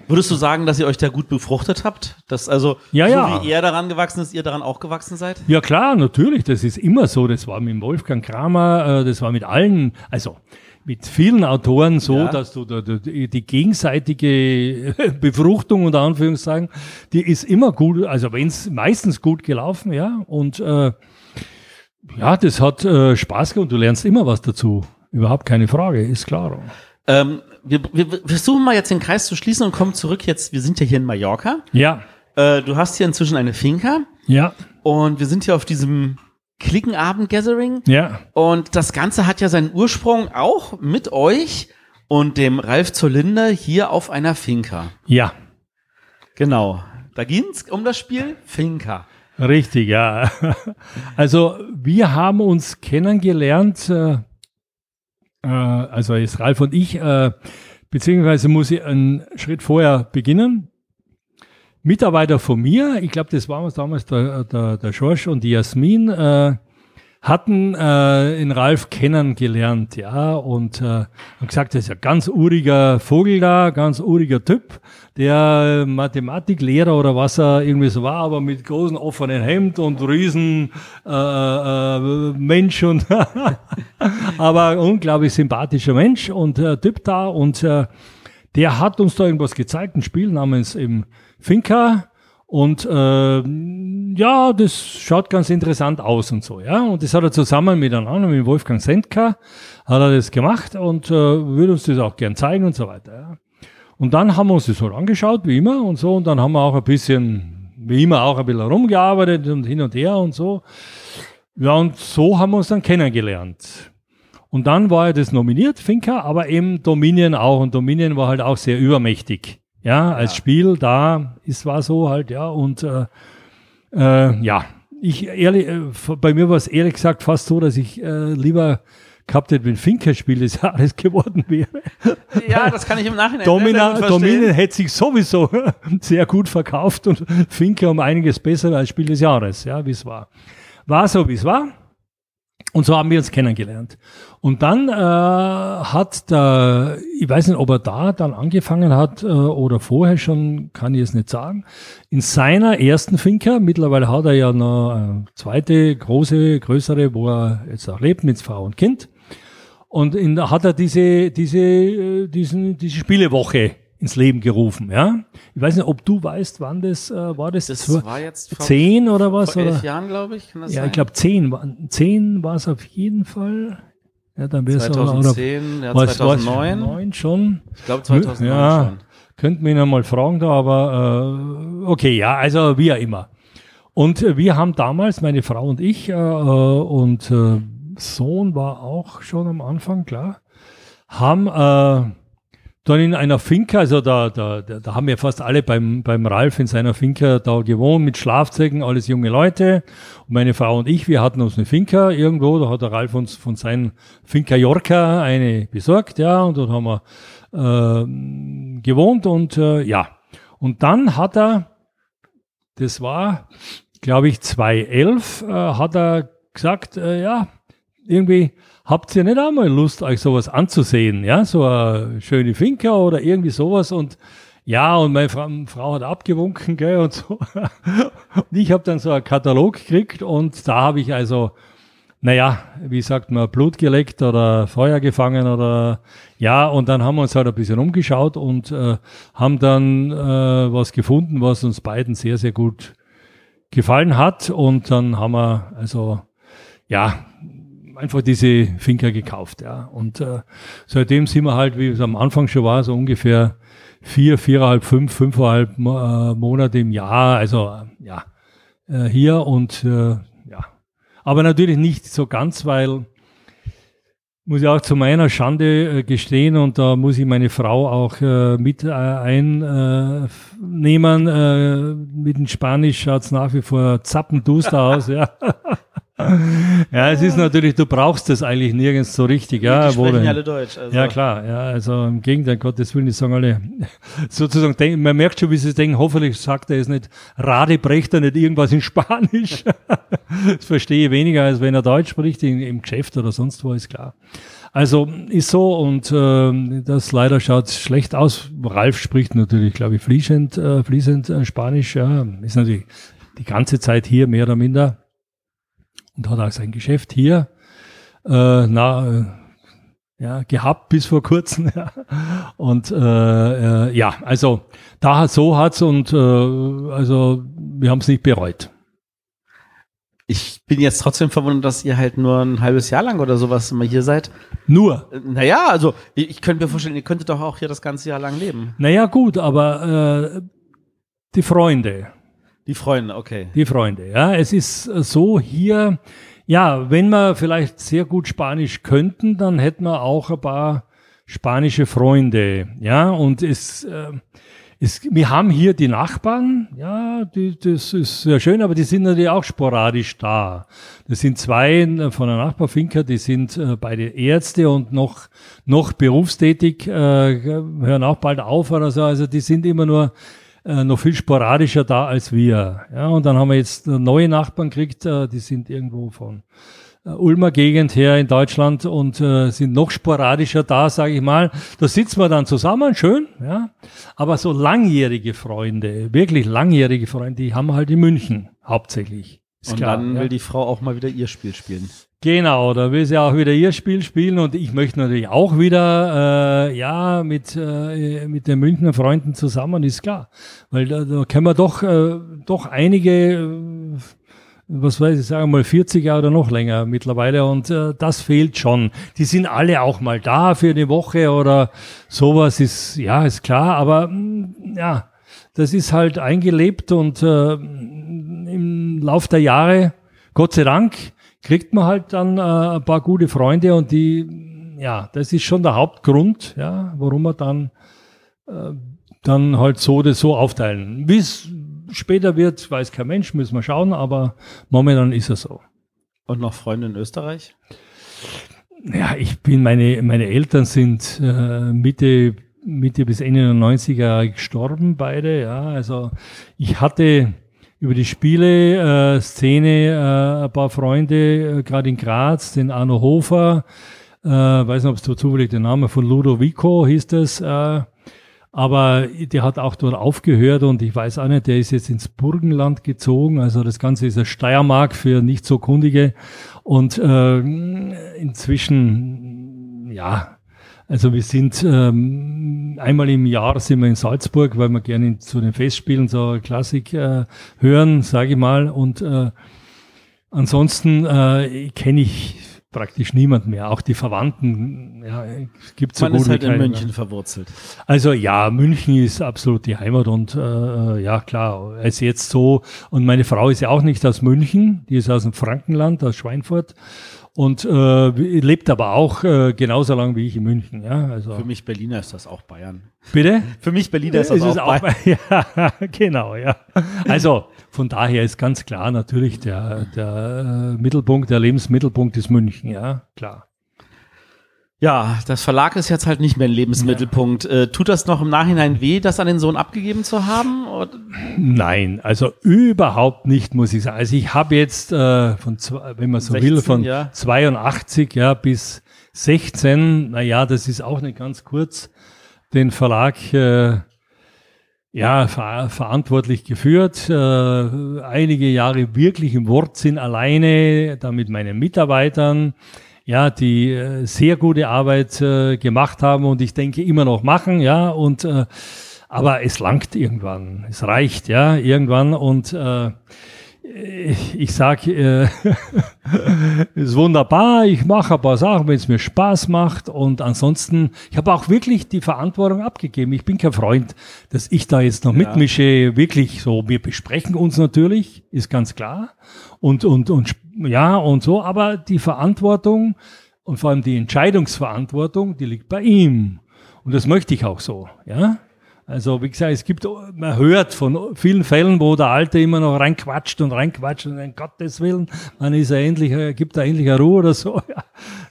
Würdest du sagen, dass ihr euch da gut befruchtet habt? Dass also, ja, so ja. wie er daran gewachsen ist, ihr daran auch gewachsen seid? Ja, klar, natürlich. Das ist immer so. Das war mit Wolfgang Kramer, äh, das war mit allen. Also, mit vielen Autoren so, ja. dass du die, die gegenseitige Befruchtung unter Anführungszeichen, die ist immer gut, also wenn es meistens gut gelaufen, ja. Und äh, ja, das hat äh, Spaß gemacht und du lernst immer was dazu. Überhaupt keine Frage, ist klar. Ähm, wir, wir versuchen mal jetzt den Kreis zu schließen und kommen zurück jetzt. Wir sind ja hier in Mallorca. Ja. Äh, du hast hier inzwischen eine Finca. Ja. Und wir sind hier auf diesem Klickenabend-Gathering. Ja. Und das Ganze hat ja seinen Ursprung auch mit euch und dem Ralf Zolinde hier auf einer Finca. Ja. Genau. Da ging es um das Spiel Finca. Richtig, ja. Also wir haben uns kennengelernt, äh, äh, also jetzt Ralf und ich, äh, beziehungsweise muss ich einen Schritt vorher beginnen. Mitarbeiter von mir, ich glaube, das war damals der, der, der Schorsch und die Jasmin, äh, hatten äh, in Ralf kennengelernt, ja, und äh, haben gesagt, das ist ein ganz uriger Vogel da, ganz uriger Typ, der Mathematiklehrer oder was er irgendwie so war, aber mit großen offenen Hemd und riesen äh, äh, Mensch und aber unglaublich sympathischer Mensch und äh, Typ da und äh, der hat uns da irgendwas gezeigt, ein Spiel namens im Finca und äh, ja, das schaut ganz interessant aus und so, ja. Und das hat er zusammen mit einem anderen, mit Wolfgang Sendka, hat er das gemacht und äh, würde uns das auch gern zeigen und so weiter, ja. Und dann haben wir uns das halt angeschaut, wie immer und so, und dann haben wir auch ein bisschen, wie immer auch ein bisschen rumgearbeitet und hin und her und so. Ja, und so haben wir uns dann kennengelernt. Und dann war er das nominiert, Finca, aber eben Dominion auch. Und Dominion war halt auch sehr übermächtig. Ja, als ja. Spiel da ist war so halt, ja. Und äh, äh, ja, ich ehrlich, äh, bei mir war es ehrlich gesagt fast so, dass ich äh, lieber gehabt hätte, wenn Finca Spiel des Jahres geworden wäre. Ja, das kann ich im Nachhinein Domina, Dominion hätte sich sowieso sehr gut verkauft und Finca um einiges besser als Spiel des Jahres, ja, wie es war. War so, wie es war. Und so haben wir uns kennengelernt. Und dann äh, hat der, ich weiß nicht, ob er da dann angefangen hat äh, oder vorher schon, kann ich es nicht sagen, in seiner ersten Finca, mittlerweile hat er ja noch eine zweite, große, größere, wo er jetzt auch lebt mit Frau und Kind. Und in, hat er diese, diese, äh, diesen, diese Spielewoche ins Leben gerufen. Ja, ich weiß nicht, ob du weißt, wann das äh, war. Das, das war jetzt vor, zehn oder was? Vor elf oder? Jahren, glaube ich. ja, sein? ich glaube zehn. Zehn war es auf jeden Fall. Ja, dann wäre es 2010, ja, 2009 schon. Ich glaube 2009 ja, schon. Könnten wir ihn einmal fragen da, aber äh, okay, ja, also wie auch immer. Und äh, wir haben damals, meine Frau und ich äh, äh und äh, Sohn war auch schon am Anfang, klar, haben äh, dann in einer Finca, also da, da, da haben wir fast alle beim, beim Ralf in seiner Finca da gewohnt, mit Schlafzeugen, alles junge Leute. Und meine Frau und ich, wir hatten uns eine Finca irgendwo, da hat der Ralf uns von seinem Finca Yorca eine besorgt, ja, und dort haben wir äh, gewohnt und äh, ja. Und dann hat er, das war, glaube ich, 2011, äh, hat er gesagt, äh, ja, irgendwie, habt ihr nicht einmal Lust, euch sowas anzusehen? Ja, so eine schöne Finca oder irgendwie sowas und ja, und meine Frau, Frau hat abgewunken, gell, und so. Und ich habe dann so einen Katalog gekriegt und da habe ich also, naja, wie sagt man, Blut geleckt oder Feuer gefangen oder ja, und dann haben wir uns halt ein bisschen umgeschaut und äh, haben dann äh, was gefunden, was uns beiden sehr, sehr gut gefallen hat. Und dann haben wir also ja, einfach diese Finker gekauft, ja. Und äh, seitdem sind wir halt, wie es am Anfang schon war, so ungefähr vier, viereinhalb, fünf, fünfeinhalb äh, Monate im Jahr, also ja, äh, hier und äh, ja. Aber natürlich nicht so ganz, weil muss ich auch zu meiner Schande äh, gestehen und da muss ich meine Frau auch äh, mit äh, einnehmen. Äh, mit dem Spanisch schaut es nach wie vor zappenduster aus. Ja. ja, es ist natürlich, du brauchst das eigentlich nirgends so richtig. Ja, die sprechen alle Deutsch. Also. Ja, klar. Ja, also im Gegenteil, Gottes Willen, die sagen alle, sozusagen, man merkt schon, wie sie denken, hoffentlich sagt er es nicht, Radebrecht er nicht irgendwas in Spanisch. das verstehe ich weniger, als wenn er Deutsch spricht, in, im Geschäft oder sonst wo, ist klar. Also ist so und äh, das leider schaut schlecht aus. Ralf spricht natürlich, glaube ich, fließend, äh, fließend äh, Spanisch. Ja, ist natürlich die ganze Zeit hier mehr oder minder und hat auch sein Geschäft hier äh, na, äh, ja, gehabt bis vor kurzem. Ja. Und äh, äh, ja, also da so hat's und äh, also wir haben es nicht bereut. Ich bin jetzt trotzdem verwundert, dass ihr halt nur ein halbes Jahr lang oder sowas immer hier seid. Nur? Naja, also ich könnte mir vorstellen, ihr könntet doch auch hier das ganze Jahr lang leben. Naja, gut, aber äh, die Freunde, die Freunde, okay. Die Freunde, ja. Es ist so hier, ja, wenn wir vielleicht sehr gut Spanisch könnten, dann hätten wir auch ein paar spanische Freunde, ja. Und es, äh, es, wir haben hier die Nachbarn, ja, die, das ist sehr schön, aber die sind natürlich auch sporadisch da. Das sind zwei von der Nachbarfinker, die sind äh, beide Ärzte und noch, noch berufstätig, äh, hören auch bald auf oder so. Also die sind immer nur äh, noch viel sporadischer da als wir. Ja, und dann haben wir jetzt neue Nachbarn gekriegt, äh, die sind irgendwo von äh, Ulmer Gegend her in Deutschland und äh, sind noch sporadischer da, sage ich mal. Da sitzen wir dann zusammen, schön, ja. Aber so langjährige Freunde, wirklich langjährige Freunde, die haben wir halt in München hauptsächlich. Ist und klar, dann ja. will die Frau auch mal wieder ihr Spiel spielen. Genau, da will sie auch wieder ihr Spiel spielen und ich möchte natürlich auch wieder, äh, ja, mit, äh, mit den Münchner Freunden zusammen, ist klar. Weil da, da können wir doch, äh, doch einige, äh, was weiß ich, sagen wir mal 40 Jahre oder noch länger mittlerweile und äh, das fehlt schon. Die sind alle auch mal da für eine Woche oder sowas ist, ja, ist klar, aber mh, ja, das ist halt eingelebt und äh, im Lauf der Jahre, Gott sei Dank, kriegt man halt dann äh, ein paar gute Freunde und die, ja, das ist schon der Hauptgrund, ja, warum wir dann, äh, dann halt so oder so aufteilen. Wie es später wird, weiß kein Mensch, müssen wir schauen, aber momentan ist es so. Und noch Freunde in Österreich? Ja, ich bin, meine, meine Eltern sind äh, Mitte, Mitte bis Ende der 90er gestorben, beide, ja. Also ich hatte über die Spiele-Szene äh, ein paar Freunde, äh, gerade in Graz, den Arno Hofer, äh, weiß nicht, ob es so zufällig der Name von Ludovico hieß das, äh, aber der hat auch dort aufgehört und ich weiß auch nicht, der ist jetzt ins Burgenland gezogen. Also das Ganze ist eine Steiermark für nicht so Kundige. Und äh, inzwischen, ja, also wir sind ähm, einmal im Jahr sind wir in Salzburg, weil wir gerne zu den Festspielen so Klassik äh, hören, sage ich mal. Und äh, ansonsten äh, kenne ich praktisch niemand mehr. Auch die Verwandten, ja, gibt es Man ist halt in München mehr. verwurzelt. Also ja, München ist absolut die Heimat und äh, äh ja klar, es ist jetzt so. Und meine Frau ist ja auch nicht aus München, die ist aus dem Frankenland, aus Schweinfurt und äh, lebt aber auch äh, genauso lang wie ich in München. Ja, also Für mich Berliner ist das auch Bayern. Bitte? Für mich Berliner ist das ist auch, auch Bayern. Ja, genau, ja. Also von daher ist ganz klar natürlich der, der äh, Mittelpunkt, der Lebensmittelpunkt ist München, ja, klar. Ja, das Verlag ist jetzt halt nicht mehr ein Lebensmittelpunkt. Ja. Äh, tut das noch im Nachhinein weh, das an den Sohn abgegeben zu haben? Oder? Nein, also überhaupt nicht, muss ich sagen. Also ich habe jetzt äh, von, wenn man so 16, will, von ja. 82 ja, bis 16, naja, das ist auch nicht ganz kurz, den Verlag äh, ja, ver verantwortlich geführt. Äh, einige Jahre wirklich im Wortsinn alleine, da mit meinen Mitarbeitern ja, die äh, sehr gute Arbeit äh, gemacht haben und ich denke immer noch machen, ja, und äh, aber es langt irgendwann, es reicht, ja, irgendwann und äh, ich sage, äh, ist wunderbar, ich mache ein paar Sachen, wenn es mir Spaß macht und ansonsten, ich habe auch wirklich die Verantwortung abgegeben. Ich bin kein Freund, dass ich da jetzt noch ja. mitmische, wirklich so, wir besprechen uns natürlich, ist ganz klar und, und, und ja und so, aber die Verantwortung und vor allem die Entscheidungsverantwortung, die liegt bei ihm. Und das möchte ich auch so, ja. Also wie gesagt, es gibt, man hört von vielen Fällen, wo der Alte immer noch reinquatscht und reinquatscht und um Gottes Willen, man ist er endlich, gibt er endlich eine Ruhe oder so. Ja,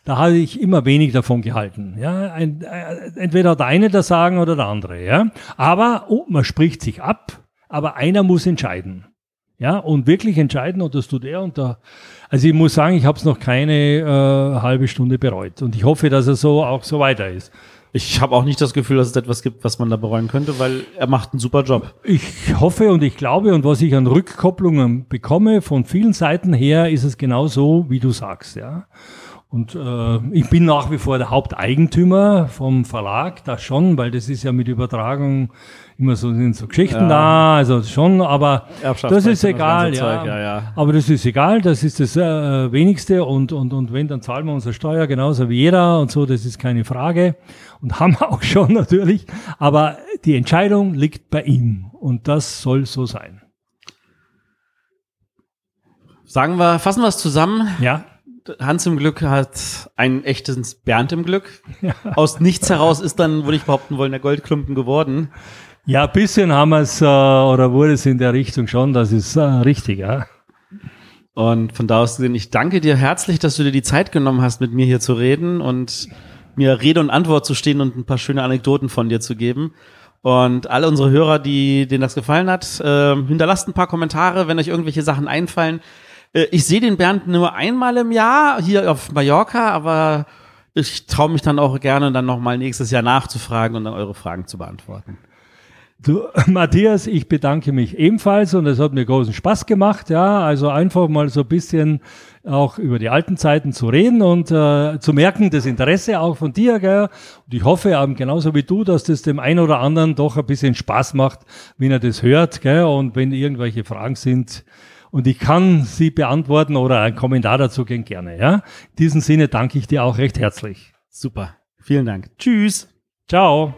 da habe ich immer wenig davon gehalten. Ja, ein, äh, entweder der eine das sagen oder der andere. Ja, aber oh, man spricht sich ab, aber einer muss entscheiden. Ja, und wirklich entscheiden und das tut er und da. Also ich muss sagen, ich habe es noch keine äh, halbe Stunde bereut und ich hoffe, dass er so auch so weiter ist. Ich habe auch nicht das Gefühl, dass es etwas gibt, was man da bereuen könnte, weil er macht einen super Job. Ich hoffe und ich glaube und was ich an Rückkopplungen bekomme von vielen Seiten her, ist es genau so, wie du sagst, ja. Und äh, ich bin nach wie vor der Haupteigentümer vom Verlag, das schon, weil das ist ja mit Übertragung immer so sind so Geschichten ja. da, also schon, aber das ist egal, ja. ja. Ja, Aber das ist egal, das ist das äh, wenigste und, und, und wenn, dann zahlen wir unsere Steuer genauso wie jeder und so, das ist keine Frage und haben wir auch schon natürlich, aber die Entscheidung liegt bei ihm und das soll so sein. Sagen wir, fassen wir es zusammen. Ja. Hans im Glück hat ein echtes Bernd im Glück. Ja. Aus nichts heraus ist dann, würde ich behaupten wollen, der Goldklumpen geworden. Ja, ein bisschen haben wir es äh, oder wurde es in der Richtung schon, das ist äh, richtig, ja. Und von da aus gesehen, ich danke dir herzlich, dass du dir die Zeit genommen hast, mit mir hier zu reden und mir Rede und Antwort zu stehen und ein paar schöne Anekdoten von dir zu geben. Und alle unsere Hörer, die denen das gefallen hat, äh, hinterlasst ein paar Kommentare, wenn euch irgendwelche Sachen einfallen. Äh, ich sehe den Bernd nur einmal im Jahr hier auf Mallorca, aber ich traue mich dann auch gerne, dann nochmal nächstes Jahr nachzufragen und dann eure Fragen zu beantworten. Du, Matthias, ich bedanke mich ebenfalls und es hat mir großen Spaß gemacht, ja, also einfach mal so ein bisschen auch über die alten Zeiten zu reden und äh, zu merken, das Interesse auch von dir, gell? Und ich hoffe eben genauso wie du, dass das dem einen oder anderen doch ein bisschen Spaß macht, wenn er das hört, gell? Und wenn irgendwelche Fragen sind und ich kann sie beantworten oder einen Kommentar dazu gehen gerne, ja. In diesem Sinne danke ich dir auch recht herzlich. Super. Vielen Dank. Tschüss. Ciao.